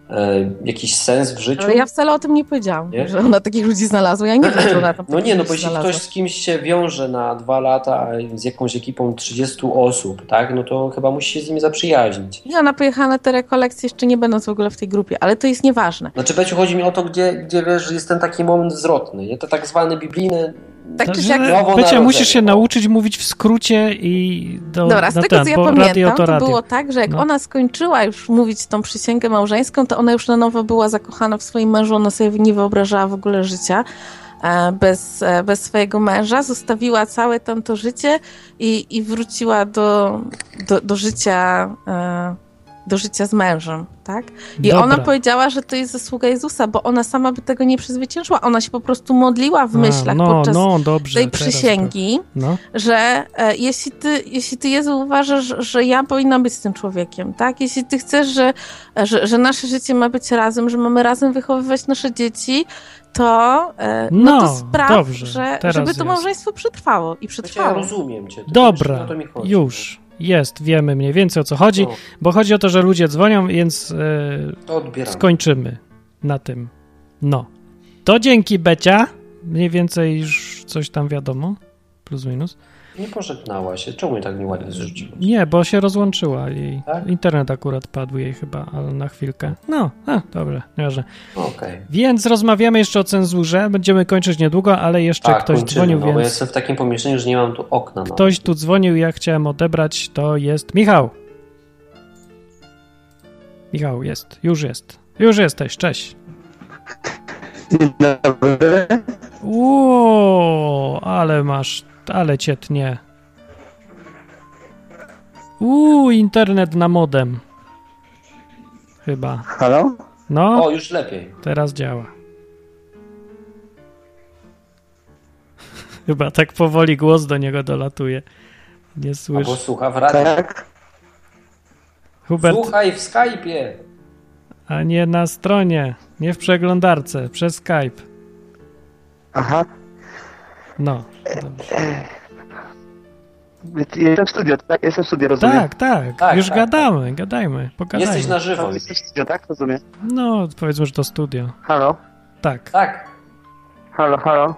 e, jakiś sens w życiu. Ale ja wcale o tym nie powiedziałam, Nie? że ona takich ludzi znalazła. Ja nie wiem, czy ona tam No nie, no bo jeśli znalazła. ktoś z kimś się wiąże na dwa lata z jakąś ekipą 30 osób, tak, no to chyba musi się z nimi zaprzyjaźnić. I ona pojechała na te rekolekcje, jeszcze nie będąc w ogóle w tej grupie, ale to jest nieważne. Znaczy, Beciu, chodzi mi o to, gdzie, gdzie wiesz, że jest ten taki moment zwrotny, nie? To tak zwany biblijny... Tak To, czy siak, narodzenie, musisz się nauczyć mówić w skrócie i do, Dobra, z na tego ten, co ja pamiętam, to to było tak, że jak No. ona skończyła już mówić tą przysięgę małżeńską, to ona już na nowo była zakochana w swoim mężu, ona sobie nie wyobrażała w ogóle życia e, bez, e, bez swojego męża, zostawiła całe tamto życie i, i wróciła do, do, do życia e, do życia z mężem, tak? I Dobra. ona powiedziała, że to jest zasługa Jezusa, bo ona sama by tego nie przezwyciężyła. Ona się po prostu modliła w A, myślach no, podczas no, dobrze, tej przysięgi, to- No. że e, jeśli, ty, jeśli ty, Jezu, uważasz, że, ja powinnam być z tym człowiekiem, tak? Jeśli ty chcesz, że, że, że nasze życie ma być razem, że mamy razem wychowywać nasze dzieci, to, e, no, No, to spraw, dobrze, że, żeby to jest. małżeństwo przetrwało i ja przetrwało. rozumiem cię. Dobra, już. Jest, wiemy mniej więcej o co chodzi, No, bo chodzi o to, że ludzie dzwonią, więc e, skończymy na tym. No. To dzięki Becia. Mniej więcej już coś tam wiadomo. Plus minus. Nie pożegnała się. Czemu mnie tak nieładnie zrzuciłeś? Nie, bo się rozłączyła jej. Tak? Internet akurat padł jej chyba, ale na chwilkę. No, a, dobra, nieważne. Okej. Więc rozmawiamy jeszcze o cenzurze. Będziemy kończyć niedługo, ale jeszcze Tak, ktoś kończymy, dzwonił, no, bo więc jestem w takim pomieszczeniu, że nie mam tu okna. nawet. ktoś tu dzwonił, ja chciałem odebrać. To jest Michał. Michał jest, już jest. Już jesteś, cześć. Dzień dobry. Ło, ale masz, ale cię tnie. Uuu, internet na modem. Chyba. Halo? No, O, już lepiej. teraz działa. Chyba tak powoli głos do niego dolatuje. Nie Albo słyszę. słucha w radiu. Tak? Hubert, Słuchaj w Skype'ie. a nie na stronie, nie w przeglądarce, przez Skype. Aha. No. Jestem w studio, tak? Jestem w studio, rozumiem. Tak, tak, Tak, już tak, gadamy, gadajmy, pogadajmy. Jesteś na żywo. Jesteś w studio, tak? Rozumiem. No, powiedzmy, że to studio. Halo? Tak. Tak. Halo, halo?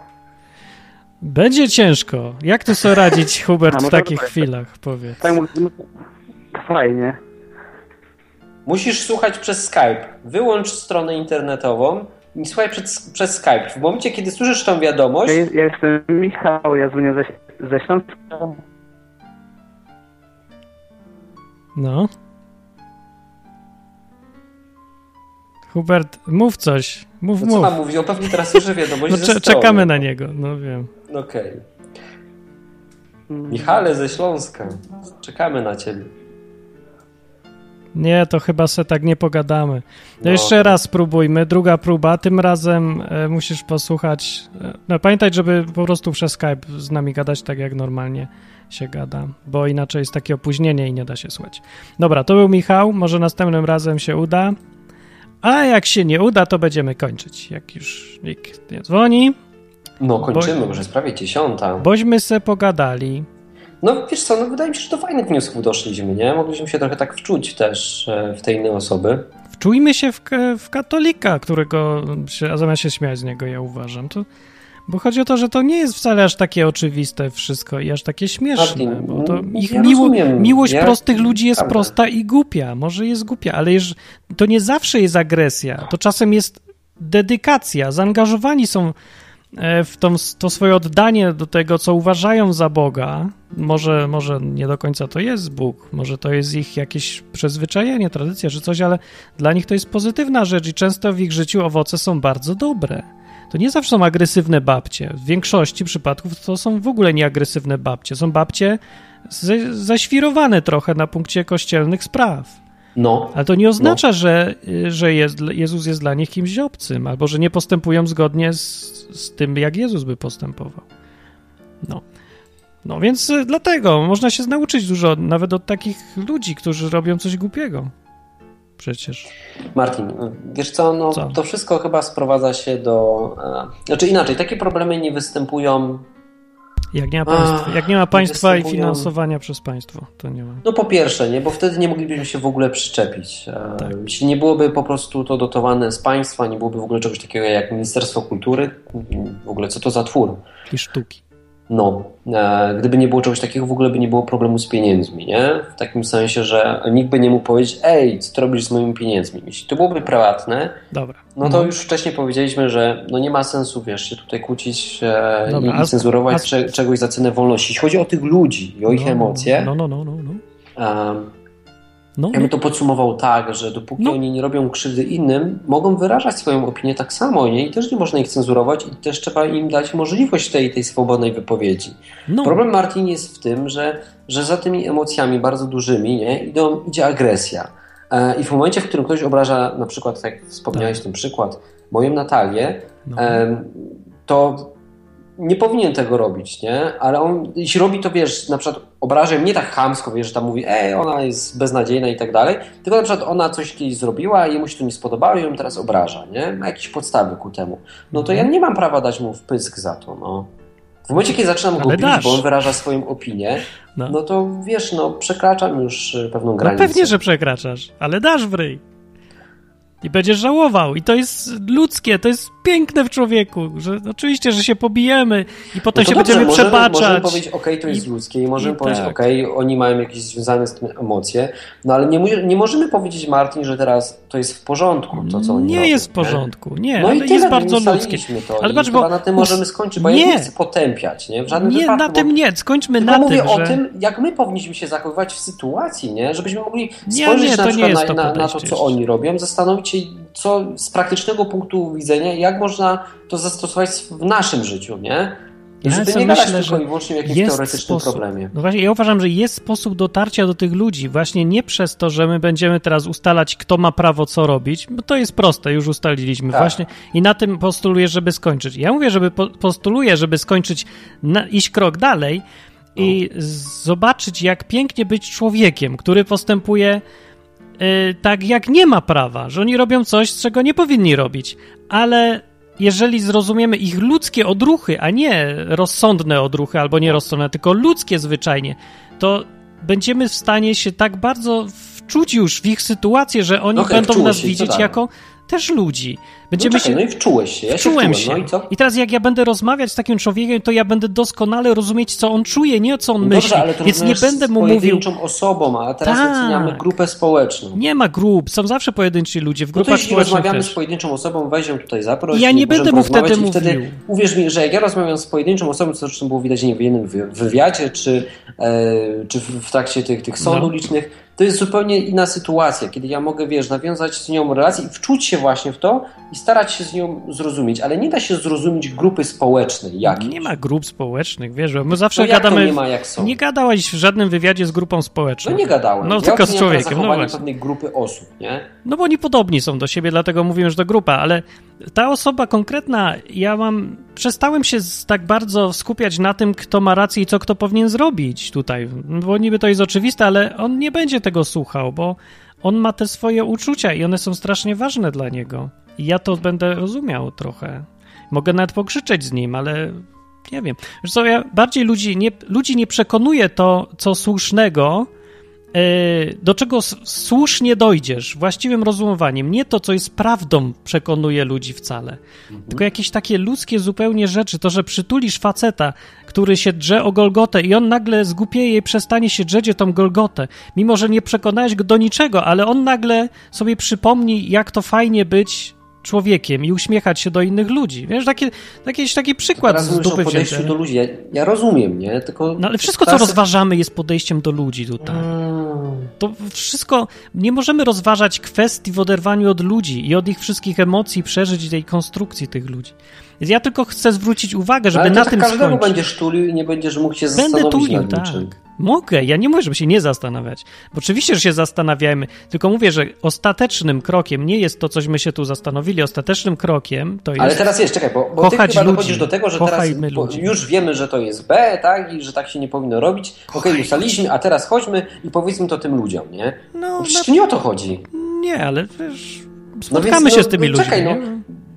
Będzie ciężko. Jak tu sobie radzić, Hubert, A, w takich dobra. chwilach, powiedz. Tak, fajnie. Musisz słuchać przez Skype. Wyłącz stronę internetową słuchaj przez, przez Skype. W momencie, kiedy słyszysz tą wiadomość... Ja, ja jestem Michał, ja dzwonię ze, ze Śląska. No. Hubert, mów coś. Mów, no mów. Co mam mówić? On pewnie teraz słyszy wiadomość no, Czekamy na niego, no wiem. Okej. Okay. Michale ze Śląska, czekamy na ciebie. Nie, to chyba se tak nie pogadamy. No. Jeszcze raz spróbujmy, druga próba. Tym razem e, musisz posłuchać. E, no, pamiętaj, żeby po prostu przez Skype z nami gadać tak, jak normalnie się gada, bo inaczej jest takie opóźnienie i nie da się słuchać. Dobra, to był Michał. Może następnym razem się uda. A jak się nie uda, to będziemy kończyć. Jak już nikt nie dzwoni. No, kończymy, bo, już jest prawie dziesiąta. Bośmy se pogadali. No wiesz co, no wydaje mi się, że do fajnych wniosków doszliśmy, nie? Mogliśmy się trochę tak wczuć też e, w te inne osoby. Wczujmy się w, w katolika, którego się, a zamiast się śmiać z niego, ja uważam. To, bo chodzi o to, że to nie jest wcale aż takie oczywiste wszystko i aż takie śmieszne. Martin, bo to ich ja miło, miłość ja... prostych ludzi jest Prawda. prosta i głupia. Może jest głupia, ale jeż, to nie zawsze jest agresja. To czasem jest dedykacja. Zaangażowani są E, w tą, to swoje oddanie do tego, co uważają za Boga, może, może nie do końca to jest Bóg, może to jest ich jakieś przyzwyczajenie, tradycja czy coś, ale dla nich to jest pozytywna rzecz i często w ich życiu owoce są bardzo dobre. To nie zawsze są agresywne babcie. W większości przypadków to są w ogóle nieagresywne babcie. Są babcie zaświrowane trochę na punkcie kościelnych spraw. No. Ale to nie oznacza, no. że, że jest, Jezus jest dla nich kimś obcym, albo że nie postępują zgodnie z, z tym, jak Jezus by postępował. No. No więc y, dlatego można się nauczyć dużo, nawet od takich ludzi, którzy robią coś głupiego. Przecież. Martin, wiesz co, no, co? to wszystko chyba sprowadza się do. E, znaczy inaczej, takie problemy nie występują jak nie ma państwa, jak nie ma państwa i finansowania przez państwo, to nie ma. No po pierwsze, nie, bo wtedy nie moglibyśmy się w ogóle przyczepić. E, tak. Jeśli nie byłoby po prostu to dotowane z państwa, nie byłoby w ogóle czegoś takiego jak Ministerstwo Kultury, w ogóle co to za twór? I sztuki. No, e, gdyby nie było czegoś takiego, w ogóle by nie było problemu z pieniędzmi, nie? W takim sensie, że nikt by nie mógł powiedzieć, ej, co ty robisz z moimi pieniędzmi? Jeśli to byłoby prywatne, Dobra. no to no. już wcześniej powiedzieliśmy, że no nie ma sensu, wiesz, się tutaj kłócić e, Dobra, i, cenzurować a... czegoś za cenę wolności. Jeśli chodzi o tych ludzi i o ich no, emocje, no, no, no, no, no. Um, no, ja bym to podsumował tak, że dopóki no. oni nie robią krzywdy innym, mogą wyrażać swoją opinię tak samo nie? i też nie można ich cenzurować i też trzeba im dać możliwość tej, tej swobodnej wypowiedzi. No. Problem Martin jest w tym, że, że za tymi emocjami bardzo dużymi nie? Idą, idzie agresja. E, I w momencie, w którym ktoś obraża, na przykład, tak jak wspomniałeś tak. ten przykład, moją Natalię, no. to nie powinien tego robić, nie? Ale on, jeśli robi to, wiesz, na przykład obraża mnie tak chamsko, wiesz, że tam mówi, ej, ona jest beznadziejna i tak dalej, tylko na przykład ona coś kiedyś zrobiła i jemu się to nie spodobało i ją teraz obraża, nie? Ma jakieś podstawy ku temu. No to ja nie mam prawa dać mu wpysk za to, no. W momencie, kiedy zaczynam go bić, bo on wyraża swoją opinię, no. no. to wiesz, no przekraczam już pewną granicę. No pewnie, że przekraczasz, ale dasz w ryj. I będziesz żałował. I to jest ludzkie, to jest piękne w człowieku, że oczywiście, że się pobijemy i potem no się dobrze, będziemy możemy, przebaczać. Możemy powiedzieć, okej, okay, to jest I, ludzkie i możemy i powiedzieć, tak. okej, okay, oni mają jakieś związane z tym emocje, no ale nie, nie możemy powiedzieć, Martin, że teraz to jest w porządku, to co oni Nie robią, jest w porządku, nie, no ale i jest bardzo ludzkie. To ale patrz, bo na tym możemy skończyć, bo nie. ja nie chcę potępiać, nie? W żadnym nie, wypadku. na tym nie, skończmy na tym, mówię że... o tym, jak my powinniśmy się zachowywać w sytuacji, nie? Żebyśmy mogli spojrzeć nie, na, przykład na, na, na to, co oni robią, zastanowić się, co z praktycznego punktu widzenia, jak można to zastosować w naszym życiu, nie? Ja żeby nie myślę, tylko i wyłącznie w jakimś teoretycznym sposób. problemie. No właśnie, ja uważam, że jest sposób dotarcia do tych ludzi, właśnie nie przez to, że my będziemy teraz ustalać, kto ma prawo co robić, bo to jest proste, już ustaliliśmy tak. właśnie i na tym postuluję, żeby skończyć. Ja mówię, żeby po, postuluję, żeby skończyć, na, iść krok dalej i no. zobaczyć, jak pięknie być człowiekiem, który postępuje Y, tak jak nie ma prawa, że oni robią coś, czego nie powinni robić. Ale jeżeli zrozumiemy ich ludzkie odruchy, a nie rozsądne odruchy albo nierozsądne, tylko ludzkie zwyczajnie, to będziemy w stanie się tak bardzo wczuć już w ich sytuację, że oni będą nas widzieć jako też ludzi. Będziemy no, czekaj, się... no i wczułeś się. Ja wczułem się. No i, co? I teraz jak ja będę rozmawiać z takim człowiekiem, to ja będę doskonale rozumieć, co on czuje, nie co on no myśli. Dobrze, ale to Więc nie będę mu mówił. pojedynczą osobą, a teraz tak. oceniamy grupę społeczną. Nie ma grup, są zawsze pojedynczy ludzie w grupach no to jeśli rozmawiamy też. z pojedynczą osobą, weź ją tutaj zaproś. Ja nie będę mu wtedy mówił. Wtedy, uwierz mi, że jak ja rozmawiam z pojedynczą osobą, co zresztą było widać nie w jednym wywiadzie, czy, e, czy w, trakcie tych, tych sądów no. licznych, to jest zupełnie inna sytuacja, kiedy ja mogę, wiesz, nawiązać z nią relację i wczuć się właśnie w to i starać się z nią zrozumieć, ale nie da się zrozumieć grupy społecznej jakiejś. Nie ma grup społecznych, wiesz, my zawsze no gadamy... nie ma, jak są? Nie gadałeś w żadnym wywiadzie z grupą społeczną. No nie gadałem. No ja tylko z człowiekiem, no właśnie. pewnej grupy osób, nie? No bo oni podobni są do siebie, dlatego mówimy, że to grupa, ale ta osoba konkretna, ja mam... Przestałem się tak bardzo skupiać na tym, kto ma rację i co kto powinien zrobić tutaj, bo niby to jest oczywiste, ale on nie będzie tego słuchał, bo on ma te swoje uczucia i one są strasznie ważne dla niego. I ja to będę rozumiał trochę. Mogę nawet pokrzyczeć z nim, ale nie wiem. Co, ja bardziej ludzi nie, ludzi nie przekonuje to, co słusznego, E, do czego słusznie dojdziesz, właściwym rozumowaniem. Nie to, co jest prawdą, przekonuje ludzi wcale. Mhm. Tylko jakieś takie ludzkie zupełnie rzeczy. To, że przytulisz faceta, który się drze o Golgotę i on nagle zgupieje i przestanie się drzeć o tą Golgotę. Mimo, że nie przekonałeś go do niczego, ale on nagle sobie przypomni, jak to fajnie być człowiekiem i uśmiechać się do innych ludzi. Wiesz, taki, taki, taki przykład z dupy podejściu do ludzi. Ja, ja, rozumiem, nie? Tylko no ale wszystko, co rozważamy, jest podejściem do ludzi tutaj. Hmm. To wszystko, nie możemy rozważać kwestii w oderwaniu od ludzi i od ich wszystkich emocji, przeżyć tej konstrukcji tych ludzi. Więc ja tylko chcę zwrócić uwagę, żeby ale na tak tym każdemu skończyć. będziesz tulił i nie będziesz mógł się Będę zastanowić tulił, nad tak. niczym. Mogę, ja nie mówię, żeby się nie zastanawiać. Bo oczywiście, że się zastanawiajmy, tylko mówię, że ostatecznym krokiem nie jest to, cośmy się tu zastanowili. Ostatecznym krokiem to jest. Ale teraz jest, czekaj, bo, bo ty chyba ludzi. dochodzisz do tego, że teraz już wiemy, że to jest B, tak? I że tak się nie powinno robić. Okej, okay, ustaliliśmy, a teraz chodźmy i powiedzmy to tym ludziom, nie? No, przecież na... nie o to chodzi. Nie, ale wiesz, spotkamy no więc, się z tymi no, ludźmi. Czekaj, no,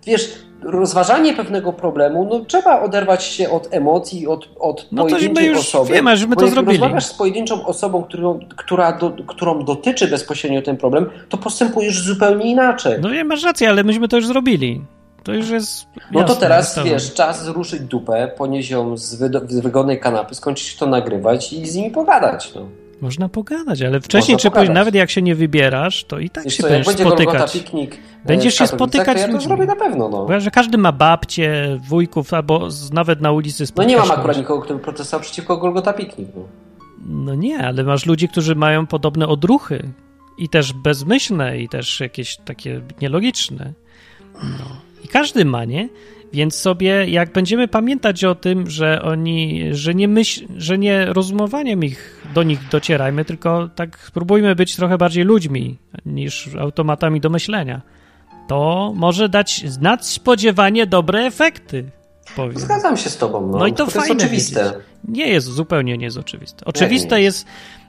wiesz, rozważanie pewnego problemu, no trzeba oderwać się od emocji, od, od no pojedynczej już osoby. Wiemy, że my to zrobili. rozmawiasz z pojedynczą osobą, którą, która do, którą dotyczy bezpośrednio ten problem, to postępujesz zupełnie inaczej. No nie, masz rację, ale myśmy to już zrobili. To już jest. No to teraz wiesz, czas ruszyć dupę, ponieść ją z, z wygodnej kanapy, skończyć to nagrywać i z nimi pogadać. No. Można pogadać, ale wcześniej czy później, nawet jak się nie wybierasz, to i tak Wiesz się co, będziesz będzie spotykać. piknik e, będziesz się spotykać to ja to zrobię na pewno. No. Bo, że każdy ma babcie, wujków, albo z, nawet na ulicy No nie mam akurat nikogo, kto by protestował przeciwko Golgota Piknik. No. no nie, ale masz ludzi, którzy mają podobne odruchy i też bezmyślne, i też jakieś takie nielogiczne. No. I każdy ma, nie? Więc sobie, jak będziemy pamiętać o tym, że oni, że nie myśl, że nie rozumowaniem ich do nich docierajmy, tylko tak spróbujmy być trochę bardziej ludźmi niż automatami do myślenia, to może dać nadspodziewanie dobre efekty. Powiem. Zgadzam się z tobą. No, no i to, to fajne. jest oczywiste. Wiedzieć. Nie jest, zupełnie nie jest oczywiste. Oczywiste nie, jest.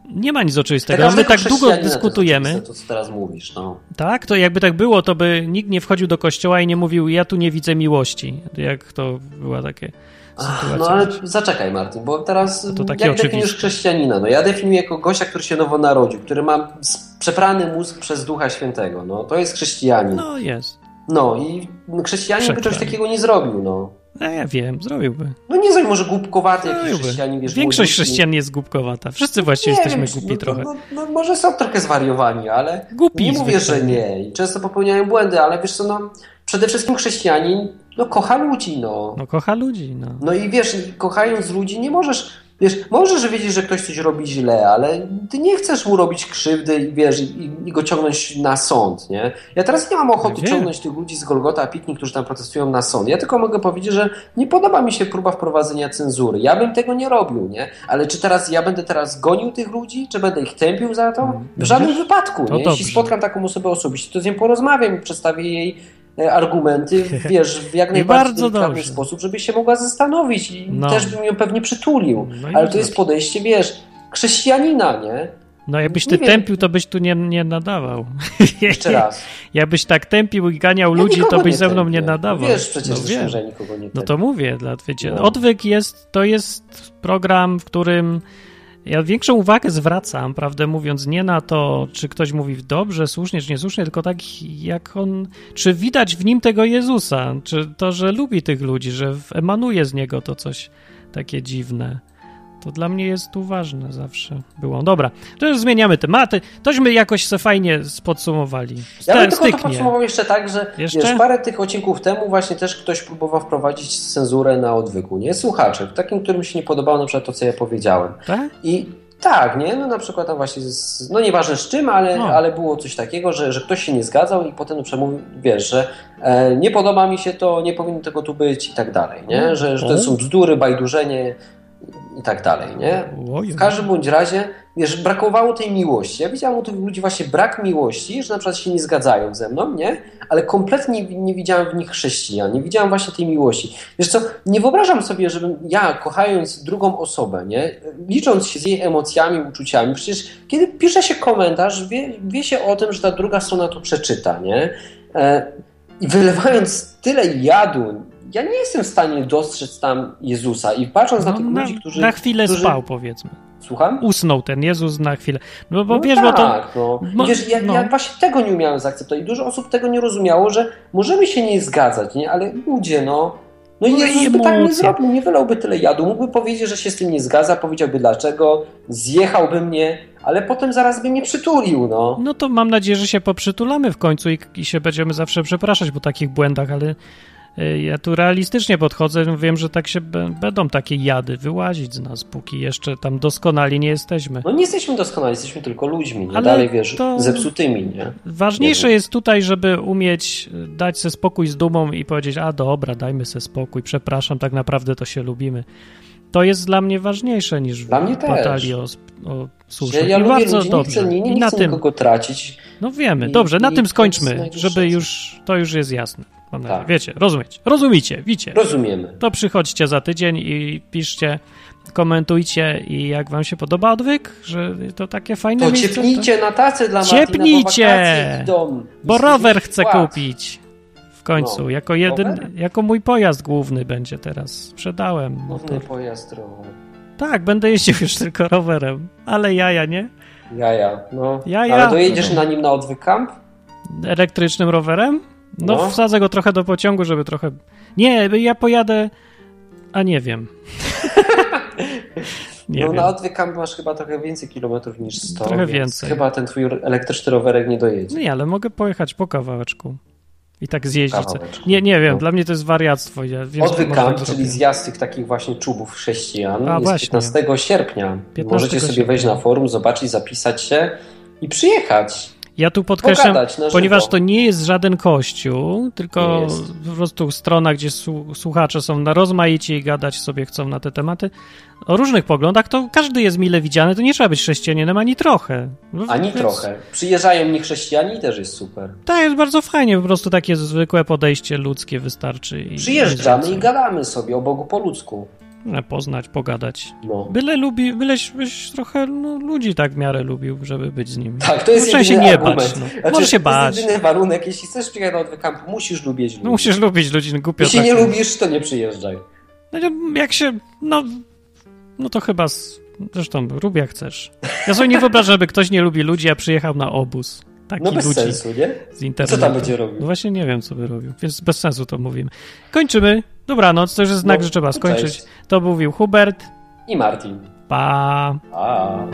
Nie ma nic oczywistego. My tak długo dyskutujemy. To, co teraz mówisz, no. Tak, to jakby tak było, to by nikt nie wchodził do kościoła i nie mówił, ja tu nie widzę miłości. Jak to była takie. Sytuacja. No ale zaczekaj, Martin, bo teraz to takie jak definiujesz chrześcijanina? No ja definiuję jako gościa, który się nowo narodził, który ma przeprany mózg przez Ducha Świętego. No to jest chrześcijanin. No jest. No i chrześcijanin by czegoś takiego nie zrobił, no. No ja wiem, zrobiłby. No nie znam, może głupkowaty jakiś chrześcijanin, wiesz, Większość chrześcijan jest głupkowata. Wszyscy właściwie nie jesteśmy wiem, głupi no, trochę. No, no, może są trochę zwariowani, ale głupi nie mówię, że nie. I często popełniają błędy, ale wiesz co, no przede wszystkim chrześcijanin no kocha ludzi, no. No kocha ludzi, no. No i wiesz, kochając ludzi nie możesz Wiesz, możesz wiedzieć, że ktoś coś robi źle, ale ty nie chcesz mu robić krzywdy i wiesz, i, i go ciągnąć na sąd, nie? Ja teraz nie mam ochoty ja ciągnąć tych ludzi z Golgota Piknik, którzy tam protestują na sąd. Ja tylko mogę powiedzieć, że nie podoba mi się próba wprowadzenia cenzury. Ja bym tego nie robił, nie? Ale czy teraz ja będę teraz gonił tych ludzi, czy będę ich tępił za to? W żadnym wypadku, nie? Jeśli spotkam taką osobę osobiście, to z nią porozmawiam i przedstawię jej argumenty, wiesz, w jak najbardziej delikatny sposób, żeby się mogła zastanowić i no. też bym ją pewnie przytulił. No Ale to jest podejście, wiesz, chrześcijanina, nie? No jakbyś ty tępił, to byś tu nie, nie nadawał. Jeszcze raz. Jakbyś tak tępił i ganiał ja ludzi, to byś ze mną nie nadawał. Wiesz przecież, no, wiem. że nikogo nie No to mówię, dla, wiecie, no. Odwyk jest, to jest program, w którym Ja większą uwagę zwracam, prawdę mówiąc, nie na to, czy ktoś mówi dobrze, słusznie, czy niesłusznie, tylko tak jak on, czy widać w nim tego Jezusa, czy to, że lubi tych ludzi, że emanuje z niego to coś takie dziwne. To dla mnie jest tu ważne zawsze było. Dobra, to już zmieniamy tematy. Tośmy jakoś se fajnie podsumowali. St ja bym tylko to podsumował jeszcze tak, że jeszcze? Wiesz, parę tych odcinków temu właśnie też ktoś próbował wprowadzić cenzurę na odwyku, nie? Słuchacze, takim, którym się nie podobało na przykład to, co ja powiedziałem. Tak? I tak, nie? No na przykład tam właśnie, z, no nieważne z czym, ale, no. ale było coś takiego, że, że ktoś się nie zgadzał i potem przemówił, wiesz, że e, nie podoba mi się to, nie powinno tego tu być i tak dalej, nie? Że, że to są bzdury, bajdurzenie, i tak dalej, nie? W każdym bądź razie, wiesz, brakowało tej miłości. Ja widziałem u tych ludzi właśnie brak miłości, że na przykład się nie zgadzają ze mną, nie? Ale kompletnie nie widziałem w nich chrześcijan, nie widziałem właśnie tej miłości. Wiesz co, nie wyobrażam sobie, żebym ja, kochając drugą osobę, nie? Licząc się z jej emocjami, uczuciami, przecież kiedy pisze się komentarz, wie, wie się o tym, że ta druga strona to przeczyta, nie? E, I wylewając tyle jadu, ja nie jestem w stanie dostrzec tam Jezusa i patrząc no, na tych na, ludzi, którzy... Na chwilę którzy... spał, powiedzmy. Słucham? Usnął ten Jezus na chwilę. No bo no wiesz, tak, bo to... Tak, no. Wiesz, ja, no. ja, właśnie tego nie umiałem zaakceptować. Dużo osób tego nie rozumiało, że możemy się nie zgadzać, nie? Ale ludzie, no... No i no Jezus by tak nie zrobił, nie wylałby tyle jadu. Mógłby powiedzieć, że się z tym nie zgadza, powiedziałby dlaczego, zjechałby mnie, ale potem zaraz by mnie przytulił, no. No to mam nadzieję, że się poprzytulamy w końcu i, i się będziemy zawsze przepraszać po takich błędach, ale ja tu realistycznie podchodzę, wiem, że tak się będą takie jady wyłazić z nas, póki jeszcze tam doskonali nie jesteśmy. No nie jesteśmy doskonali, jesteśmy tylko ludźmi, nie? Ale dalej wiesz, zepsutymi, nie? Ważniejsze nie jest tutaj, żeby umieć dać sobie spokój z dumą i powiedzieć, a dobra, dajmy sobie spokój, przepraszam, tak naprawdę to się lubimy. To jest dla mnie ważniejsze niż dla mnie batalii o, o słuszność. Ja, ja I bardzo ludzi, dobrze. Nie chcę, nie, nie I na chcę tym nikogo tracić. No wiemy, I, dobrze, na tym skończmy, żeby już, to już jest jasne. Mam nadzieję. Tak. Wiecie, rozumiecie, rozumiecie, widzicie. Rozumiemy. To przychodźcie za tydzień i piszcie, komentujcie i jak wam się podoba odwyk, że to takie fajne to miejsce. Ciepnijcie to... na tacy dla Ciepnijcie, Martina, bo, bo rower chcę kupić. W końcu, no. jako jeden, jako mój pojazd główny będzie teraz. Sprzedałem. Główny pojazd rower. Tak, będę jeździł już tylko rowerem, ale jaja, nie? Jaja, no. Jaja. Ale dojedziesz no. na nim na odwyk camp? Elektrycznym rowerem? No, no, wsadzę go trochę do pociągu, żeby trochę. Nie, ja pojadę. A nie wiem. nie no wiem. na odwyk masz chyba trochę więcej kilometrów niż 100. Trochę więcej. Chyba ten twój elektryczny rowerek nie dojedzie. Nie, ale mogę pojechać po kawałeczku. I tak zjeździć. Nie, nie wiem, no. dla mnie to jest wariactwo. Ja wiem, Odwyk czyli zjazd tych takich właśnie czubów chrześcijan, A, jest właśnie. 15 sierpnia. 15 Możecie sobie sierpnia. wejść na forum, zobaczyć, zapisać się i przyjechać. Ja tu podkreślam, ponieważ to nie jest żaden kościół, tylko po prostu strona, gdzie słuchacze są na rozmaicie i gadać sobie chcą na te tematy o różnych poglądach, to każdy jest mile widziany, to nie trzeba być chrześcijaninem ani trochę. Ani więc... trochę. Przyjeżdżają mi chrześcijanie i też jest super. Tak, jest bardzo fajnie, po prostu takie zwykłe podejście ludzkie wystarczy. I Przyjeżdżamy i gadamy sobie o Bogu po ludzku poznać, pogadać. No. Byle lubi, byleś byś trochę no, ludzi tak w miarę lubił, żeby być z nimi. Tak, to jest Może się nie argument. bać. No. Znaczy, Może się bać. To jest jedyny warunek, jeśli chcesz przyjechać do odwykampu, musisz lubić ludzi. No, musisz lubić ludzi, no, głupio Jeśli tak. nie lubisz, to nie przyjeżdżaj. No, jak się, no, no to chyba, zresztą rób jak chcesz. Ja sobie nie wyobrażam, żeby ktoś nie lubi ludzi, a przyjechał na obóz. Taki no bez ludzi sensu, nie? Z internetu. Co tam będzie robił? No właśnie nie wiem, co by robił, więc bez sensu to mówimy. Kończymy. Dobranoc, to już jest znak, no, że trzeba skończyć. Cześć. To mówił Hubert i Martin. Pa. Pa.